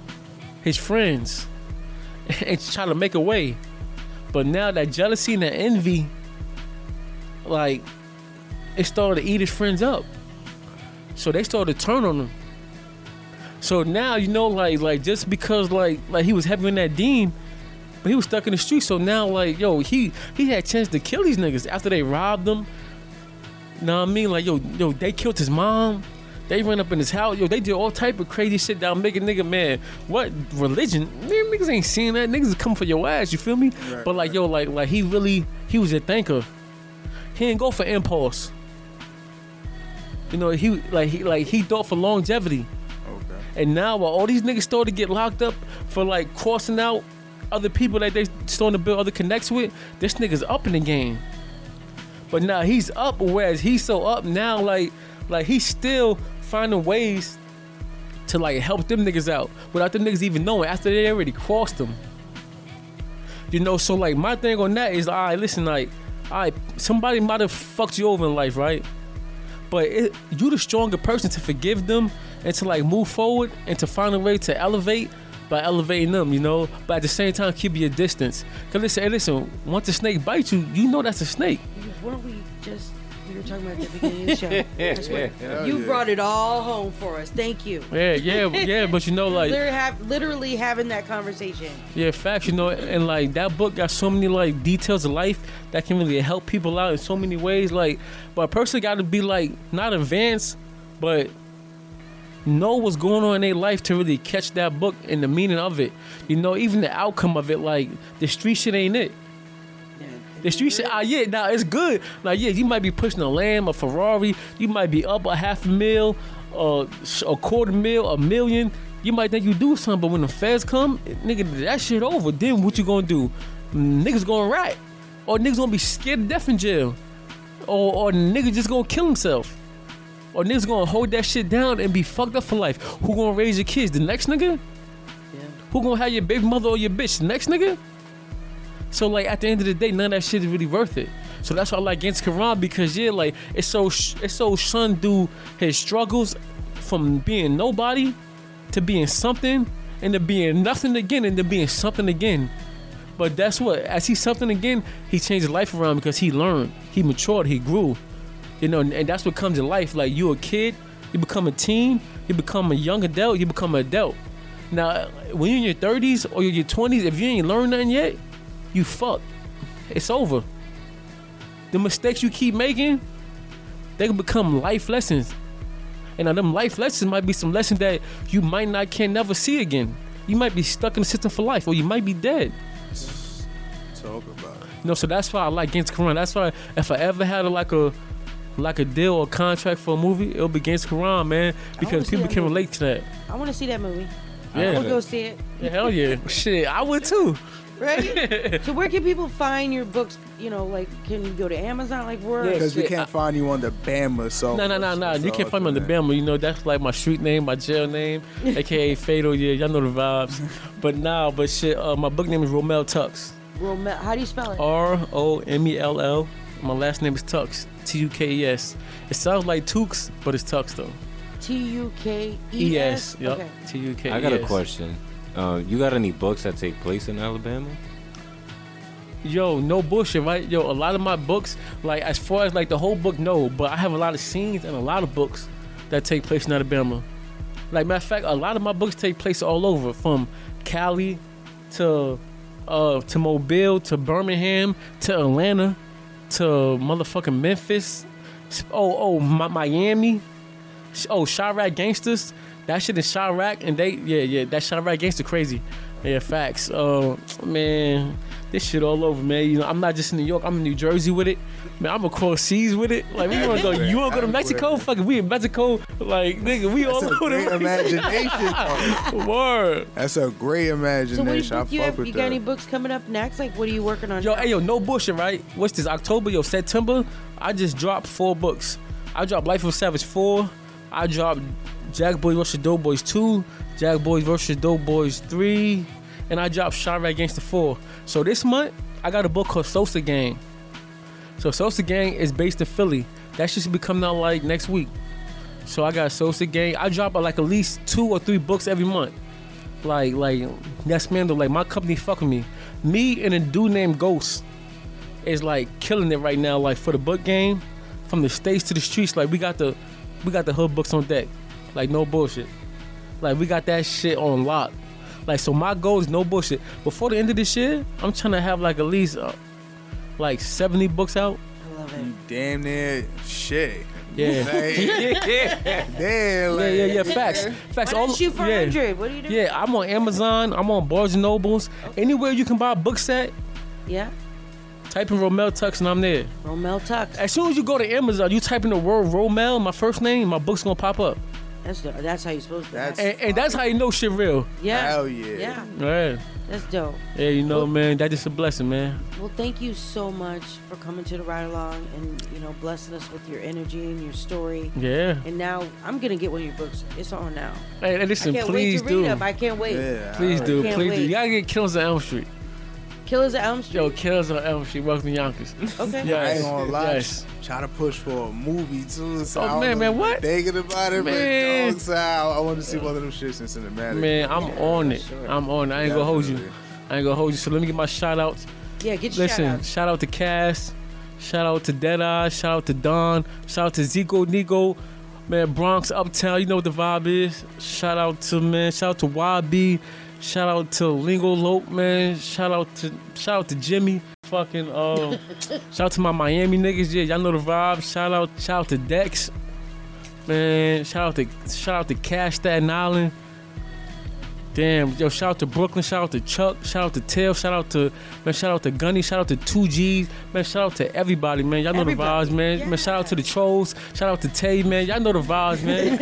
his friends and try to make a way. But now that jealousy and that envy, like, it started to eat his friends up. So they started to turn on him. So now, you know, like, like just because like like he was heavy in that deen, but he was stuck in the street. So now, like, yo, he he had a chance to kill these niggas after they robbed him. Know what I mean? Like, yo, yo, they killed his mom. They ran up in his house. Yo, they did all type of crazy shit down making nigga man. What religion? Man, niggas ain't seeing that. Niggas is coming for your ass. You feel me? Right, but like, yo, like, like he really, he was a thinker. He didn't go for impulse. You know, he like he like he thought for longevity. Okay. And now while all these niggas started to get locked up for like crossing out other people that they starting to build other connects with, this nigga's up in the game. But now he's up, whereas he's so up now, like like he's still finding ways to like help them niggas out without them niggas even knowing after they already crossed them. You know, so like my thing on that is, all right, listen, like, all right, somebody might have fucked you over in life, right? But it, you the stronger person to forgive them and to like move forward and to find a way to elevate by elevating them, you know. But at the same time, keep your distance. Cause listen, hey, listen, once a snake bites you, you know that's a snake. Weren't we just we were talking about at the beginning of the show? I swear. Hell you yeah. brought it all home for us. Thank you. Yeah, yeah, yeah. But you know, like, Literally, have, literally having that conversation. Yeah, facts, you know, and like that book got so many like details of life that can really help people out in so many ways. Like, but a person got to be like not advanced, but know what's going on in their life to really catch that book and the meaning of it. You know, even the outcome of it. Like the street shit ain't it. The street shit, ah, yeah, now it's good. Now, yeah, you might be pushing a Lamb, a Ferrari, you might be up a half a mil, uh, a quarter mil, a million. You might think you do something, but when the feds come, nigga, that shit over. Then what you gonna do? Niggas gonna rat, or niggas gonna be scared to death in jail, or or nigga just gonna kill himself, or niggas gonna hold that shit down and be fucked up for life. Who gonna raise your kids? The next nigga? Who gonna have your baby mother or your bitch? The next nigga? So like at the end of the day, none of that shit is really worth it. So that's why I like Gangsta Quran because yeah, like it's so it's so son through his struggles from being nobody to being something and to being nothing again and to being something again. But that's what as he's something again, he changed his life around because he learned, he matured, he grew. You know, and, and that's what comes in life. Like you a kid, you become a teen, you become a young adult, you become an adult. Now, when you're in your 30s or your 20s, if you ain't learned nothing yet, you fucked. It's over. The mistakes you keep making, they can become life lessons. And now them life lessons might be some lessons that you might not can never see again. You might be stuck in the system for life, or you might be dead. Talk about it. You know, so that's why I like Gangsta Quran. That's why if I ever had a, like a like a deal or contract for a movie, it'll be Gangsta Quran, man, because see people that can movie. relate to that. I want to see that movie. Yeah. I want to go see it. Yeah, hell yeah, shit, I would too. Right? so where can people find your books? You know, like can you go to Amazon? Like where? Because we can't find you on the Bama, so No, no, no, no. You can't find me on the Bama. You know, that's like my street name, my jail name, aka Fatal. Yeah, y'all know the vibes. But now, but shit, uh, my book name is Romell Tukes. Romell, how do you spell it? R O M E L L My last name is Tux. T U K E S. It sounds like Tukes, but it's Tux though. T U K E S. S. Yup. Okay. T U K E S. I got a question. Uh, you got any books that take place in Alabama? Yo, no bullshit, right? Yo, a lot of my books, like as far as like the whole book, no, but I have a lot of scenes and a lot of books that take place in Alabama. Like matter of fact, a lot of my books take place all over, from Cali to uh to Mobile to Birmingham to Atlanta to motherfucking Memphis. Oh, oh, Mi- Miami. Oh, Chiraq gangsters. That shit in Chiraq, and they, yeah, yeah, that Chiraq gangster crazy. Yeah, facts. Uh, man, this shit all over, man. You know, I'm not just in New York. I'm in New Jersey with it. Man, I'm across seas with it. Like, we wanna go. You wanna go to Mexico? Fucking, we in Mexico. Like, nigga, we all That's a over great the imagination. Word. That's a great imagination. So what do you, imagination. I you, have, you got that. any books coming up next? Like, what are you working on? Yo, now? hey, yo, no bullshit, right? What's this? October, yo, September. I just dropped four books. I dropped Life of Savage four. I dropped Jack Boys vs. Dope Boys two. Jack Boys vs. Dope Boys three, and I dropped Chiraq Against the four. So this month, I got a book called Sosa Gang. So Sosa Gang is based in Philly. That should be coming out like next week. So I got Sosa Gang. I drop uh, like at least two or three books every month. Like like that's man though. Like my company fucking me. Me and a dude named Ghost is like killing it right now. Like for the book game, from the states to the streets. Like we got the we got the hood books on deck. Like no bullshit. Like we got that shit on lock. Like so my goal is no bullshit. Before the end of this year, I'm trying to have like at least uh, like 70 books out. I love it. Damn near shit. Yeah. Like, yeah. Damn. Like, yeah, yeah, yeah. Facts, facts. Why not shoot for yeah. 100? What are you doing? Yeah, I'm on Amazon. I'm on Barnes and Nobles. Anywhere you can buy a book set, Yeah. type in Romell Tukes and I'm there. Romell Tukes. As soon as you go to Amazon, you type in the word Romell, my first name, my book's gonna pop up. That's the, that's how you're supposed to. That's And, and that's how you know shit real. yeah. Hell yeah. Yeah. Yeah. That's dope. Yeah, you know, man, that's just a blessing, man. Well, thank you so much for coming to the ride along and you know blessing us with your energy and your story. Yeah. And now I'm gonna get one of your books. It's on now. Hey, hey, listen, I can't please wait to do. read them. I can't wait. Yeah. Please do, Can't please do. You gotta get Killers on Elm Street. Killers of Elm Street. Yo, Killers on Elm Street, welcome to Yonkers. Okay. I Yes. ain't gonna lie. Yes. Trying to push for a movie too. So Oh, man, know man, if what? Thinking about it, Man. but dogs. I want to see one of them shits in cinematic. Man, I'm on it. I'm on it. I ain't gonna hold you. I ain't gonna hold you. So let me get my shout outs. Yeah, get your Listen, shout outs. shout out to Cass. Shout out to Deadeye. Shout out to Don. Shout out to Zico Nico. Man, Bronx Uptown. You know what the vibe is. Shout out to man. Shout out to YB. Shout out to Lingo Lope, man. Shout out to shout out to Jimmy. Fucking uh, shout out to my Miami niggas. Yeah, y'all know the vibe. Shout out, shout out to Dex. Man, shout out to shout out to Cash Staten Island. Damn, yo, shout out to Brooklyn, shout out to Chuck, shout out to Tail, shout out to man, shout out to Gunny, shout out to Two G's, man, shout out to everybody, man. Y'all know Everybody, the vibes, man. Man, shout out to the trolls, shout out to Tay, man. Y'all know the vibes, man.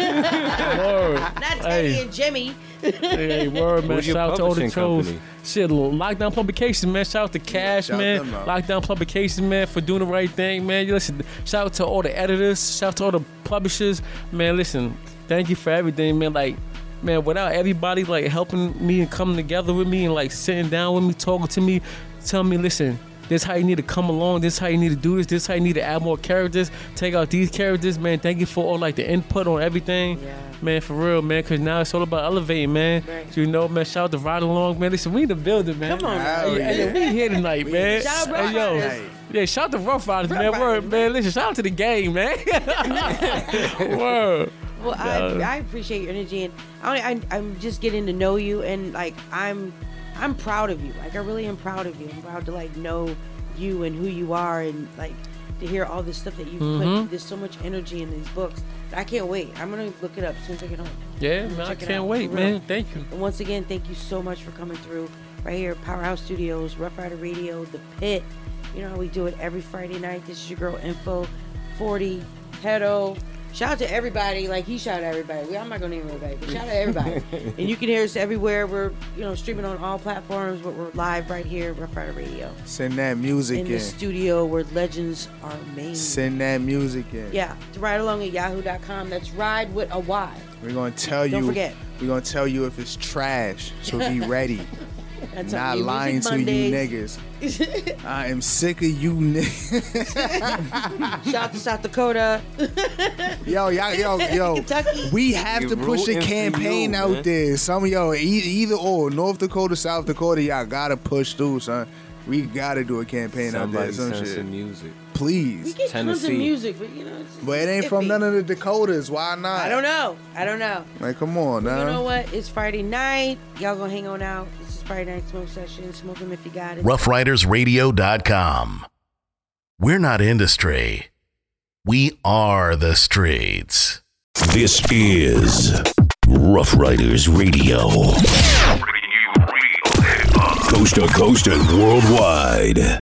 word. Not Teddy Hey, and Jimmy. Hey, word, man. Who's your Shout out to all the publishing trolls. company? Shit, Lockdown Publications, man. Shout out to Cash, shout man. them out. Lockdown Publications, man, for doing the right thing, man. You Listen, shout out to all the editors. Shout out to all the publishers, man. Listen, thank you for everything, man. Like, man, without everybody like helping me and coming together with me and like sitting down with me, talking to me, telling me, listen. This how you need to come along. This how you need to do this. This how you need to add more characters. Take out these characters, man. Thank you for all like the input on everything, man. For real, man. Cause now it's all about elevating, man. Right. You know, man. Shout out to Ride Along, man. Listen, we in the building, man. Come on, Hell Hey, hey, yeah. we here tonight, man. Shout out Hey, Rough yo. Riders. Yeah, shout out to Rough Riders, man. Rough Word, Riders, man. Listen, shout out to the game, man. Word. Well, I, Yeah. I appreciate your energy, and I, I, I'm just getting to know you, and like I'm, I'm proud of you. Like I really am proud of you. I'm proud to like know you and who you are, and like to hear all this stuff that you Mhm. put. There's so much energy in these books. I can't wait. I'm gonna look it up as soon as I get home. Yeah, man. I can't wait, man. Thank you. And once again, thank you so much for coming through right here at Powerhouse Studios, Rough Rider Radio, The Pit. You know how we do it every Friday night. This is your girl Info 40 Pedo. Shout out to everybody. Like he shout out everybody. I'm not gonna name everybody, but shout out to everybody. and you can hear us everywhere. We're you know streaming on all platforms, but we're live right here, at Rough Rider Radio. Send that music in in. the studio where legends are made. Send that music in. Yeah, to ride along at yahoo.com. That's ride with a Y. We're gonna tell Don't you. forget. We're gonna tell you if it's trash. So be ready. That's Not lying Music to you niggas. I am sick of you niggas. Shout out to South Dakota. yo, yo, yo, yo. Kentucky. We have You to push a campaign you, out man. there. Some of yo, either or, North Dakota, South Dakota, y'all gotta push through, son. We gotta do a campaign Somebody out there, some send shit. some music. Please. We get tons of Tennessee. music, but you know. It's But it ain't from iffy. none of the Dakotas. Why not? I don't know. I don't know. Like, come on, You know what? It's Friday night. Y'all gonna hang on out. This is Friday night smoke session. Smoke 'em if you got it. RoughRidersRadio.com. We're not industry. We are the streets. This is Rough Riders Radio. Coast to coast and worldwide.